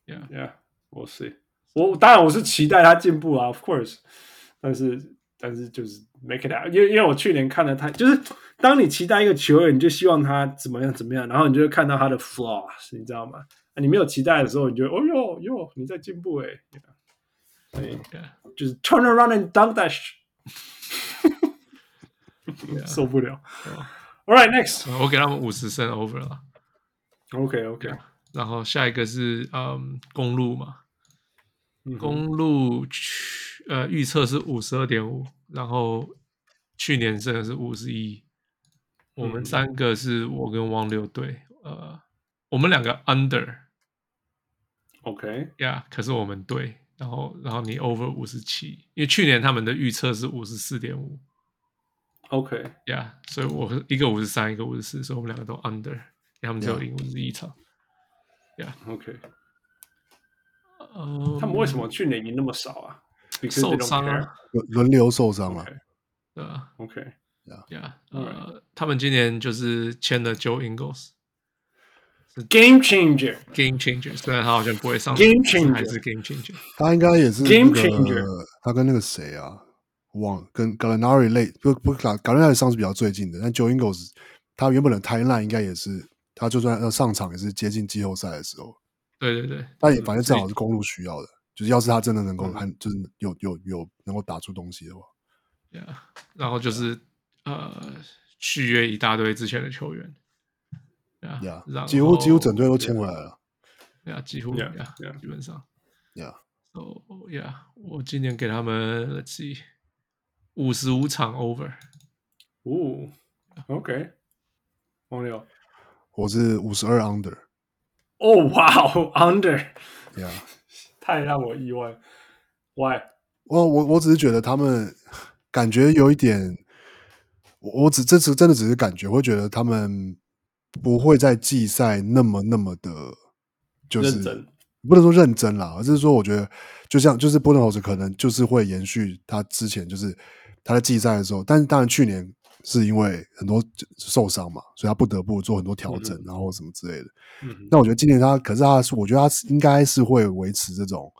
Yeah，Yeah，we'll see。我当然我是期待他进步啊，Of course。但是但是就是 make it out，因为因为我去年看了他，就是当你期待一个球员，你就希望他怎么样怎么样，然后你就会看到他的 flaws，你知道吗？你没有期待的时候，你就哦哟哟，你在进步诶。所以就是 turn around and dunk that，受不了。All right, next，我给他们五十胜 over 了。OK OK，然后下一个是嗯公路嘛，公路去呃预测是五十二点五，然后去年胜的是五十一。我们三个是我跟汪六队，呃，我们两个 under。OK，Yeah，可是我们对。然后，然后你 over 五十七，因为去年他们的预测是五十四点五。OK，Yeah，所以我一个五十三，一个五十四，所以我们两个都 under，他们只有赢五十一场。Yeah，OK。他们为什么去年赢那么少啊？受伤啊，轮流受伤了。对啊，OK，Yeah，呃，他们今年就是签了 Joe Ingles。Game changer，Game changer。虽然他好像不会上，Game changer 还是 Game changer。他应该也是 Game changer。他跟那个谁啊，忘跟 Gallinari 类不不 Gallinari 上是比较最近的，但 Joe Ingles 他原本的 timeline 应该也是他就算要上场也是接近季后赛的时候。对对对，但也反正正好是公路需要的，就是要是他真的能够还就是有有有能够打出东西的话，Yeah，然后就是呃续约一大堆之前的球员。呀，几乎几乎整队都签回来了。呀，几乎呀，基本上。呀，So yeah，我今年给他们，Let's see，五十五场 over。哦，OK。王六，我是五十二 under。哦，哇，under。呀，太让我意外。Why？我我我只是觉得他们感觉有一点，我我只这次真的只是感觉，我觉得他们。不会在季赛那么那么的，就是不能说认真啦，而是说我觉得就像就是波顿猴子可能就是会延续他之前就是他在季赛的时候，但是当然去年是因为很多受伤嘛，所以他不得不做很多调整，然后什么之类的。那我觉得今年他可是他是我觉得他应该是会维持这种，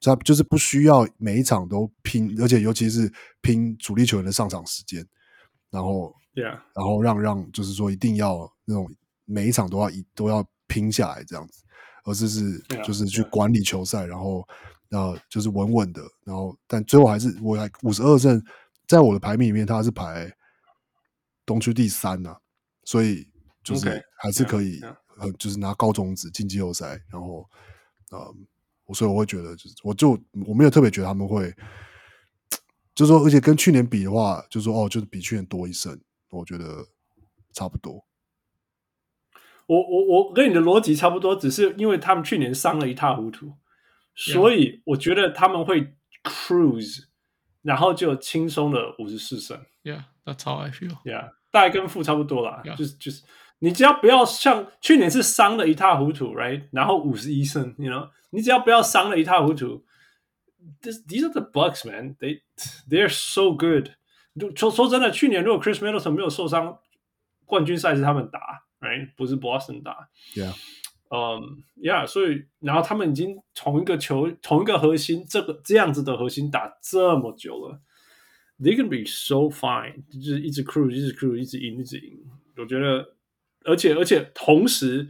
他就是不需要每一场都拼，而且尤其是拼主力球员的上场时间，然后。Yeah. 然后让让就是说一定要那种每一场都要一都要拼下来这样子，而是是就是去管理球赛，然后呃就是稳稳的，然后但最后还是我还五十二胜，在我的排名里面他是排东区第三呐、啊，所以就是还是可以就是拿高种子进季后赛，然后呃所以我会觉得就是我就我没有特别觉得他们会，就是说而且跟去年比的话，就是说哦就是比去年多一胜。我觉得差不多。我我我跟你的逻辑差不多，只是因为他们去年伤了一塌糊涂所以我觉得他们会 cruise，然后就轻松的五十四胜。Yeah, that's how I feel. Yeah，大概跟负差不多啦。Yeah. 就是就是，你只要不要像去年是伤的一塌糊涂，right？然后五十一胜，you know，你只要不要伤的一塌糊涂。This, these are the Bucks, man. They they are so good. 说说真的，去年如果 Chris Middleton 没有受伤，冠军赛是他们打，right？不是 Boston 打。Yeah，嗯，Yeah，所以然后他们已经同一个球、同一个核心，这个这样子的核心打这么久了，They can be so fine，就是一直 cruise，一直 cruise，一直赢，一直赢。我觉得，而且而且同时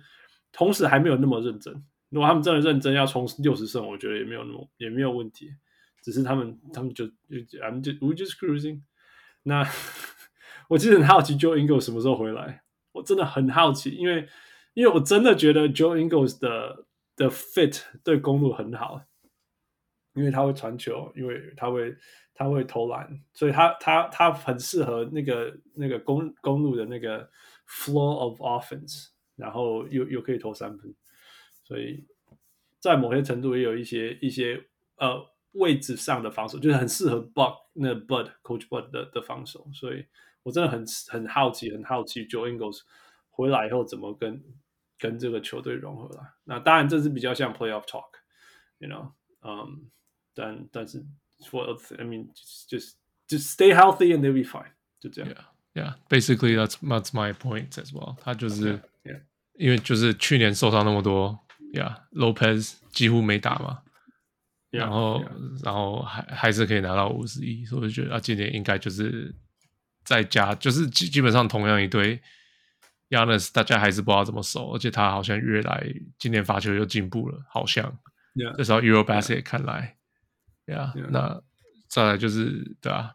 同时还没有那么认真。如果他们真的认真要冲六十胜，我觉得也没有那么也没有问题。只是他们他们就就 I'm just we just cruising。那 我其实很好奇，Joe Ingles 什么时候回来？我真的很好奇，因为因为我真的觉得 Joe Ingles 的的 fit 对公路很好，因为他会传球，因为他会他会投篮，所以他他他很适合那个那个公公路的那个 flow of offense，然后又又可以投三分，所以在某些程度也有一些一些呃。位置上的防守就是很适合 Bud 那 Bud Coach Bud 的的防守，所以我真的很很好奇，很好奇 Joe Ingles 回来以后怎么跟跟这个球队融合了。那当然这是比较像 Playoff Talk，you know，嗯、um,，但但是 for I mean just just stay healthy and they'll be fine，就这样。Yeah，yeah，basically that's that's my point as well。他就是 yeah, yeah. 因为就是去年受伤那么多。呀、yeah,，Lopez 几乎没打嘛，yeah, 然后 yeah. 然后还还是可以拿到五十一，所以我就觉得啊，今年应该就是再加，就是基基本上同样一堆大家还是不知道怎么守，而且他好像越来今年罚球又进步了，好像，yeah, 至少 Eurobasket 看来，呀、yeah, yeah.，那再来就是对啊，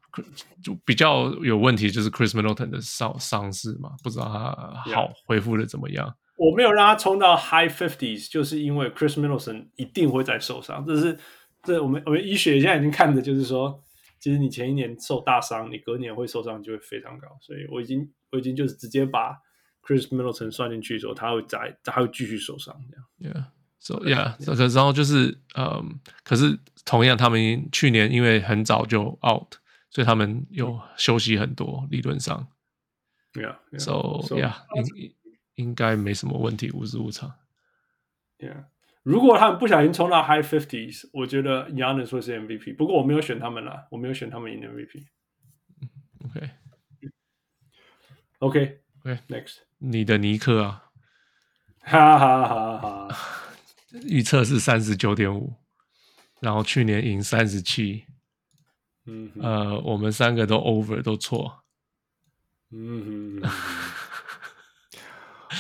就比较有问题就是 Chris Middleton 的伤伤势嘛，不知道他好恢复的怎么样。我没有让他冲到 high fifties，就是因为 Chris Middleton 一定会再受伤。这是这我们我们医学现在已经看的，就是说，其实你前一年受大伤，你隔年会受伤就会非常高。所以我已经我已经就是直接把 Chris Middleton 算进去的时候，他会再他会继续受伤这样。Yeah，so yeah，可是然后就是嗯，可是同样他们去年因为很早就 out，所以他们有休息很多，理论上。Yeah，so yeah。应应该没什么问题，五十五场。Yeah，如果他们不小心冲到 High Fifties，我觉得 Giannis 会是 MVP。不过我没有选他们啦，我没有选他们赢 MVP。OK，OK，OK，Next，你的尼克啊，哈哈哈哈！预测是三十九点五，然后去年赢三十七。嗯，呃，我们三个都 Over 都错。嗯哼。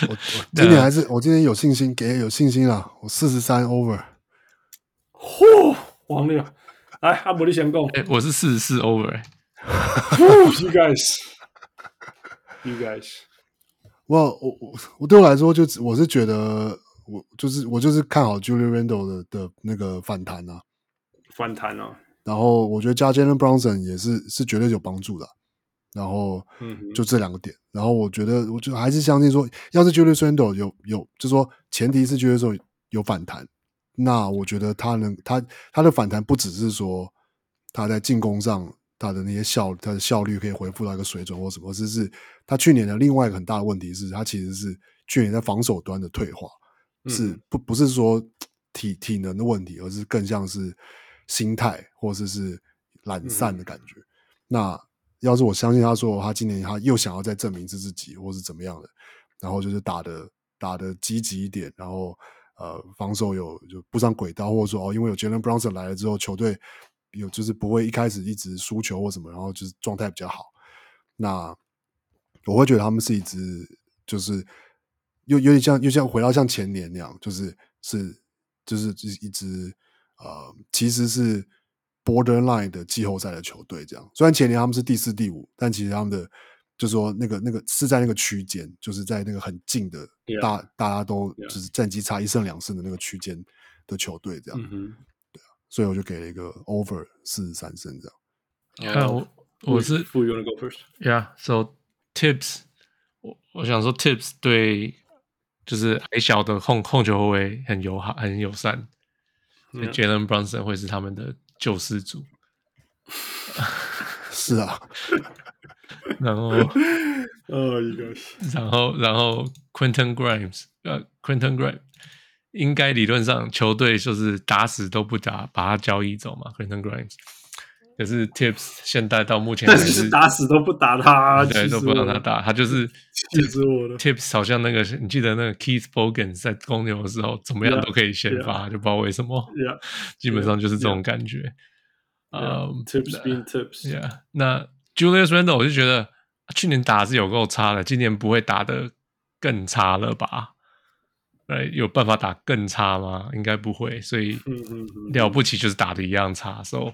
我 我今年还是我今年有信心，给有信心啊！我四十三 over，嚯，王六，来阿伯利先攻，哎，我是四十四 over，哎，You guys，You guys，我我我我对我来说就我是觉得我就是我就是看好 Julius Randle 的的那个反弹啊，反弹啊，然后我觉得加 Jalen Brunson 也是是绝对有帮助的。然后，就这两个点。然后我觉得，我就还是相信说，要是 Julius Randle 有有，就是说前提是 Julius Randle 有反弹，那我觉得他能他他的反弹不只是说他在进攻上他的那些效他的效率可以恢复到一个水准或什么，只是他去年的另外一个很大的问题是他其实是去年在防守端的退化，是不不是说体体能的问题，而是更像是心态或者是懒散的感觉。那要是我相信他说他今年他又想要再证明自己，或是怎么样的，然后就是打的打的积极一点，然后呃防守有就不上轨道，或者说哦因为有 Jalen Brunson 来了之后，球队有就是不会一开始一直输球或什么，然后就是状态比较好。那我会觉得他们是一支就是又有点像又像回到像前年那样，就是是就是就是一支呃其实是。Borderline 的季后赛的球队，这样虽然前年他们是第四、第五，但其实他们的就是说那个那个是在那个区间，就是在那个很近的大.大家都就是战绩差一胜两胜的那个区间的球队，这样、mm -hmm. 所以我就给了一个 Over 四十三胜这样。看、uh, 我我是 Who you wanna go first？Yeah，so Tips，我我想说 Tips 对就是矮小的控控球后卫很友好很友善，所以 Jalen Brunson 会是他们的。救世主，是啊，然后，哦，一个，然后，然后，Quentin Grimes，呃，Quentin Grimes 应该理论上球队就是打死都不打，把他交易走嘛，Quentin Grimes。可是 Tips 现在到目前还是，是打死都不打他，对，都不让他打，他就是 气死我了。Tips 好像那个，你记得那个 Keith Bogans 在公牛的时候，怎么样都可以先发，yeah, 就不知道为什么，yeah, 基本上就是这种感觉。嗯、yeah, um,，Tips being Tips，Yeah。那 Julius Randle 我就觉得去年打是有够差的，今年不会打得更差了吧？对，有办法打更差吗？应该不会，所以了不起就是打的一样差，So。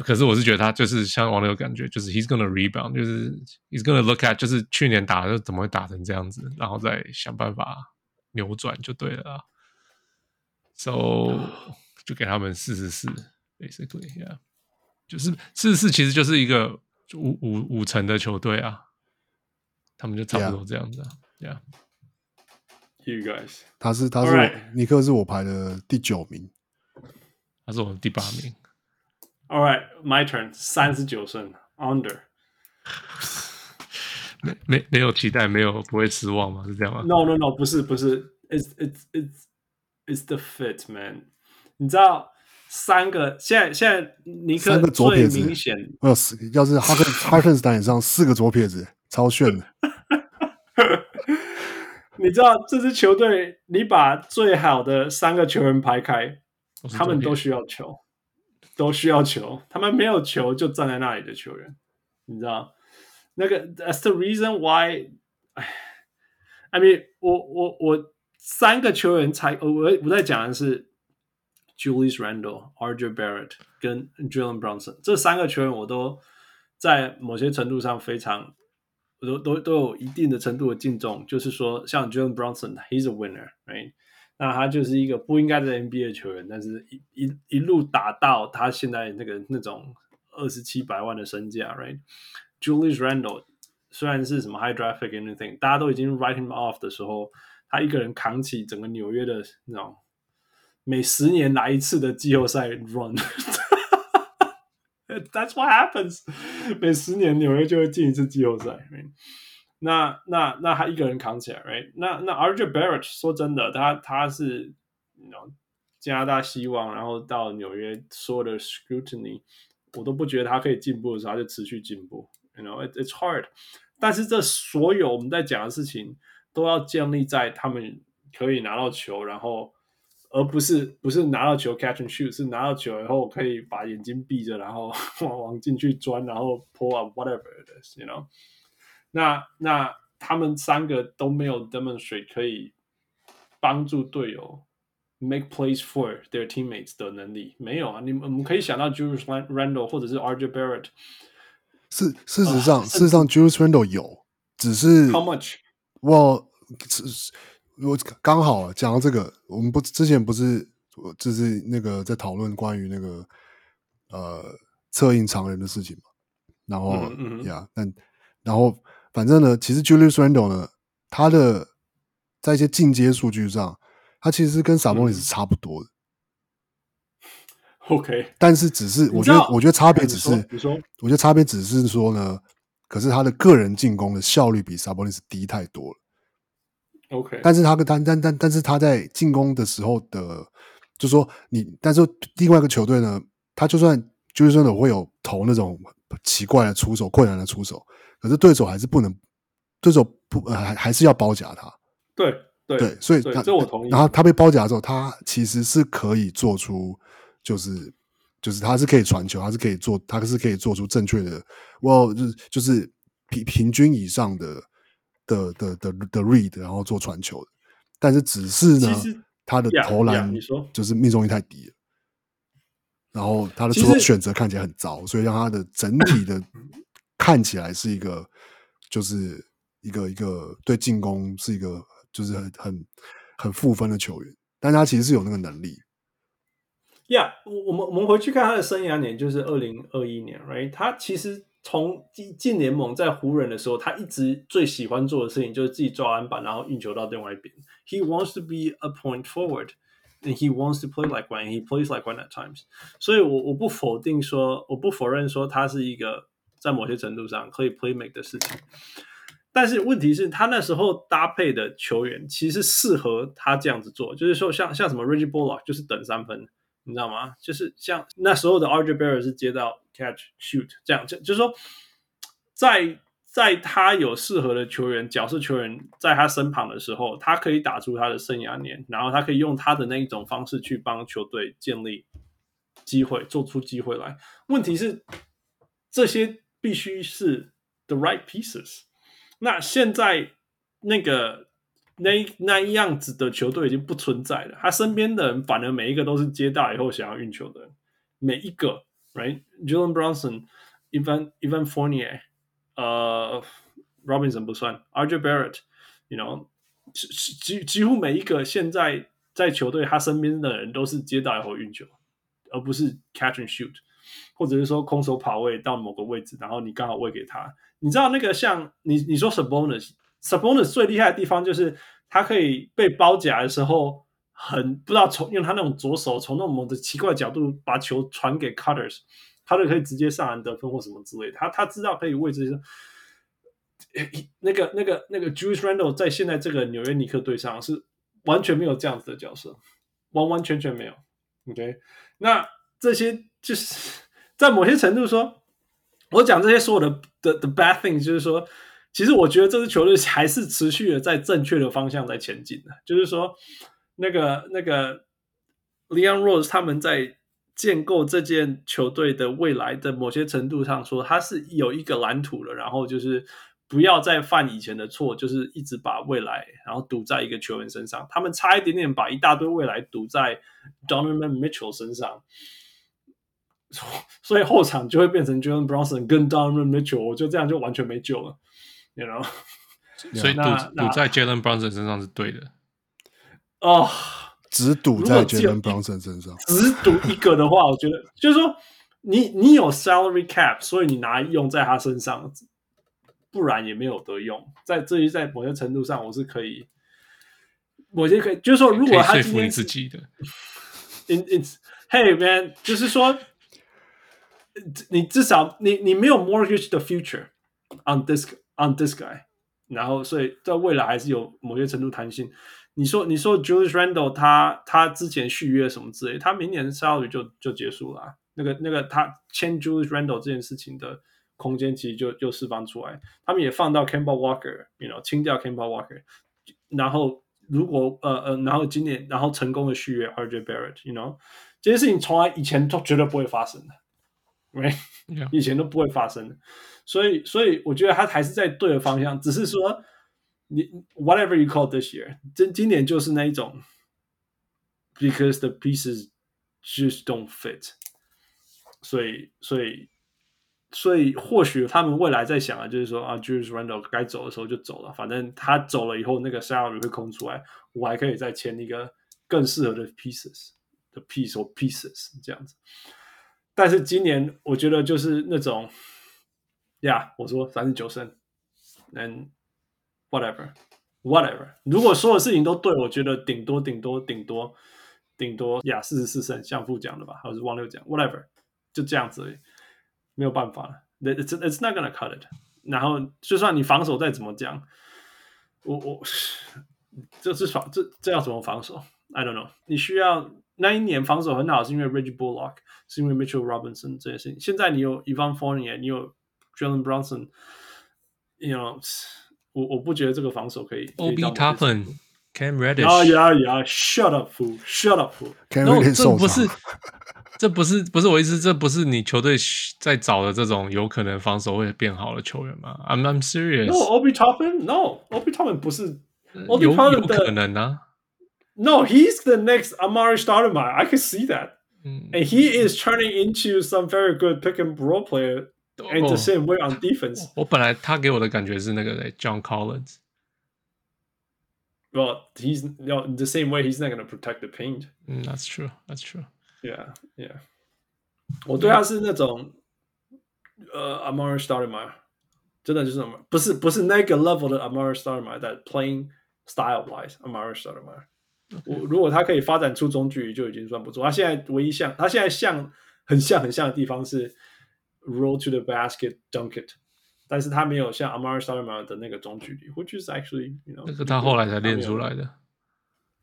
可是我是觉得他就是像王六感觉，就是 he's gonna rebound，就是 he's gonna look at，就是去年打的怎么会打成这样子，然后再想办法扭转就对了。So 就给他们四十四，basically，yeah，就是四十四其实就是一个五五五成的球队啊，他们就差不多这样子啊，yeah。You guys，他是他是尼克是我排的第九名，他是我的第八名。All right, my turn. 三十九胜，under。没没没有期待，没有不会失望吗？是这样吗？No, no, no，不是不是，It's it's it's it's the fit, man。你知道三个现在现在尼克最明显，要是要是哈克哈克斯坦上四个左撇子，超炫的。你知道这支球队，你把最好的三个球员排开，他们都需要球，都需要球。他们没有球就站在那里的球员，你知道那个？That's the reason why。I mean，我我我三个球员才我我在讲的是 Julius Randle、RJ Barrett 跟 Jalen Brunson 这三个球员，我都在某些程度上非常。都都都有一定的程度的敬重，就是说，像 Jalen Bronson，he's a winner，right？那他就是一个不应该在 NBA 球员，但是一一一路打到他现在那个那种二十七百万的身价，right？Julius Randle 虽然是什么 high draft pick anything，大家都已经 write him off 的时候，他一个人扛起整个纽约的那种每十年来一次的季后赛 run。That's what happens。每十年纽约就会进一次季后赛。那那那他一个人扛起来，right？那那 RJ Barrett 说真的，他他是，you know, 加拿大希望，然后到纽约所有的 scrutiny，我都不觉得他可以进步的时候，他就持续进步。You know, it's hard。但是这所有我们在讲的事情，都要建立在他们可以拿到球，然后。而不是不是拿到球 catch and shoot，是拿到球以后可以把眼睛闭着，然后往往进去钻，然后 pull up whatever it is，you know？那那他们三个都没有 demonstrate 可以帮助队友 make plays for their teammates 的能力，没有啊？你们我们可以想到 Julius Randle 或者是 RJ Barrett，事事实上、呃、事实上 Julius Randle 有，只是 how much？我只我刚好讲到这个，我们不之前不是就是那个在讨论关于那个呃策应常人的事情嘛，然后呀，嗯嗯、但然后反正呢，其实 Julius Randle 呢，他的在一些进阶数据上，他其实是跟 Sabonis 差不多的。OK，但是只是我觉得我觉得差别只是，你说，我觉得差别只是说呢，可是他的个人进攻的效率比 Sabonis 低太多了。OK，但是他跟但但但但是他在进攻的时候的，就说你，但是另外一个球队呢，他就算就是说会有投那种奇怪的出手、困难的出手，可是对手还是不能，对手不还、呃、还是要包夹他。对对对，所以他这我同意。然后他被包夹之后，他其实是可以做出，就是就是他是可以传球，他是可以做，他是可以做出正确的，我就是就是平平均以上的。的的的的 read，然后做传球的，但是只是呢，他的投篮就是命中率太低了，然后他的出手选择看起来很糟，所以让他的整体的 看起来是一个，就是一个一个对进攻是一个就是很很很负分的球员，但他其实是有那个能力。呀，我们我们回去看他的生涯年，就是二零二一年，right？他其实。从进进联盟在湖人的时候，他一直最喜欢做的事情就是自己抓篮板，然后运球到另外一边。He wants to be a point forward, and he wants to play like one. He plays like one at times. 所以我，我不否定说，我不否认说他是一个在某些程度上可以 play make 的事情。但是问题是，他那时候搭配的球员其实适合他这样子做，就是说像像什么 Reggie Bullock 就是等三分。你知道吗？就是像那时候的 RJ Barrett 是接到 catch shoot 这样，就就是说，在在他有适合的球员、角色球员在他身旁的时候，他可以打出他的生涯年，然后他可以用他的那一种方式去帮球队建立机会，做出机会来。问题是这些必须是 the right pieces。那现在那个。那那样子的球队已经不存在了，他身边的人反而每一个都是接大以后想要运球的人，每一个，right？Jalen Brunson、Evan Evan Fournier，呃，Robinson 不算，RJ Barrett，you know，几几乎每一个现在在球队他身边的人都是接大以后运球，而不是 catch and shoot，或者是说空手跑位到某个位置，然后你刚好喂给他。你知道那个像你你说 Sabonis。Sabonis 最厉害的地方就是他可以被包夹的时候，很不知道从用他那种左手从那种某的奇怪角度把球传给 Cutters，他就可以直接上篮得分或什么之类的。他他知道可以位置上，那个那个那个 Julius Randle 在现在这个纽约尼克队上是完全没有这样子的角色，完完全全没有。OK，那这些就是在某些程度说，我讲这些所有的的的 bad thing，就是说。其实我觉得这支球队还是持续的在正确的方向在前进的，就是说，那个那个 Leon Rose 他们在建构这件球队的未来的某些程度上说，他是有一个蓝图了，然后就是不要再犯以前的错，就是一直把未来然后赌在一个球员身上。他们差一点点把一大堆未来赌在 Donovan Mitchell 身上。所以后场就会变成 j o h n Bronson 跟 Donovan Mitchell，我觉得这样就完全没救了，you know？所以赌赌在 Jalen Brunson 身上是对的。哦，只赌在 Jalen Brunson 身上，只赌一个的话，我觉得就是说你，你你有 salary cap，所以你拿用在他身上，不然也没有得用。在至于在某些程度上，我是可以，某些可以，就是说，如果他今天说服你自己的，in it's hey man，就是说。你至少你你没有 mortgage the future on this on this guy，然后所以在未来还是有某些程度弹性。你说你说 Julius Randle 他他之前续约什么之类，他明年 salary 就就结束了，啊。那个那个他签 Julius Randle 这件事情的空间其实就就释放出来。他们也放到 Campbell Walker，you know 清掉 Campbell Walker，然后如果呃呃然后今年然后成功的续约 RJ Barrett，you know 这件事情从来以前都绝对不会发生的。没，Yeah. 以前都不会发生的，所以，所以我觉得他还是在对的方向，只是说你 whatever you call this year，今今年就是那一种，because the pieces just don't fit，所以，所以，所以或许他们未来在想啊，就是说啊，Julius Randle 该走的时候就走了，反正他走了以后，那个 salary 会空出来，我还可以再签一个更适合的 pieces 的 piece or pieces 这样子。但是今年我觉得就是那种，yeah，我说三十九胜，and whatever whatever，如果所有事情都对，我觉得顶多顶多顶多顶多呀四十四胜，像副讲的吧，还是汪六讲，whatever，就这样子而已，没有办法了，it's it's not gonna cut it。然后就算你防守再怎么讲，我我这是防这这要怎么防守？I don't know，你需要。那一年防守很好，是因为 Reggie Bullock，是因为 Mitchell Robinson 这些事情。现在你有 Evan Fournier，你有 Jalen Brunson，you know，我我不觉得这个防守可以。Obi Toppin，Cam Reddish。啊呀呀，Shut up，Shut up。No，这不是，这不是不是我意思，这不是你球队在找的这种有可能防守会变好的球员吗？I'm I'm serious。No，Obi Toppin，No，Obi Toppin 不是。有有可能啊。No, he's the next Amar'e Stoudemire. I can see that. Mm. And he is turning into some very good pick and roll player and the same way on defense. 我本来他给我的感觉是那个 John Collins. Well, he's you know, the same way. He's not going to protect the paint. Mm, that's true. That's true. Yeah, yeah. 我对他是那种呃 Amar'e Stoudemire，真的就是不是不是那个 level 的 Amar'e Stoudemire that playing style wise Amar'e Stoudemire。我如果他可以发展出中距离，就已经算不错。他现在唯一像，他现在像很像很像的地方是 Roll to the basket dunk it，但是他没有像 Amari Stoudemire 的那个中距离，which is actually you know 那个他后来才练出来的。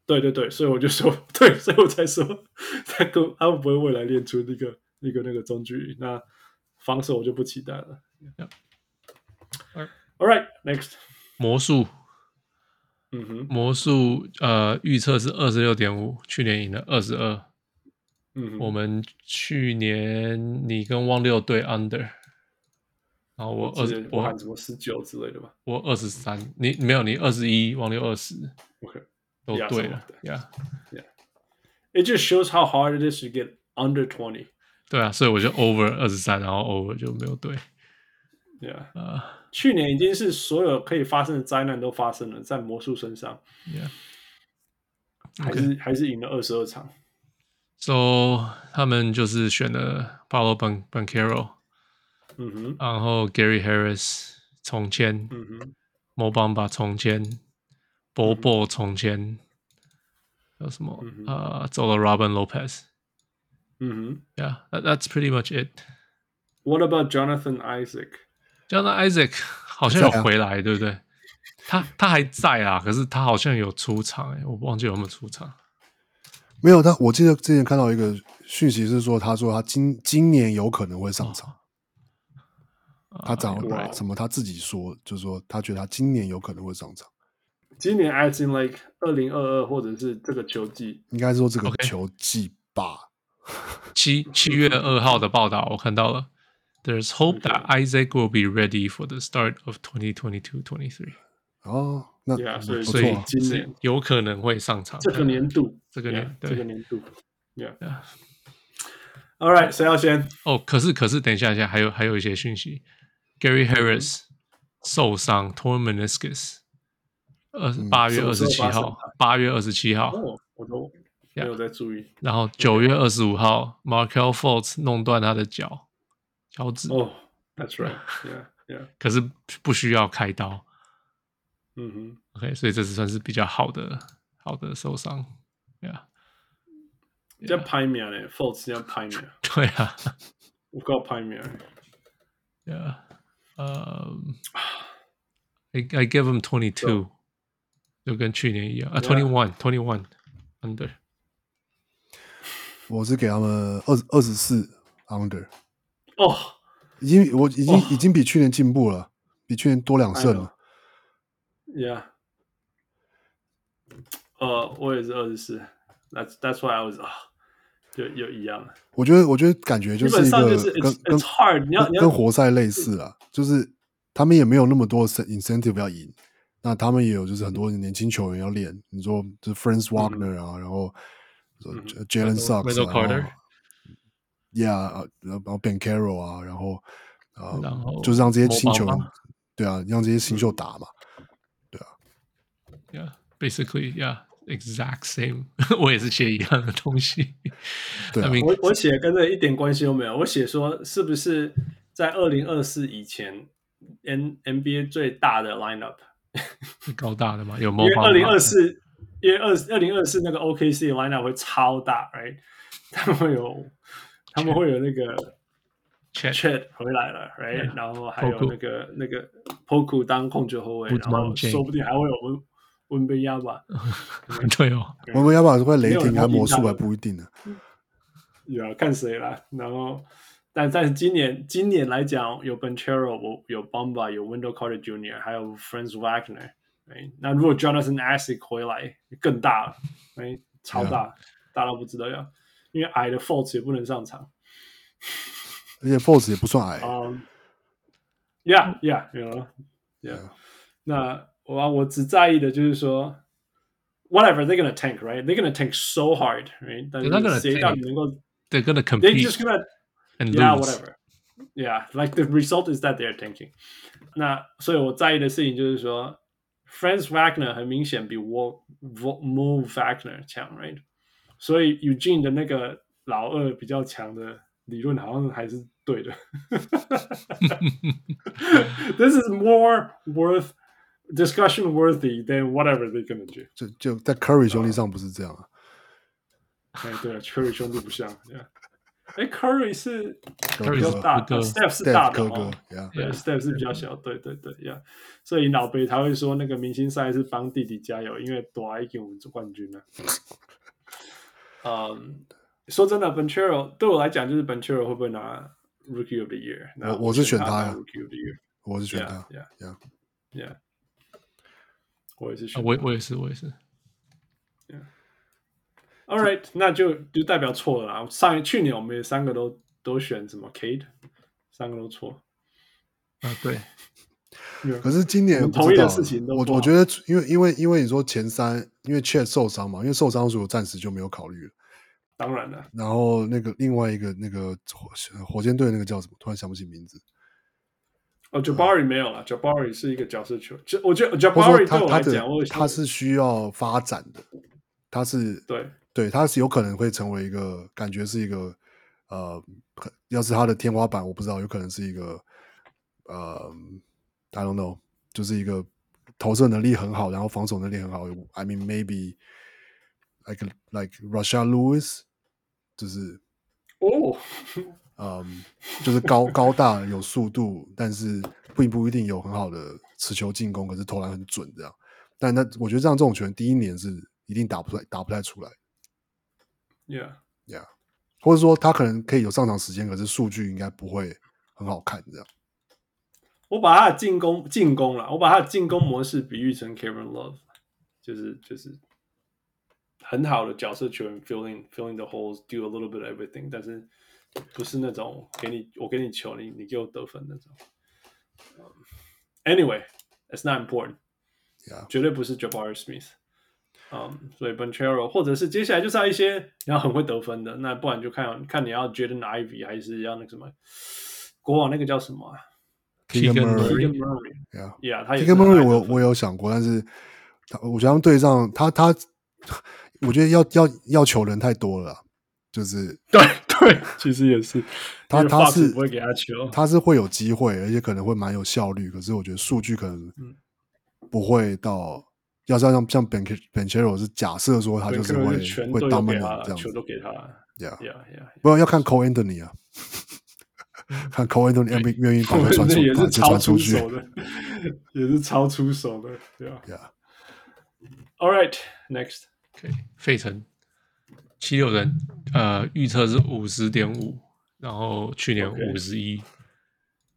对对对，所以我就说，对，所以我才说他跟他会不会未来练出那个那个那个中距离？那防守我就不期待了。Yeah. All right, next 魔术。嗯哼，魔术呃预测是二十六点五，去年赢了二十二。嗯，我们去年你跟汪六对 under，然后我二十，我喊什么十九之类的吧？我二十三，你没有你二十一，汪六二十，OK，都对了，Yeah，Yeah。It just shows how hard it is to get under twenty。对啊，所以我就 over 二十三，然后 over 就没有对。Yeah，呃。去年已经是所有可以发生的灾难都发生了在魔术身上，Yeah. 还是还是赢了二十二场。So 他们就是选了 Paolo Ban Bancaro，嗯哼，然后 Gary Harris 重签，嗯哼，Mo Bamba 重签 Bol 重签，还有什么？呃，走了 Robin Lopez，嗯哼，Yeah，that's pretty much it。What about Jonathan Isaac? Jonathan Isaac 好像有回来，对不对？他他还在啊，可是他好像有出场，哎，我忘记有没有出场。没有，他我记得之前看到一个讯息是说，他说他今今年有可能会上场。他讲什么？他自己说，就是说他觉得他今年有可能会上场。今年，as in like 二零二二，或者是这个球季，应该说这个球季吧。七七月二号的报道我看到了，There's hope that Isaac will be ready for the start of 2022-23。哦，那所以所以今年有可能会上场。这个年度，这个年这个年度，Yeah。All right，谁要先？哦，可是可是，等一下一下，还有还有一些讯息，Gary Harris 受伤，torn meniscus。二八月二十七号，八月二十七号，我都没有在注意。然后九月二十五号，Markelle Fultz 弄断他的脚，脚趾。哦，That's right，Yeah，Yeah。可是不需要开刀。嗯哼，OK，所以这次算是比较好的好的受伤。Yeah，要拍面嘞，Fultz 要排名。对啊，我告排名。Yeah，呃，I I give him twenty two。就跟去年一样啊，twenty one，twenty one under。我是给他们二二十四 under。哦，已经我已经已经比去年进步了，比去年多两胜了。Yeah。呃，我也是二十四。That's that's why I was 啊，就又一样。我觉得我觉得感觉就是一个跟跟 hard，你要跟活塞类似啊，就是他们也没有那么多 incentive 要赢。那他们也有，就是很多年轻球员要练。你说，就是 Franz Wagner 啊，然后 Jalen Suggs 啊，Yeah，然后 Ben Carroll 啊，然后啊，就是让这些新球员，对啊，让这些新秀打嘛，，Yeah，basically，Yeah，exact same，我也是写一样的东西。对啊，我我写跟这一点关系都没有。我写说，是不是在二零二四以前，N NBA 最大的 lineup？高大的吗？有吗？因为二零二四，因为二二零二四那个 OKC lineup 会超大，right？他们会有，他们会有那个 Chat 回来了，right？然后还有那个那个 Poku 当控球后卫，然后说不定还会有温温贝亚吧？对哦，温贝亚吧是会雷霆还魔术还不一定呢。有看谁啦？然后。但但是今年今年来讲，有 Benchero，有 Bamba，有 Window Carter Jr.，还有 Franz Wagner。哎，那如果 Jonathan Isaac 回来更大了，哎，超大，大到不知道要，因为矮的 Fultz 也不能上场，而且 Fultz 也不算矮。嗯，Yeah Yeah Yeah Yeah。那 我我只在意的就是说，Whatever they're gonna tank right，they're gonna tank so hard，right？但是谁到底能够？They're gonna compete。They just gonna And yeah, whatever. Yeah, like the result is that they're tanking. 那所以我在意的事情就是说，Franz Wagner 很明显比 Mo Mo Wagner 强，right？所以 Eugene 的那个老二比较强的理论好像还是对的。 This is more worth discussion worthy than whatever they're gonna do. 就就在 Curry 兄弟上不是这样啊？哎，对，Curry 兄弟不像，Yeah。哎，Curry 是比较大，Steph 是大的哦，对，Steph 是比较小，对对对呀，所以老贝才会说那个明星赛是帮弟弟加油，因为多爱给我们做冠军呢。嗯，说真的，Banchero 对我来讲就是 Banchero 会不会拿 Rookie of the Year？我我是选他呀，Rookie of the Year，我是选他，Yeah，Yeah， 我也是选，我我也是，我也是。All right，那就就代表错了啦。上一去年我们也三个都都选什么 Kade，三个都错。啊，对。可是今年同一的事情都，我我觉得，因为因为因为你说前三，因为 Chet 受伤嘛，因为受伤所以我暂时就没有考虑了。当然了。然后那个另外一个那个火火箭队那个叫什么？突然想不起名字。哦，Jabari 没有了，Jabari 是一个角色球，就我觉得 Jabari 对我来讲，他是需要发展的，他是对。对，他是有可能会成为一个，感觉是一个，呃，要是他的天花板，我不知道，有可能是一个，呃，I don't know，就是一个投射能力很好，然后防守能力很好。I mean maybe like like Rashard Lewis，就是哦，嗯，就是高高大有速度，但是并不一定有很好的持球进攻，可是投篮很准这样。但那我觉得这样这种球员，第一年是一定打不出来，打不太出来。Yeah，Yeah，或者说他可能可以有上场时间，可是数据应该不会很好看，这样。我把他的进攻进攻了，我把他的进攻模式比喻成 Kevin Love，就是就是很好的角色球员，filling filling the holes，do a little bit of everything，但是不是那种给你我给你球，你你给我得分那种。Anyway，it's not important，yeah，绝对不是 Jabari Smith。嗯，所以 Banchero 或者是接下来就是要一些你要很会得分的，那不然就看看你要 Jaden Ivey 还是要那个什么国王那个叫什么？Keegan Murray，Yeah，Yeah，Keegan Murray 我我有想过，但是他我觉得他们对上他他，我觉得要要要求人太多了，就是对对，其实也是。他他是不会给他球，他是会有机会，而且可能会蛮有效率，可是我觉得数据可能不会到，要是要像像 Ben Ben Chero 是假设说他就是会会 dominant 这样球都给他，Yeah，Yeah，不要要看 Cole Anthony 啊。看 Cole Anthony 愿不 愿意把它传出，也是超出去。的，也是超出手的，对吧？Yeah. All right, next. OK，费城七六人，呃，预测是五十点五，然后去年五十一，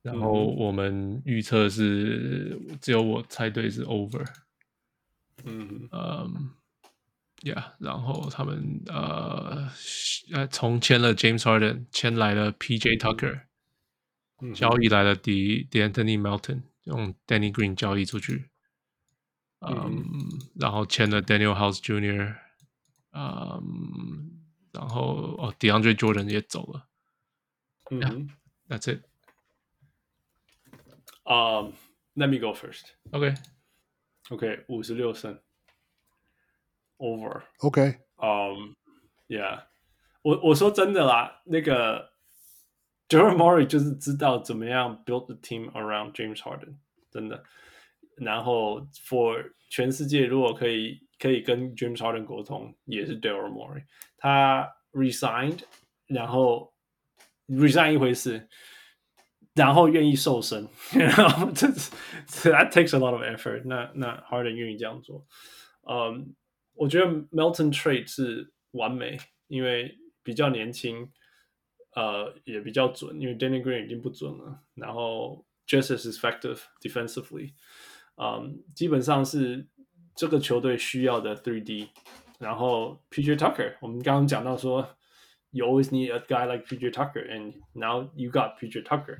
然后我们预测是只有我猜对是 over。嗯嗯，Yeah，然后他们呃呃从签了 James Harden，签来了 PJ Tucker。交易来了，D D'Anthony Melton 用 Danny Green 交易出去，嗯，嗯然后签了 Daniel House Jr.，嗯，然后哦，DeAndre Jordan 也走了，嗯、yeah,，That's it。Um, let me go first. OK, OK，五十六胜，Over。OK，嗯，Yeah，我我说真的啦，那个。Daryl Morey 就是知道怎么样 build the team around James Harden，真的。然后 for 全世界如果可以 可以跟 James Harden 沟通，也是 Daryl Morey。他 resigned，然后 resign 一回事，然后愿意瘦身，然后这 that takes a lot of effort 那。那 Harden 愿意这样做，嗯、我觉得 Melton trade 是完美，因为比较年轻。呃，也比较准，因为 Danny Green 已经不准了。然后 just as effective defensively，嗯，基本上是这个球队需要的 three D。然后 PJ Tucker，我们刚刚讲到说，you always need a guy like PJ Tucker，and now you got PJ Tucker。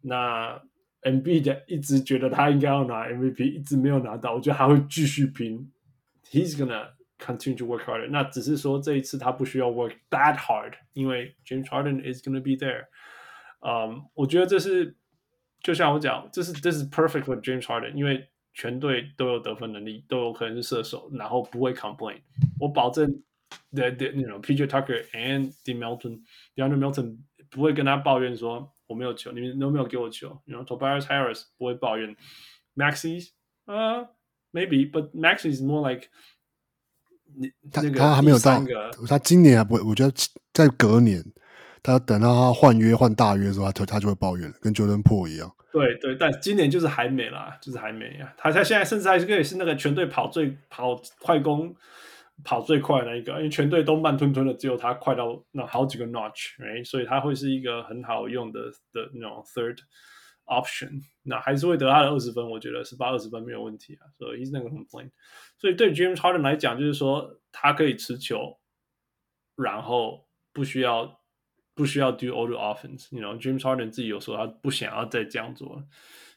那 Embiid 一直觉得他应该要拿 MVP，一直没有拿到，我觉得还会继续拼。He's gonna Continue to work harder。那只是说这一次他不需要 work that hard，因为 James Harden is gonna be there。嗯，我觉得这是就像我讲，这是这是 perfect for James Harden，因为 全队都有得分能力，都有可能是射手，然后不会 complain。我保证，the the you know PJ Tucker and the Melton DeAndre Melton 不会跟他抱怨说我没有球，你们都没有给我球。然后 Tobias Harris 不会抱怨。，Maxis 啊、uh, maybe but Maxey is more like 他他还没有到，他今年还不会。我觉得在隔年，他等到他换约换大约的时候，他他就会抱怨了，跟 Jordan p o o 一样。对对，但今年就是还没啦，就是还没呀。他他现在甚至还是可以是那个全队跑最跑快攻跑最快的那一个，因为全队都慢吞吞的，只有他快到那好几个 notch，right? 所以他会是一个很好用的的那种 third option。那还是会得他的二十分，我觉得十八二十分没有问题啊。所以 he's not complain。所以对 James Harden 来讲，就是说他可以持球，然后不需要不需要 do all the offense。You know, James Harden 自己有说他不想要再这样做。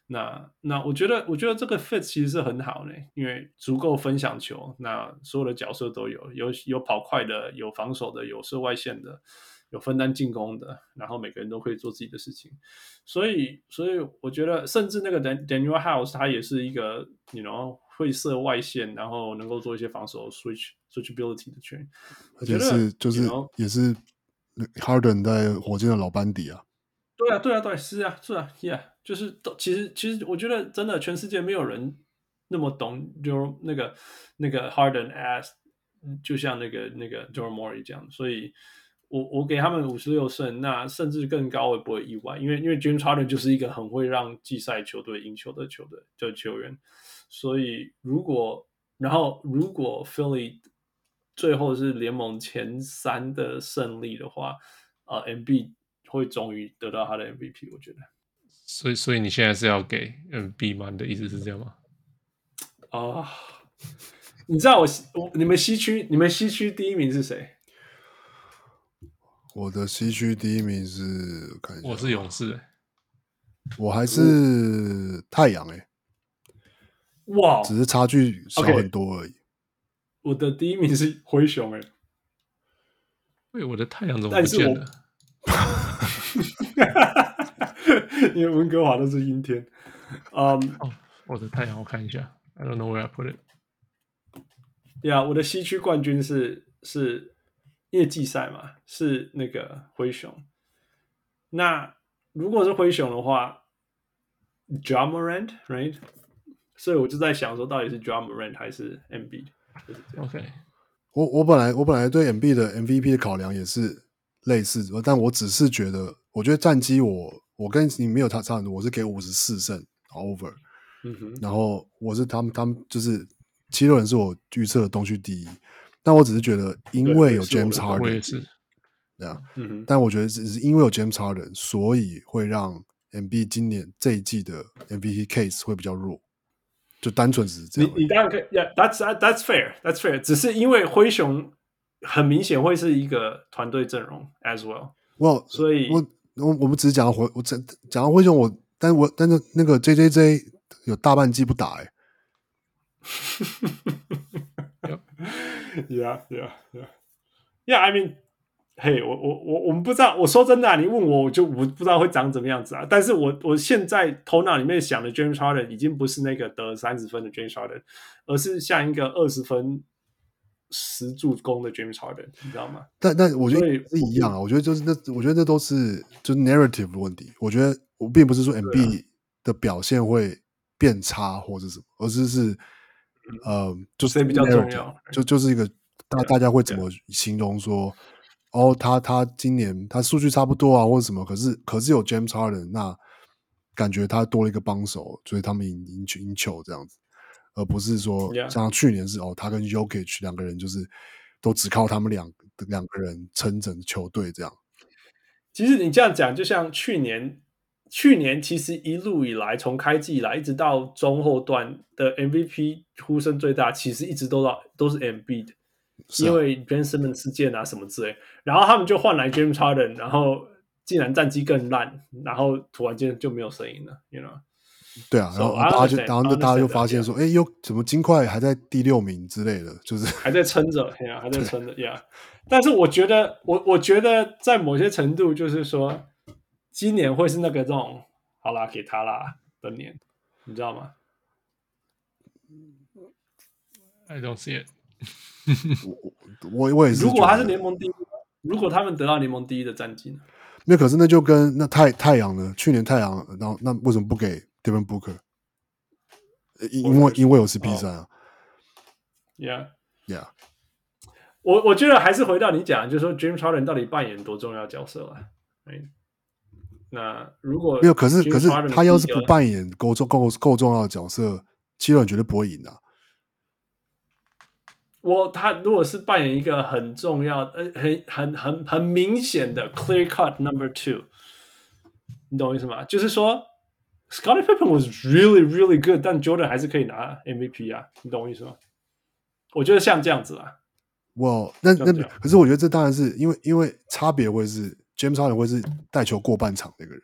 那那我觉得我觉得这个 fit 其实是很好的，因为足够分享球，那所有的角色都有，有有跑快的，有防守的，有射外线的，有分担进攻的，然后每个人都可以做自己的事情。所以所以我觉得，甚至那个 Daniel House 他也是一个，you know。会射外线，然后能够做一些防守 switch switchability 的球员，而且是就是也是 Harden 在火箭的老班底啊。对啊，对啊，对，是啊，是啊，Yeah，就是都其实其实我觉得真的全世界没有人那么懂，就那个那个 Harden as 就像那个那个 dormore 这样，所以我我给他们五十六胜，那甚至更高我也不会意外，因为因为 James Harden 就是一个很会让季赛球队赢球的球队的球员。所以，如果然后如果 Philly 最后是联盟前三的胜利的话，呃，Embiid 会终于得到他的 MVP，我觉得。所以，所以你现在是要给 MB 吗？你的意思是这样吗？啊、uh，你知道我我你们西区你们西区第一名是谁？我的西区第一名是，我看一下，我是勇士，我还是太阳哎，哇，只是差距少很多而已。Okay. 我的第一名是灰熊哎，喂，我的太阳怎么不见了？因为温哥华都是阴天。嗯、um, 哦，我的太阳我看一下，I don't know where I put it。呀，我的西区冠军是是。因为季赛嘛，是那个灰熊。那如果是灰熊的话 j a m a r a n t right？所以我就在想说，到底是 j a m a r a n t 还是 Embiid？OK，我我本来我本来对 Embiid 的 MVP 的考量也是类似，但我只是觉得，我觉得战绩我我跟你没有差差很多，我是给五十四胜 over。嗯哼，然后我是他们他们就是七六人是我预测的东区第一。但我只是觉得，因为有 James Harden，我也是，对啊，但我觉得只是因为有 James Harden，所以会让 Embiid 今年这一季的 MVP case 会比较弱，就单纯只是这样。你你当然可以，Yeah，that's that's fair，that's fair。只是因为灰熊很明显会是一个团队阵容 as well。我所以，我我我们只是讲到灰，我讲讲到灰熊，我但我但是那个 JJJ 有大半季不打哎、欸。Yeah, yeah, yeah, yeah. I mean, hey，我我我我们不知道。我说真的、啊，你问我，我就我不知道会长怎么样子啊。但是我我现在头脑里面想的 James Harden 已经不是那个得三十分的 James Harden，而是像一个二十分十助攻的 James Harden，你知道吗？但但我觉得是一样啊。我觉得就是那，我觉得那都是就是 narrative 的问题。我觉得我并不是说 MB 的表现会变差或者什么，而是是。呃，就是比较重要，就就是一个大大家会怎么形容说，哦，他他今年他数据差不多啊，或者什么，可是可是有 James Harden，那感觉他多了一个帮手，所以他们赢赢球赢球这样子，而不是说像去年是哦，他跟 Yokic 两个人就是都只靠他们两两个人撑整球队这样。其实你这样讲，就像去年。去年其实一路以来，从开季以来一直到中后段的 MVP 呼声最大，其实一直都到都是 Embiid，因为 Ben Simmons 事件啊什么之类，然后他们就换来 James Harden，然后竟然战绩更烂，然后突然间就没有声音了，you know？对啊，然后大家就然后大家就发现说，哎，又怎么金块还在第六名之类的，就是还在撑着，呀，还在撑着，呀。但是我觉得，我我觉得在某些程度，就是说。今年会是那个这种好啦，给他啦的年，你知道吗？I don't see it 我我我也是。如果他是联盟第一，如果他们得到联盟第一的战绩呢？那可是那就跟那太太阳呢？去年太阳，然后那为什么不给 Devin Booker？因为因为我是 P 三啊。Yeah, yeah。我我觉得还是回到你讲，就是说 James Harden 到底扮演多重要角色啊？那如果没有，可是可是他要是不扮演够重够够重要的角色，七六人绝对不会赢的、啊。我他如果是扮演一个很重要、呃很很很很明显的 clear cut number two，你懂我意思吗？就是说，Scottie Pippen was really really good，但 Jordan 还是可以拿 MVP 啊，你懂我意思吗？我觉得像这样子啊。哇，那那可是我觉得这当然是因为因为差别会是。James Harden 会是带球过半场那个人。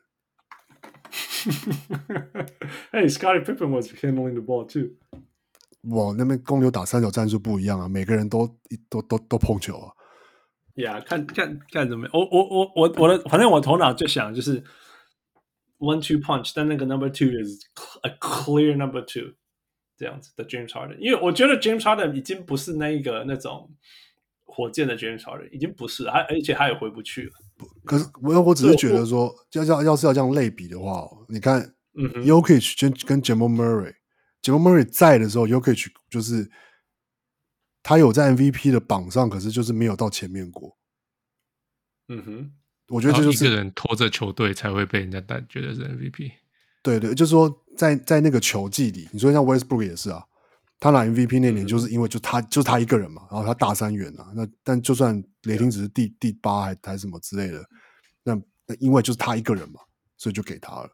Hey, Scottie Pippen was handling the ball too. 哇，那边公牛打三角战术不一样啊，每个人都都都都碰球啊。呀、yeah，看看看怎么样？我我我我我的，反正我头脑就想就是 one two punch，但那个 number two is a clear number two 这样子的 James Harden，因为我觉得 James Harden 已经不是那一个那种。火箭的 James Harden 已经不是，还而且他也回不去了。可是我我只是觉得说，要要要是要这样类比的话，你看，嗯，Jokic 跟跟 Jamal Murray，Jamal Murray 在的时候 y o k i c 就是他有在 MVP 的榜上，可是就是没有到前面过。嗯哼，我觉得这就是一个人拖着球队才会被人家带觉得是 MVP。对对，就是说在在那个球季里，你说像 Westbrook 也是啊。他拿 MVP 那年，就是因为就他、嗯、就他一个人嘛，然后他大三元啊，那但就算雷霆只是第第八还还什么之类的，那那因为就是他一个人嘛，所以就给他了。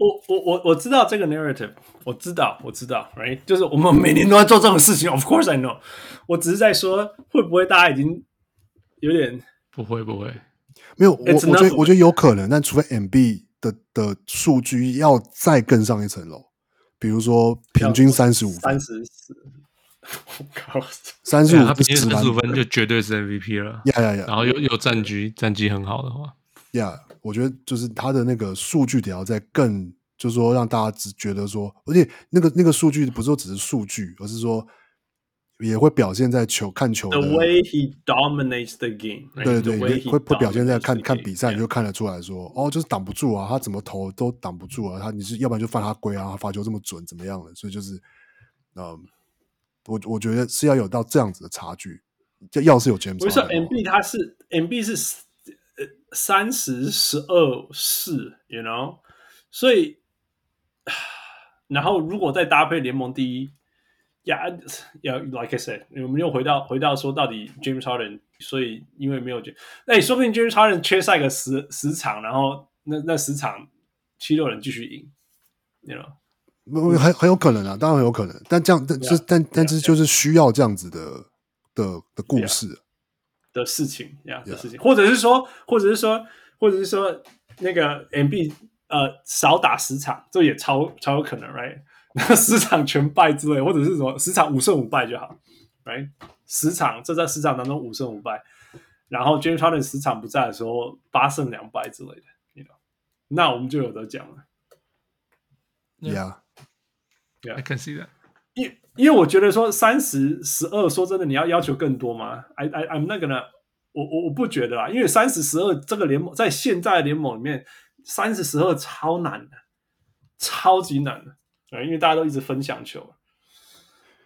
我我我我知道这个 narrative，我知道我知道，right？就是我们每年都在做这种事情。Of course I know。我只是在说，会不会大家已经有点不会不会没有？我我觉得我觉得有可能，但除非 MB 的的数据要再更上一层楼，比如说平均三十五分，三十四，我靠，三十五，他平均三十五分就绝对是 MVP 了。呀呀呀！然后又又战绩，战绩很好的话，呀。我觉得就是他的那个数据得要再更，就是说让大家只觉得说，而且那个那个数据不是说只是数据，而是说也会表现在球看球的。The way he dominates the game，对对对，会会表现在看看比赛，你就看得出来说，哦，就是挡不住啊，他怎么投都挡不住啊，他你是要不然就犯他规啊，他罚球这么准怎么样的，所以就是，嗯，我我觉得是要有到这样子的差距，要要是有前，不是 MB 他是 MB 是。三十十二四，you know，所以，然后如果再搭配联盟第一，呀呀，like I said，我们又回到回到说到底，James Harden，所以因为没有，哎，说不定 James Harden 缺赛个十十场，然后那那十场七六人继续赢，you know，很很有可能啊，当然有可能，但这样，但但但是就是需要这样子的的的故事。的事情呀，的事情，或者是说，或者是说，或者是说，那个 MB 呃少打十场，这也超超有可能，right？十场全败之类，或者是什么十场五胜五败就好，right？十场这在十场当中五胜五败，然后 James Harden 十场不在的时候八胜两败之类的，you know，那我们就有得讲了。Yeah，yeah，I can see that。因因为我觉得说三十十二，说真的，你要要求更多吗？I I I'm not gonna，我我我不觉得啦，因为三十十二这个联盟在现在的联盟里面，三十十二超难的，超级难的，对，因为大家都一直分享球，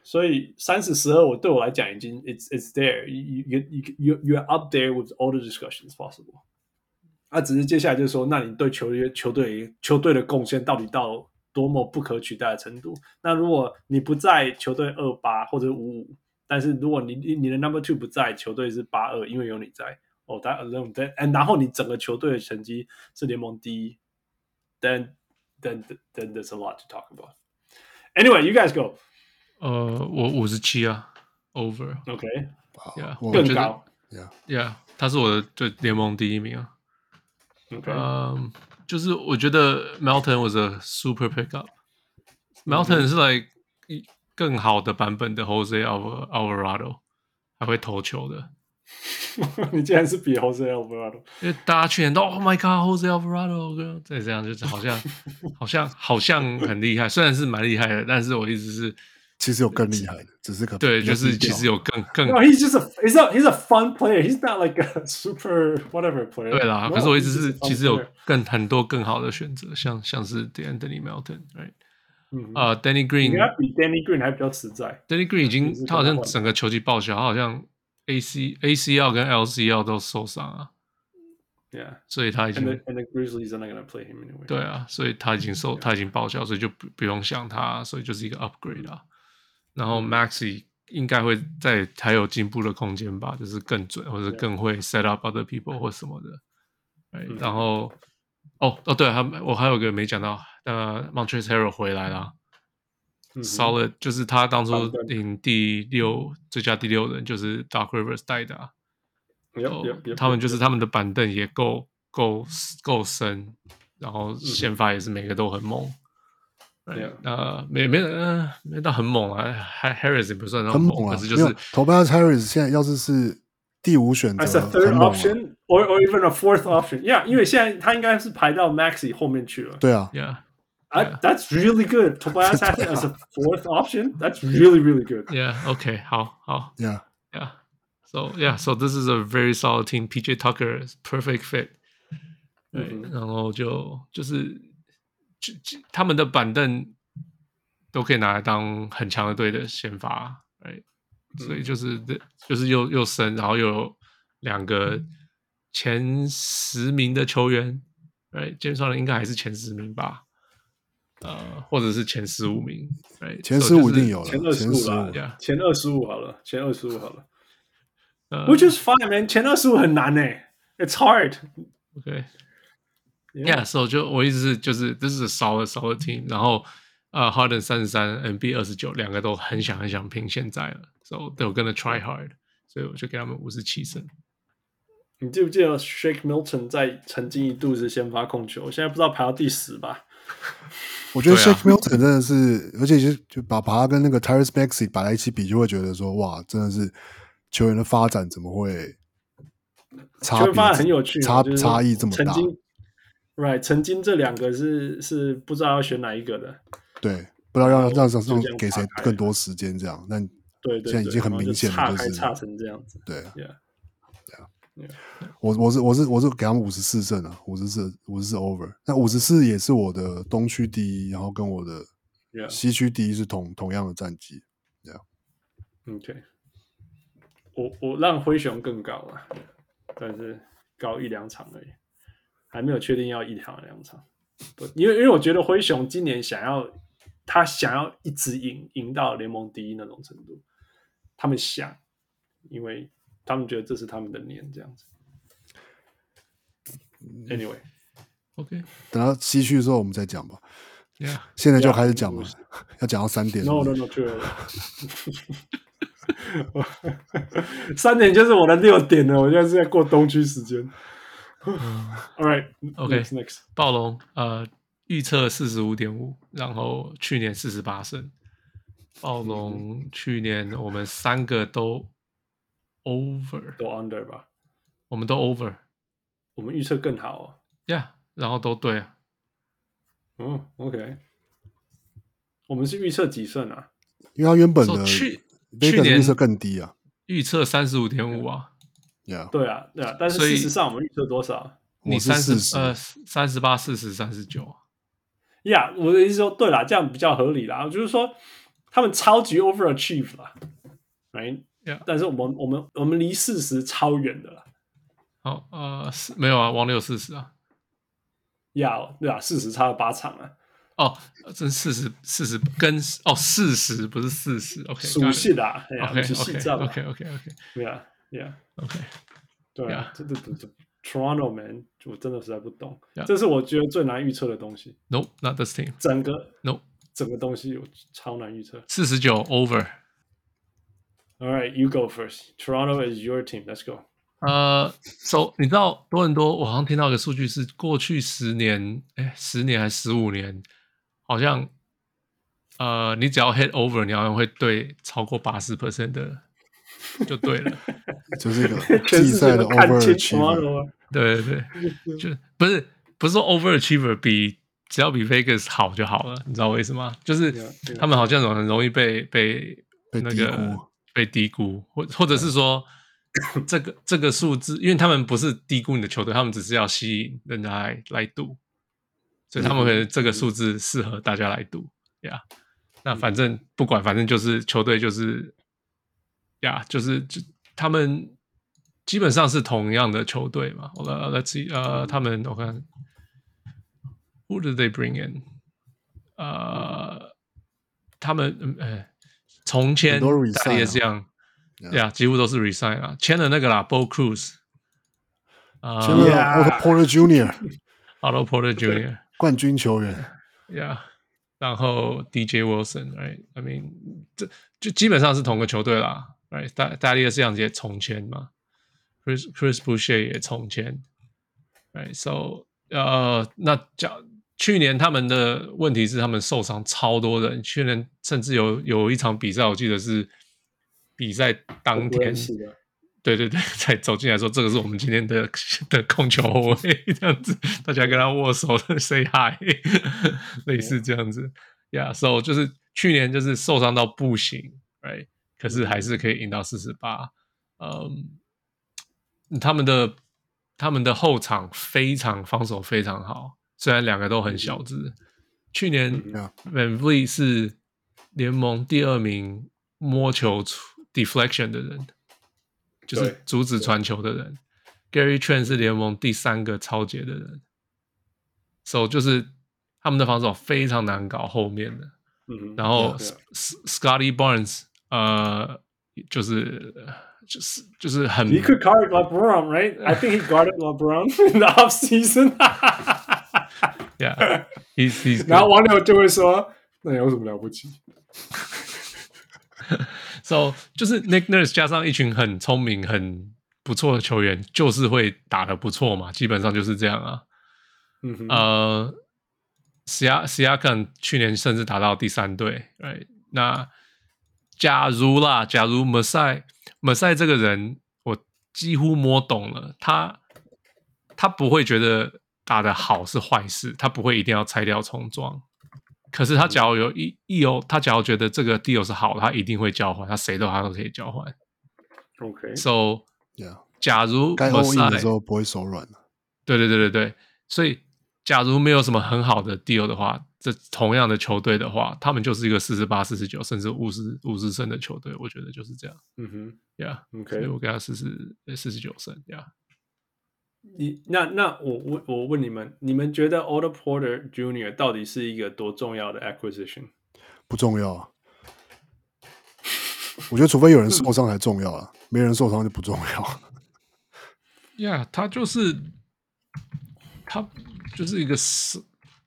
所以三十十二我对我来讲已经 it's it's there，you you you you you're up there with all the discussions possible。啊，只是接下来就是说，那你对球队球队球队的贡献到底到？多么不可取代的程度？那如果你不在球队二八或者五五，但是如果你你的 number two 不在，球队是八二，因为有你在哦，他 alone 然后你整个球队的成绩是联盟第一，then then then there's a lot to talk about. Anyway, you guys go. 呃，我五十七啊，over. OK，yeah，更高，yeah，yeah，他是我的最联盟第一名啊。OK，嗯。就是我觉得 Melton was a super pickup。Melton 是 like 更好的版本的 Jose Alvarado，还会投球的。你竟然是比 Jose Alvarado？因为大家去年都 Oh my God，Jose Alvarado，对，这样就是好像好像好像很厉害，虽然是蛮厉害的，但是我一直是。其实有更厉害的，只是可对，就是其实有更更。No, he's just a he's a he's a fun player. He's not like a super whatever player. 对啦，可是我意思是，其实有更很多更好的选择，像像是 d a n t h o n y Melton，right？啊，Danny Green 他比 Danny Green 还比较实在。Danny Green 已经他好像整个球季报销，他好像 AC ACL 跟 LCL 都受伤啊。Yeah，所以他已经 and the Grizzlies are not gonna play him anyway。对啊，所以他已经受他已经报销，所以就不不用想他，所以就是一个 upgrade 啊。然后 Maxi 应该会在还有进步的空间吧，就是更准，或者更会 set up other people 或什么的。嗯、然后，哦哦，对，还我还有个没讲到，呃，Montrezl Harrell 回来了、嗯、，Solid，就是他当初领第六最佳第六人，就是 Doc Rivers 带的、啊。他们就是他们的板凳也够够够深，然后先发也是每个都很猛。对啊，没没嗯，没到很猛啊，还 Harris 也不算很猛，可是就是 Tobias Harris 现在要是是第五选择，是 third option or or even a fourth option，yeah，因为现在他应该是排到 Maxi 后面去了。对啊，yeah，that's really good。Tobias Harris as a fourth option，that's really really good。Yeah，OK，好好，Yeah，Yeah，So yeah，So this is a very solid team。PJ Tucker perfect fit。对，然后就就是。 他们的板凳都可以拿来当很强的队的先发，哎，所以就是这就是又又深，然后又有两个前十名的球员，哎，健双人应该还是前十名吧，呃，或者是前十五名，哎，前十五一定有了，前二十五了，前二十五好了，前二十五好了，呃，Which is fine man，前二十五很难诶，It's hard，OK。Yeah，so 就我意思是，就是这是 solid solid team，然后呃、uh,，Harden 三十三，Embiid 二十九，两个都很想很想拼现在了，so they're gonna try hard，所以我就给他们五十七胜。你记不记得 Shake Milton 在曾经一度是先发控球，我现在不知道排到第十吧？我觉得 Shake Milton 真的是，啊、而且就就把把他跟那个 Tyrese Maxey 摆在一起比，就会觉得说，哇，真的是球员的发展怎么会差？球员发展很有趣，差差异这么大。曾经，Right，曾经这两个是是不知道要选哪一个的，对，不知道要让让让给谁更多时间这样，那对，对，现在已经很明显了，就是差成这样子，对。Yeah. 我我是我是我是给他们五十四胜啊，五十四五十四 over，那五十四也是我的东区第一，然后跟我的西区第一是同同样的战绩，这样。OK，我我让灰熊更高啊，但是高一两场而已，还没有确定要一场两场。不，因为因为我觉得灰熊今年想要他想要一直赢赢到联盟第一那种程度，他们想，因为。他们觉得这是他们的年，这样子。Anyway，OK，等到西区的时候我们再讲吧。Yeah，现在就开始讲吧，要讲到三点。No，No，No，三点就是我的六点了。我现在是在过东区时间。All right，OK，Next，暴龙呃预测四十五点五，然后去年四十八胜。暴龙 去年我们三个都。Over 都 under 吧，我们都 Over，我们预测更好啊。Yeah，然后都对啊。嗯，OK，我们是预测几胜啊？因为他原本的去去年预测更低啊，预测三十五点五啊。Yeah，对啊，对啊，但是事实上我们预测多少？你三十呃三十八、四十、三十九。Yeah，我的意思说，对啦，这样比较合理啦。就是说，他们超级 overachieve 了，right？Yeah. 但是我们我们我们离四十超远的啦。好，呃，没有啊，王六四十啊。要对啊，四十差了八场啊。哦，这四十四十跟哦四十不是四十，OK。熟悉的，OK OK OK OK。对啊 ，Yeah，OK。对啊，这这这 Toronto man，我真的实在不懂。这是我觉得最难预测的东西。No，not this team。整个 No，整个东西超难预测。四十九 Over。All right, you go first. Toronto is your team. Let's go. 呃，So 你知道多伦多？我好像听到一个数据是，过去十年，哎，十年还是十五年，好像，呃，你只要 hit over，你好像会对超过八十 percent 的， 就对了，就是一个 季赛的 overachiever。对对对，就不是不是说 overachiever 比只要比 Vegas 好就好了，你知道为什么？就是他们好像很容易被被那个。被被低估，或或者是说，这个这个数字，因为他们不是低估你的球队，他们只是要吸引人家来来赌，所以他们可能这个数字适合大家来赌呀。Yeah. 那反正不管，反正就是球队就是呀，yeah, 就是就他们基本上是同样的球队嘛。好了，Let's see，呃，他们我看，Who did they bring in？呃，他们嗯哎。重签大概也是这样，对啊，几乎都是 resign 啊，签了那个啦，Bo Cruz，啊，Otto Porter Jr.，Otto Porter Jr. 冠军球员，Yeah，然后 DJ Wilson，Right，I mean，这就基本上是同个球队啦，Right，大大力的这样子也重签嘛，Chris Chris Boucher 也重签，Right，So，呃，那讲。去年他们的问题是他们受伤超多人，去年甚至有有一场比赛，我记得是比赛当天，对对对，才走进来说这个是我们今天的的控球后卫，这样子，大家跟他握手，say hi，类似这样子，Yeah，so 就是去年就是受伤到不行，Right，可是还是可以赢到四十八，嗯，他们的他们的后场非常防守非常好。虽然两个都很小只，去年 VanVleet 是联盟第二名摸球出 deflection 的人，就是阻止传球的人。Gary Trent 是联盟第三个超截的人，so 就是他们的防守非常难搞后面的。然后 Scotty Barnes 呃，就是就是就是很。He could guard LeBron, right? I think he guarded LeBron in the off season. Yeah, he's he's。然后网友就会说：“那有什么了不起？” So 就是 Nick Nurse 加上一群很聪明、很不错的球员，就是会打的不错嘛。基本上就是这样啊。嗯哼。呃，Sia Siakam 去年甚至打到第三队。Right？那假如啦，假如 Masai Masai 这个人，我几乎摸懂了。他他不会觉得打的好是坏事，他不会一定要拆掉重装。可是他假如有一一有，他假如觉得这个 deal 是好的，他一定会交换，他谁都他都可以交换。OK，So yeah，假如该 all in 的时候不会手软。对对对对对，所以假如没有什么很好的 deal 的话，这同样的球队的话，他们就是一个四十八、四十九，甚至五十五十胜的球队，我觉得就是这样。嗯哼，Yeah，OK，我给他四十四十九胜，Yeah。你那那我问我问你们，你们觉得 Otto Porter Junior 到底是一个多重要的 acquisition？不重要啊，我觉得除非有人受伤才重要啊，没人受伤就不重要。，yeah，他就是他就是一个是，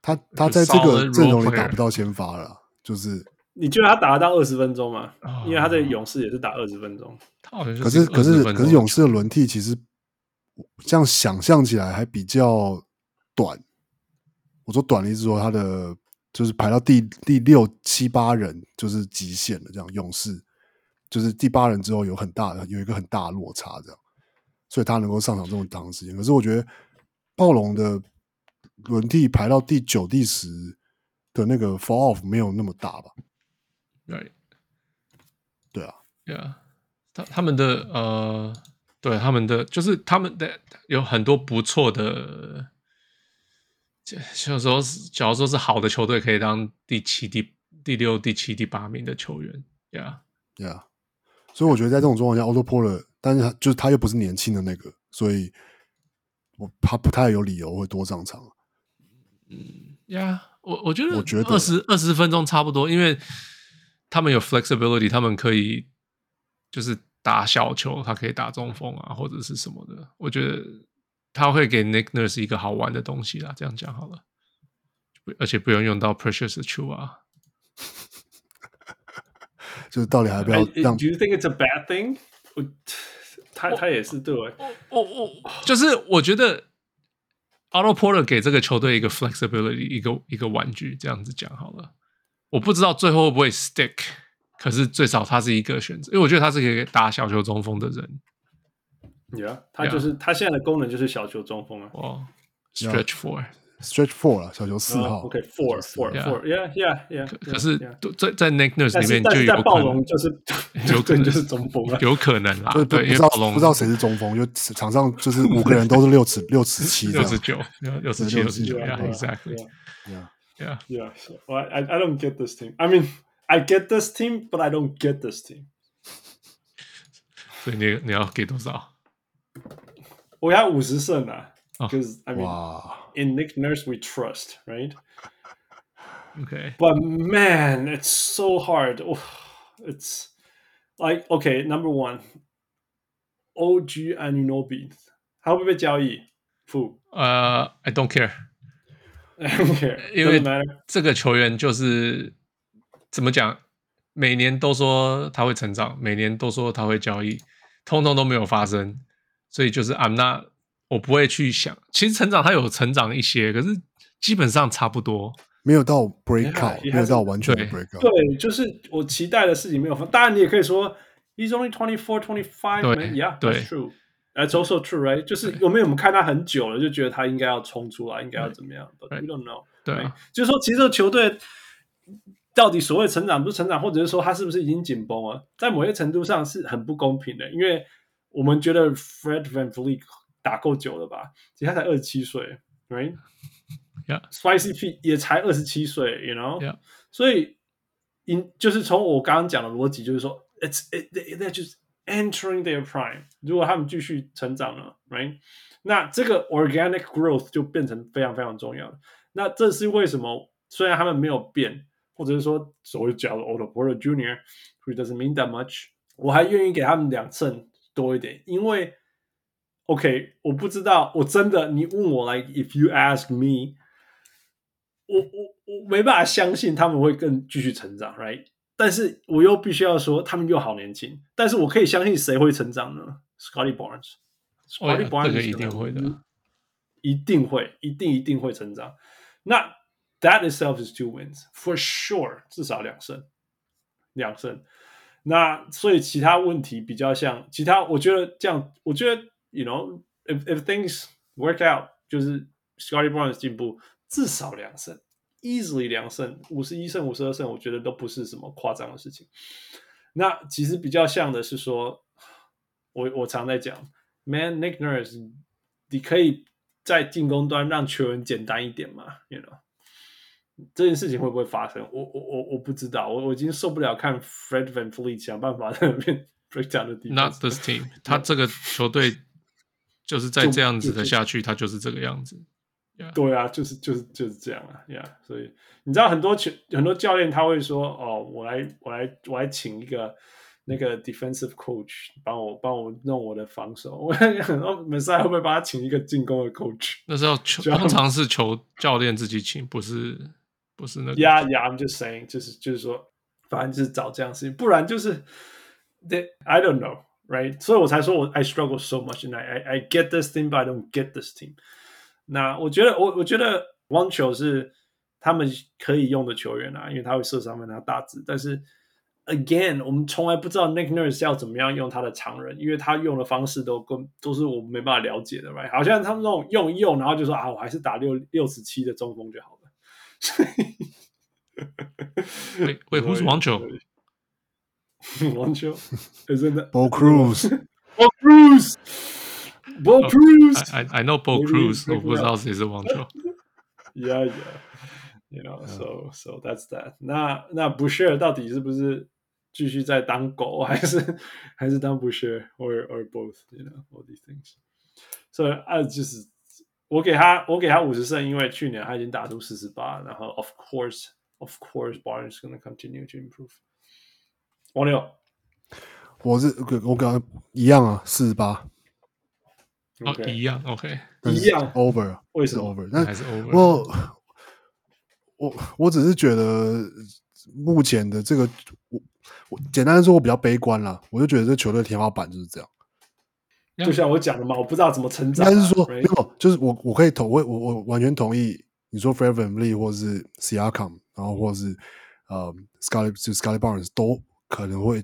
他他在这个阵容里打不到先发了，就是你觉得他打得到二十分钟吗？Oh, 因为他在勇士也是打二十分钟，他好像可是可是可是勇士的轮替其实。这样想象起来还比较短。我说短的意思说，他的就是排到第第六七八人就是极限了。这样勇士就是第八人之后有很大的有一个很大的落差，这样，所以他能够上场这么长时间。可是我觉得暴龙的轮替排到第九、第十的那个 fall off 没有那么大吧？Right，对啊，Yeah，他他们的呃。对他们的就是他们的有很多不错的，就有时候假如说是好的球队，可以当第七、第第六、第七、第八名的球员，Yeah，Yeah，所以我觉得在这种状况下，Otto Porter，但是他就是他又不是年轻的那个，所以我他不太有理由会多上场。嗯，Yeah，我我觉得我觉得二十二十分钟差不多，因为他们有 flexibility，他们可以就是。打小球，他可以打中锋啊，或者是什么的。我觉得他会给 Nick Nurse 一个好玩的东西啦。这样讲好了，而且不用用到 Precious Achiuwa 啊。就是到底还不要让？Do you think it's a bad thing？我他他也是对我，我我就是我觉得 Otto Porter 给这个球队一个 flexibility，一个一个玩具。这样子讲好了，我不知道最后会不会 stick。可是最少他是一个选择，因为我觉得他是可以打小球中锋的人。Yeah，他就是他现在的功能就是小球中锋啊。哦，Stretch Four 了，小球四号。OK，Four，Four，Four，Yeah，Yeah Yeah。可是在在 Nick Nurse 里面就有暴龙就是有可能就是中锋啊，有可能啦。对，不知道不知道谁是中锋，就场上就是五个人都是六尺六尺七，六尺九，六尺七，六尺九，Yeah，Exactly。Yeah，Yeah，Yeah。I I I don't get this team. I mean. I get this team, but I don't get this team。所以你你要给多少？我要五十胜啊 ！Because I mean, in Nick Nurse we trust, right? Okay. But man, it's so hard. It's like okay, number one, OG Anunoby，他会不会被交易？不，呃，I don't care. I don't care. 因为这个球员就是。怎么讲？每年都说他会成长，每年都说他会交易，通通都没有发生。所以就是 I'm not， 我不会去想。其实成长他有成长一些，可是基本上差不多，没有到 break out，没有到完全的 break out。对，就是我期待的事情没有发生。当然，你也可以说 He's only twenty four, twenty five。对，Yeah，对，that's true。That's also true, right？就是我们有我们看他很久了，就觉得他应该要冲出来，应该要怎么样？But we don't know。对啊，就是说，其实这个球队。到底所谓成长不是成长，或者是说他是不是已经紧绷了？在某些程度上是很不公平的，因为我们觉得 Fred VanVleet 打够久了吧？其实他才二十七岁，right？Yeah，Spicy P 也才二十七岁，you know？Yeah. 所以，因就是从我刚刚讲的逻辑，就是说，it's it they're just entering their prime。如果他们继续成长了，right？那这个 organic growth 就变成非常非常重要的。那这是为什么？虽然他们没有变。或者是说所谓叫的 Otto Porter Jr.，which doesn't mean that much，我还愿意给他们两胜多一点，因为 OK，我不知道，我真的，你问我，like if you ask me，我我我没办法相信他们会更继续成长，right？但是我又必须要说，他们又好年轻。但是我可以相信谁会成长呢？Scotty Barnes，Scotty、oh, Barnes 一定会的，一定会，一定一定会成长。那 That itself is two wins for sure，至少两胜，两胜。那所以其他问题比较像其他，我觉得这样，我觉得 you know，if if things work out，就是 Scotty Barnes 进步，至少两胜，easily 两胜，五十一胜五十二胜，我觉得都不是什么夸张的事情。那其实比较像的是说，我我常在讲，Man Nick Nurse，你可以在进攻端让球员简单一点嘛，you know。这件事情会不会发生？我我我我不知道，我我已经受不了看 Fred Van Fleet 想办法在那边 break down 的地方。Not this team，他这个球队就是在这样子的下去，他就是这个样子。Yeah. 对啊，就是就是就是这样啊，Yeah。所以你知道很多球很多教练他会说：“哦，我来我来我来请一个那个 defensive coach 帮我帮我弄我的防守。”我很多门赛会不会帮他请一个进攻的 coach？那是要求，通常是求教练自己请，不是。不是那个，Yeah, yeah, I'm just saying，就是就是说，反正就是找这样的事情，不然就是，I don't know, right？所以我才说我 I struggle so much, and I I get this thing, but I don't get this team。那我觉得我我觉得网球是他们可以用的球员啊，因为他会射三分，他大致，但是 again，我们从来不知道 Nick Nurse 要怎么样用他的长人，因为他用的方式都跟都是我们没办法了解的，right？好像他们那种用一用，然后就说啊，我还是打六六十七的中锋就好了。wait, wait, who's Juancho? Juancho? Isn't it Bo Cruz? Bo Cruz! Bo oh, Cruz! I, I know Bo Cruz, 我不知道谁是 Juancho. Yeah, yeah. You know, yeah. so so that's that. 那那 Boucher 到底是不是继续在当狗，还是还是当 Boucher or or both? You know, all these things. So 啊，就是。我给他，我给他五十胜，因为去年他已经打出四十八，然后 of course, of course, Barnes is going to continue to improve。 王六，我是我跟他一样啊，四十八。哦，一样，OK，一样，over，为什么 over？但还是 over？我我我只是觉得目前的这个，我我简单的说，我比较悲观啦。我就觉得这球队天花板就是这样。就像我讲的嘛，我不知道怎么成长、啊。应该是说，没有，就是我我可以同我我我完全同意你说 Fred VanVleet 或是 Siakam，然后或是呃 Scotty 就 Scotty Barnes 都可能会，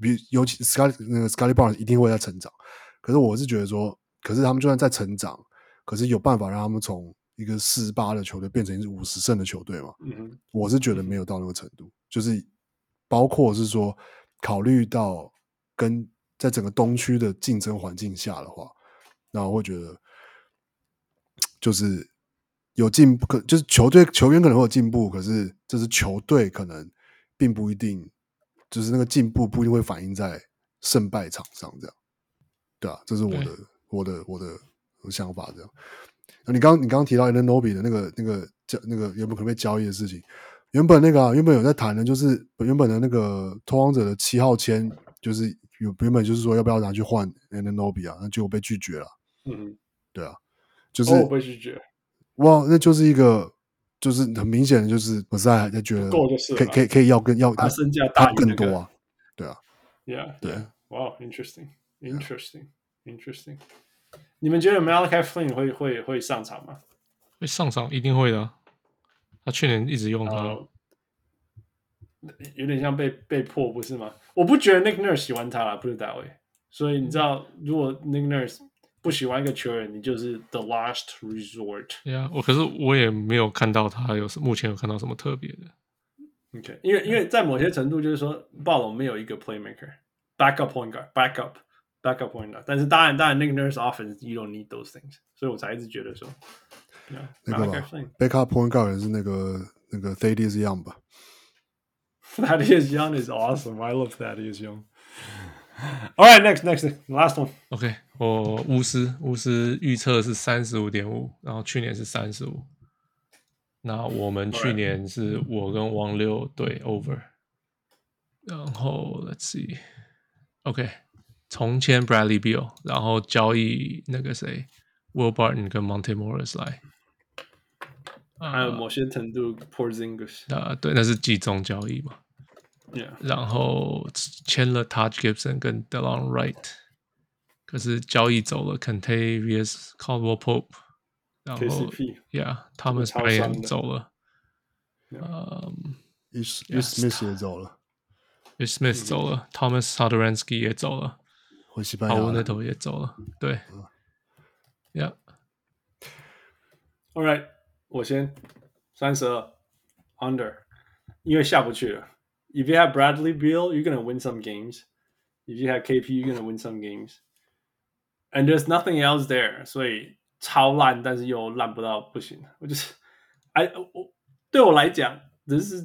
比尤其 Scotty 那个 Scotty Barnes 一定会在成长。可是我是觉得说，可是他们就算在成长，可是有办法让他们从一个四十八的球队变成一支五十胜的球队嘛？嗯哼，我是觉得没有到那个程度，就是包括是说考虑到跟。在整个东区的竞争环境下的话，那我会觉得就是有进步，可就是球队球员可能会有进步，可是这是球队可能并不一定，就是那个进步不一定会反映在胜败场上，这样，对啊，这是我的我的我的想法，这样。那你刚你刚刚提到 Anunoby 的那个那个交那个原本可能被交易的事情，原本那个、啊、原本有在谈的，就是原本的那个拓荒者的七号签，就是。有原本就是说要不要拿去换 Anunoby 啊，那结果被拒绝了。嗯，对啊，就是、哦、被拒绝。哇，那就是一个，就是很明显的，就是不是还在觉得够就是可以可以可以要更要他身价大、那个、更多啊？对啊，Yeah，对。哇、wow,，Interesting，Interesting，Interesting。你们觉得 Malachi Flynn 会会会上场吗？会上场，一定会的。他去年一直用他。Uh, 有点像被被迫，不是吗？我不觉得 Nick Nurse 喜欢他啦，不是大卫。所以你知道，如果 Nick Nurse 不喜欢一个球员，你就是 the last resort。对啊，我可是我也没有看到他有目前有看到什么特别的。OK，因为因为在某些程度就是说，暴龙没有一个 playmaker，backup point guard，backup，backup point guard。但是当然当然，Nick Nurse offense，you don't need those things。所以我才一直觉得说，那个 backup point guard 是那个那个 Thaddeus Young 吧。Thaddeus Young is awesome. I love Thaddeus Young. All right, next, next, last one. OK，我巫师巫师预测是三十五点五，然后去年是三十五。那我们去年是我跟王六对 over。然后 Let's see. OK，重签 Bradley Beal，然后交易那个谁 Will Barton 跟 Monte Morris 来。 还有某些程度 Porzingis 啊，对，那是季中交易嘛。 Yeah. 然后签了 Taj Gibson 跟 Delon Wright，可是交易走了 Kentavious Caldwell Pope，然后 KCP Yeah，Thomas Bryant 走了，嗯，Ish Smith 也走了，Ish Smith 走了，Thomas Satoransky 也走了，回西班牙，奥那头也走了，对，Yeah。All right，我先三十二 under，因为下不去了。 If you have Bradley Beal, you're gonna win some games. If you have KP, you're gonna win some games. And there's nothing else there，所以超烂，但是又烂不到不行。我就是，哎，我对我来讲，这是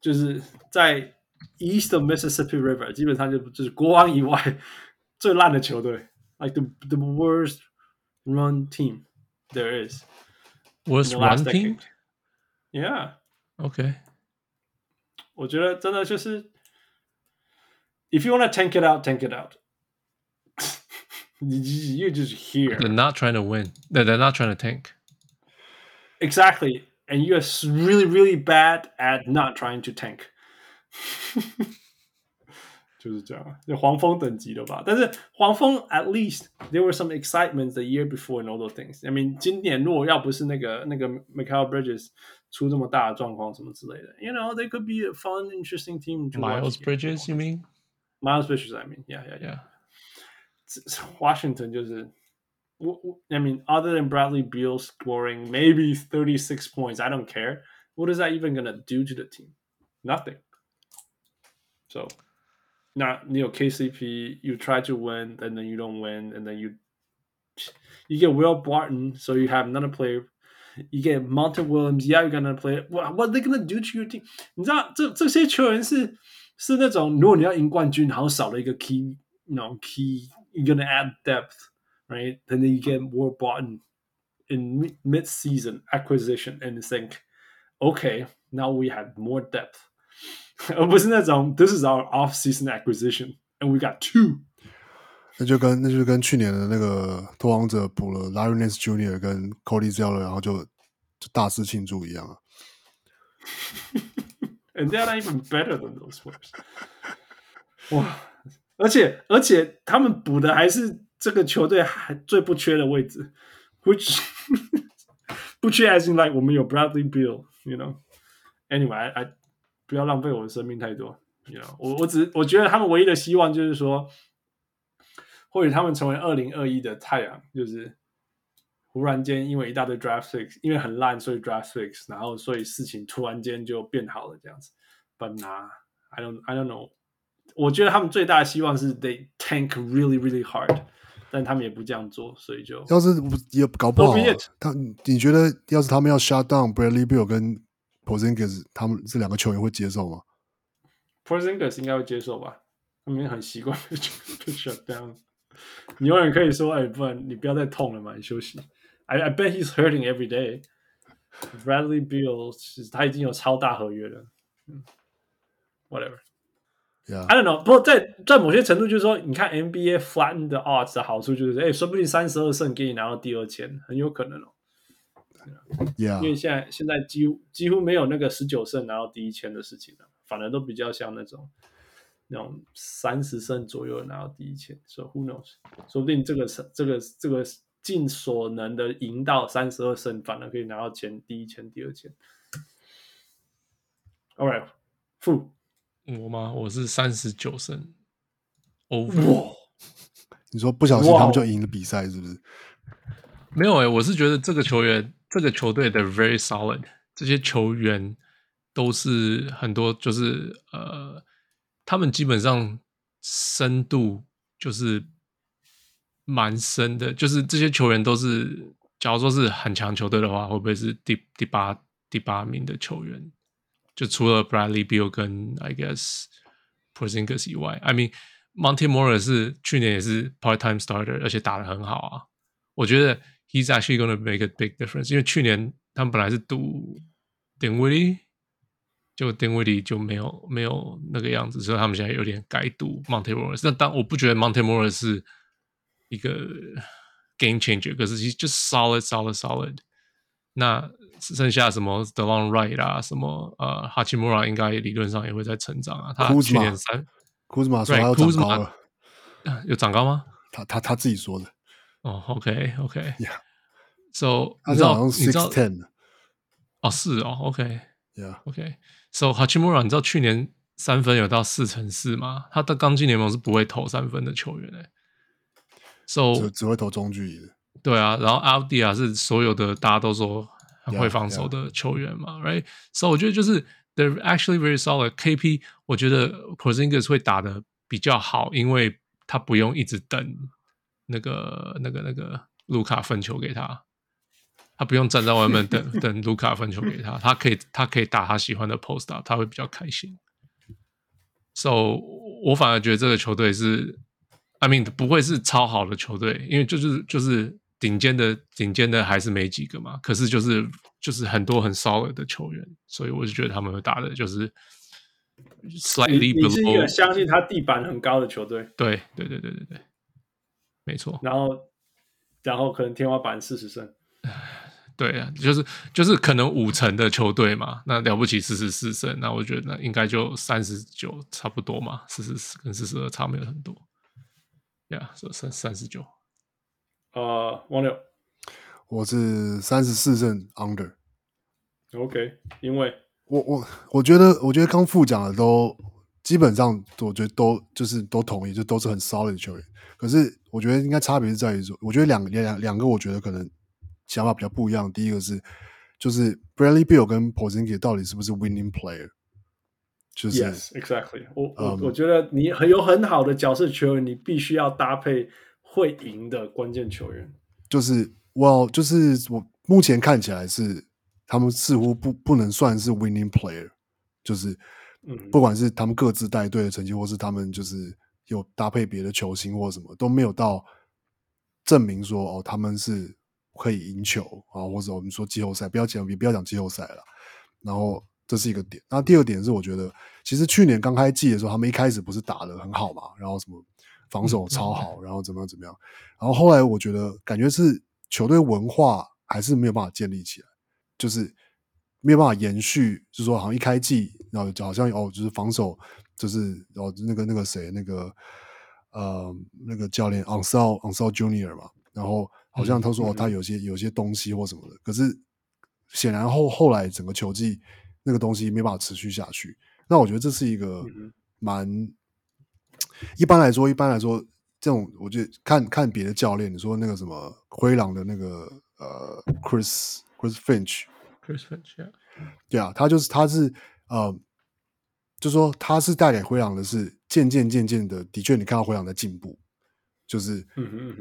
就是在 East of Mississippi River，基本上就就是国王以外最烂的球队，like the the worst run team there is. Worst run team? Yeah. Okay. 我觉得真的就是，if you want to tank it out, tank it out. You're just here. They're not trying to win. No, they're not trying to tank. Exactly, and you're really, really bad at not trying to tank. 就是这样，就黄蜂等级的吧。但是黄蜂 at least there were some excitement the year before and all those things. I mean，今年如果要不是那个那个 Mikal Bridges 出这么大的状况什么之类的，you know they could be a fun, interesting team. Miles Bridges, you mean? Miles Bridges, I mean, yeah, yeah, yeah. Washington 就是我我，I mean, other than Bradley Beal scoring maybe thirty six points, I don't care. What is that even gonna do to the team? Nothing. So. Now you know KCP, you try to win and then you don't win, and then you you get Will Barton, so you have another player. You get Monty Williams, yeah, you're gonna play. What what are they gonna do to your team？你知道这这些球员是是那种，如果你要赢冠军，然后少了一个 key，you know key, you're gonna add depth, right? And then you get Will Barton in mid season acquisition, and think, okay, now we have more depth. 而不是那种 This is our off-season acquisition and we got two。 那就跟那就跟去年的那个拓荒者补了 Larry Nance Jr. 跟 Cody Zeller，然后就就大肆庆祝一样啊。And they're not even better than those Spurs。哇！而且而且他们补的还是这个球队还最不缺的位置，which 不缺 as in like 我们有 Bradley Beal，you know？Anyway，I I。不要浪费我的生命太多，you know，我我只我觉得他们唯一的希望就是说，或许他们成为二零二一的太阳，就是忽然间因为一大堆 draft six，因为很烂，所以 draft six，然后所以事情突然间就变好了这样子。But nah, I don't, I don't know。我觉得他们最大的希望是 they tank really, really hard，但他们也不这样做，所以就要是也搞不好，他你觉得要是他们要 shut down Bradley b i l l 跟 p o r z i n g i s 他们这两个球员会接受吗 p o r z i n g i s 应该会接受吧，他们很习惯 shut down。你永远可以说：“哎，不然你不要再痛了嘛，你休息。” I I bet he's hurting every day. Bradley Beal 他已经有超大合约了。Whatever. Yeah. I don't know. 不过在在某些程度，就是说，你看 NBA flatten the odds 的好处就是，哎，说不定三十二胜给你拿到第二签，很有可能哦。Yeah. 因为现在现在几乎几乎没有那个十九胜拿到第一签的事情了，反而都比较像那种那种三十胜左右拿到第一签。So who knows？说不定这个这个这个尽所能的赢到三十二胜，反而可以拿到前第一签、第二签。All right，负我吗？我是三十九胜。哦，哇！你说不小心他们就赢了比赛，是不是？没有哎、欸，我是觉得这个球员。这个球队的 very solid，这些球员都是很多，就是呃，他们基本上深度就是蛮深的，就是这些球员都是，假如说是很强球队的话，会不会是第第八第八名的球员？就除了 Bradley Beal 跟 I guess Porzingis 以外，I mean Monte Morris 是去年也是 part time starter，而且打得很好啊，我觉得。He's actually going to make a big difference，因为去年他们本来是赌 Dinwiddie，就 Dinwiddie 就没有没有那个样子，所以他们现在有点改读 Monte Morris。那当我不觉得 Monte Morris 是一个 game changer，可是 he's just solid solid solid。那剩下什么 The Long Right 啊，什么呃，Hachimura 应该理论上也会在成长啊。他去年三，Kuzma 说他要长高了，有长高吗？他他他自己说的。哦，OK OK，Yeah，So、okay. 你知道你知道哦是哦，OK，Yeah OK，So、Hachimura 你知道去年三分有到四成四吗？他的刚进联盟是不会投三分的球员诶、欸。So 只只会投中距离的。对啊，然后 Avdija 是所有的大家都说很会防守的球员嘛 yeah, yeah.，Right？So 我觉得就是 They're actually very solid。KP 我觉得 Porzingis 会打的比较好，因为他不用一直等那个那个那个卢卡分球给他，他不用站在外面等 等卢卡分球给他，他可以他可以打他喜欢的 post up，他会比较开心。So 我反而觉得这个球队是，I mean 不会是超好的球队，因为就是就是。顶尖的顶尖的还是没几个嘛，可是就是就是很多很 solid 的球员，所以我就觉得他们会打的就是 slightly below。你是一个相信他地板很高的球队？对对对对对对，没错。然后然后可能天花板四十胜，对啊，就是就是可能五成的球队嘛，那了不起四十四胜，那我觉得那应该就三十九差不多嘛，四十四跟四十二差没有很多，呀，说三三十九。呃，王六，我是三十四胜 under。OK，因为我我我觉得我觉得刚副讲的都基本上，我觉得都就是都同意，就都是很 solid 的球员。可是我觉得应该差别是在于说，我觉得两两两个我觉得可能想法比较不一样。第一个是就是 Bradley Beal 跟 Porzingis 到底是不是 winning player？就是 Yes, exactly 我。我我、um, 我觉得你很有很好的角色球员，你必须要搭配。会赢的关键球员，就是我，就是我目前看起来是他们似乎不不能算是 winning player，就是嗯，不管是他们各自带队的成绩，或是他们就是有搭配别的球星或什么，都没有到证明说哦，他们是可以赢球啊，或者我们说季后赛，不要讲，也不要讲季后赛了。然后这是一个点，那第二点是我觉得，其实去年刚开季的时候，他们一开始不是打得很好嘛，然后什么。防守超好，然后怎么样怎么样，然后后来我觉得感觉是球队文化还是没有办法建立起来，就是没有办法延续，就是说好像一开季，然后就好像哦，就是防守就是哦那个那个谁那个呃那个教练 Unseld Unseld Junior 嘛，然后好像他说他有些有些东西或什么的，可是显然后后来整个球季那个东西没办法持续下去，那我觉得这是一个蛮。一般来说，一般来说，这种我觉得看看别的教练，你说那个什么灰狼的那个呃，Chris Chris Finch，Chris Finch，yeah. 对啊，他就是他是呃，就说他是带给灰狼的是渐渐渐渐的，的确你看到灰狼在进步，就是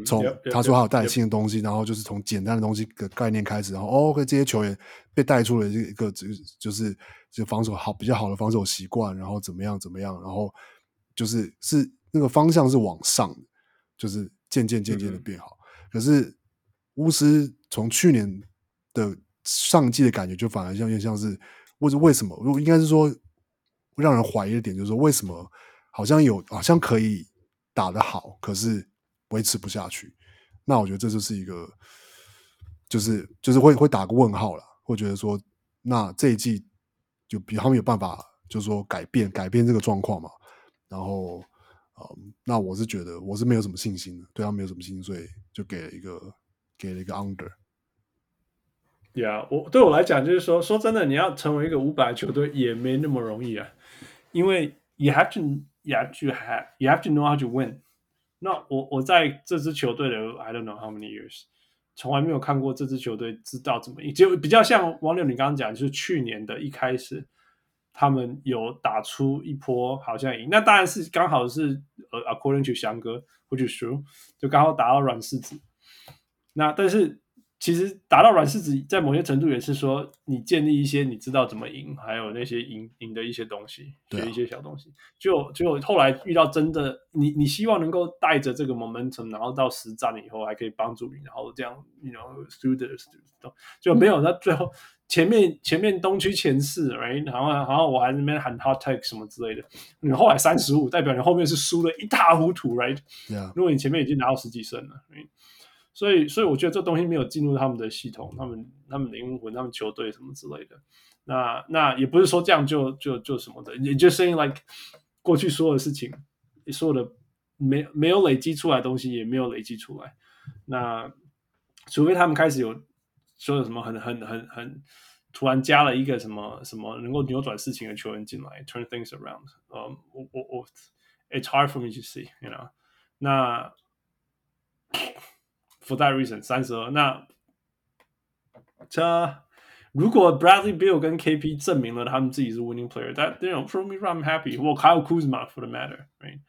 从他说他有带新的东西，然后就是从简单的东西的概念开始，然后 OK 这些球员被带出了一个就是就是就防守好比较好的防守习惯，然后怎么样怎么样，然后。就是是那个方向是往上的，就是渐渐渐渐的变好。嗯、可是巫师从去年的上季的感觉，就反而像有点像是，或者为什么？如果应该是说，让人怀疑的点就是说，为什么好像有好像可以打得好，可是维持不下去？那我觉得这就是一个，就是就是会会打个问号了，会觉得说，那这一季就比他们有办法，就是说改变改变这个状况嘛？然后，嗯，那我是觉得我是没有什么信心的，对他没有什么信心，所以就给了一个给了一个 under。Yeah，我对我来讲就是说，说真的，你要成为一个五百球队也没那么容易啊，因为 you have to you have to have you have to know how to win。那我我在这支球队的 I don't know how many years，从来没有看过这支球队知道怎么赢，就比较像王柳你刚刚讲，就是去年的一开始。他们有打出一波，好像赢，那当然是刚好是呃，according to 翔哥或者说，就刚好打到软柿子。那但是其实达到软柿子，在某些程度也是说，你建立一些你知道怎么赢，还有那些赢赢的一些东西，学一些小东西。就就后来遇到真的，你你希望能够带着这个 momentum，然后到实战以后还可以帮助你，然后这样，you know, through the 就没有那最后。前面前面东区前四，right，然后然后我还在那边喊 hot take 什么之类的。你后来三十五，代表你后面是输的一塌糊涂，right？Yeah. 如果你前面已经拿到十几胜了，right? 所以所以我觉得这东西没有进入他们的系统，他们他们灵魂，他们球队什么之类的。那那也不是说这样就就就什么的，也就是 like 过去所有的事情，所有的没没有累积出来的东西也没有累积出来。那除非他们开始有说有什么很很很很突然加了一个什么什么能够扭转事情的球员进来，turn things around。嗯，我我我，it's hard for me to see，you know。那 for that reason，三十二。那这。如果 Bradley Beal 跟 KP 证明了他们自己是 winning player，that you know for me I'm happy。我还有 Kuzma for the matter，right？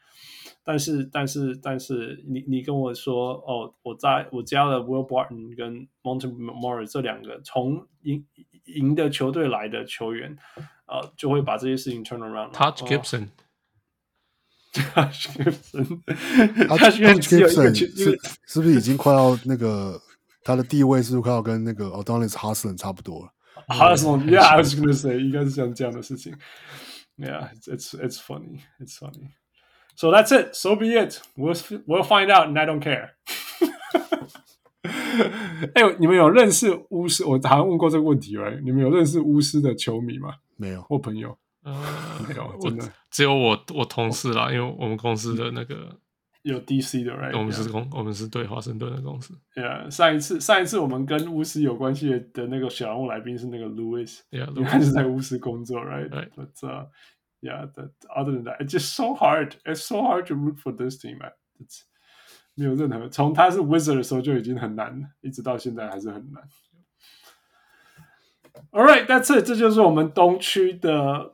但是但是但是你你跟我说哦，我在我加了 Will Barton 跟 Monte Morris 这两个从赢赢的球队来的球员，呃，就会把这些事情 turn around。Touch Gibson Gibson，Taj Gibson，Taj Gibson 是是不是已经快要那个他的地位是不是快要跟那个 Udonis Haslem 差不多了？Awesome, yeah, I was gonna say，应该是像这样的事情。Yeah, it's it's funny, it's funny. So that's it. So be it. We'll we'll find out, and I don't care. 哎、欸，你们有认识巫师？我好像问过这个问题，right？你们有认识巫师的球迷吗？没有，或朋友？呃，没有，真的只有我我同事啦，因为我们公司的那个。有 DC 的，right？我们是公，yeah. 我们是对华盛顿的公司。Yeah，上一次上一次我们跟巫师有关系的那个小人物来宾是那个 Louis，Yeah，他是在巫师工作，right？But、uh, yeah，that other than that，it's just so hard，it's so hard to root for this team，it's 没有任何从他是 Wizard 的时候就已经很难，一直到现在还是很难。All right，that's it，这就是我们东区的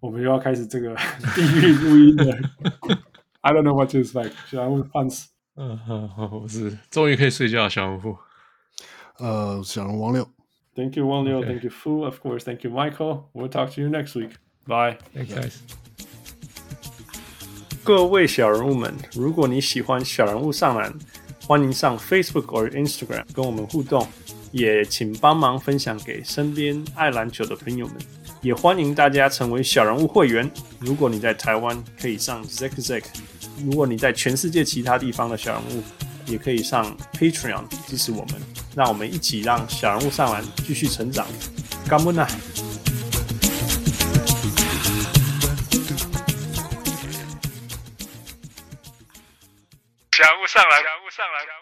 我们又要开始这个地狱录音了。I don't know what to expect。小人物。嗯，好，我是终于可以睡觉了。小人物，呃，小人王六。Thank you, 王六。Thank you, Fu. Of course. Thank you, Michael. We'll talk to you next week. Bye. Thanks, guys. 各位小人物们，如果你喜欢小人物上篮，欢迎上 Facebook 或 Instagram 跟我们互动，也请帮忙分享给身边爱篮球的朋友们。也欢迎大家成为小人物会员。如果你在台湾，可以上 Zack Zack；如果你在全世界其他地方的小人物，也可以上 Patreon 支持我们。让我们一起让小人物上篮继续成长。干不呢？小人物上篮，小人物上篮。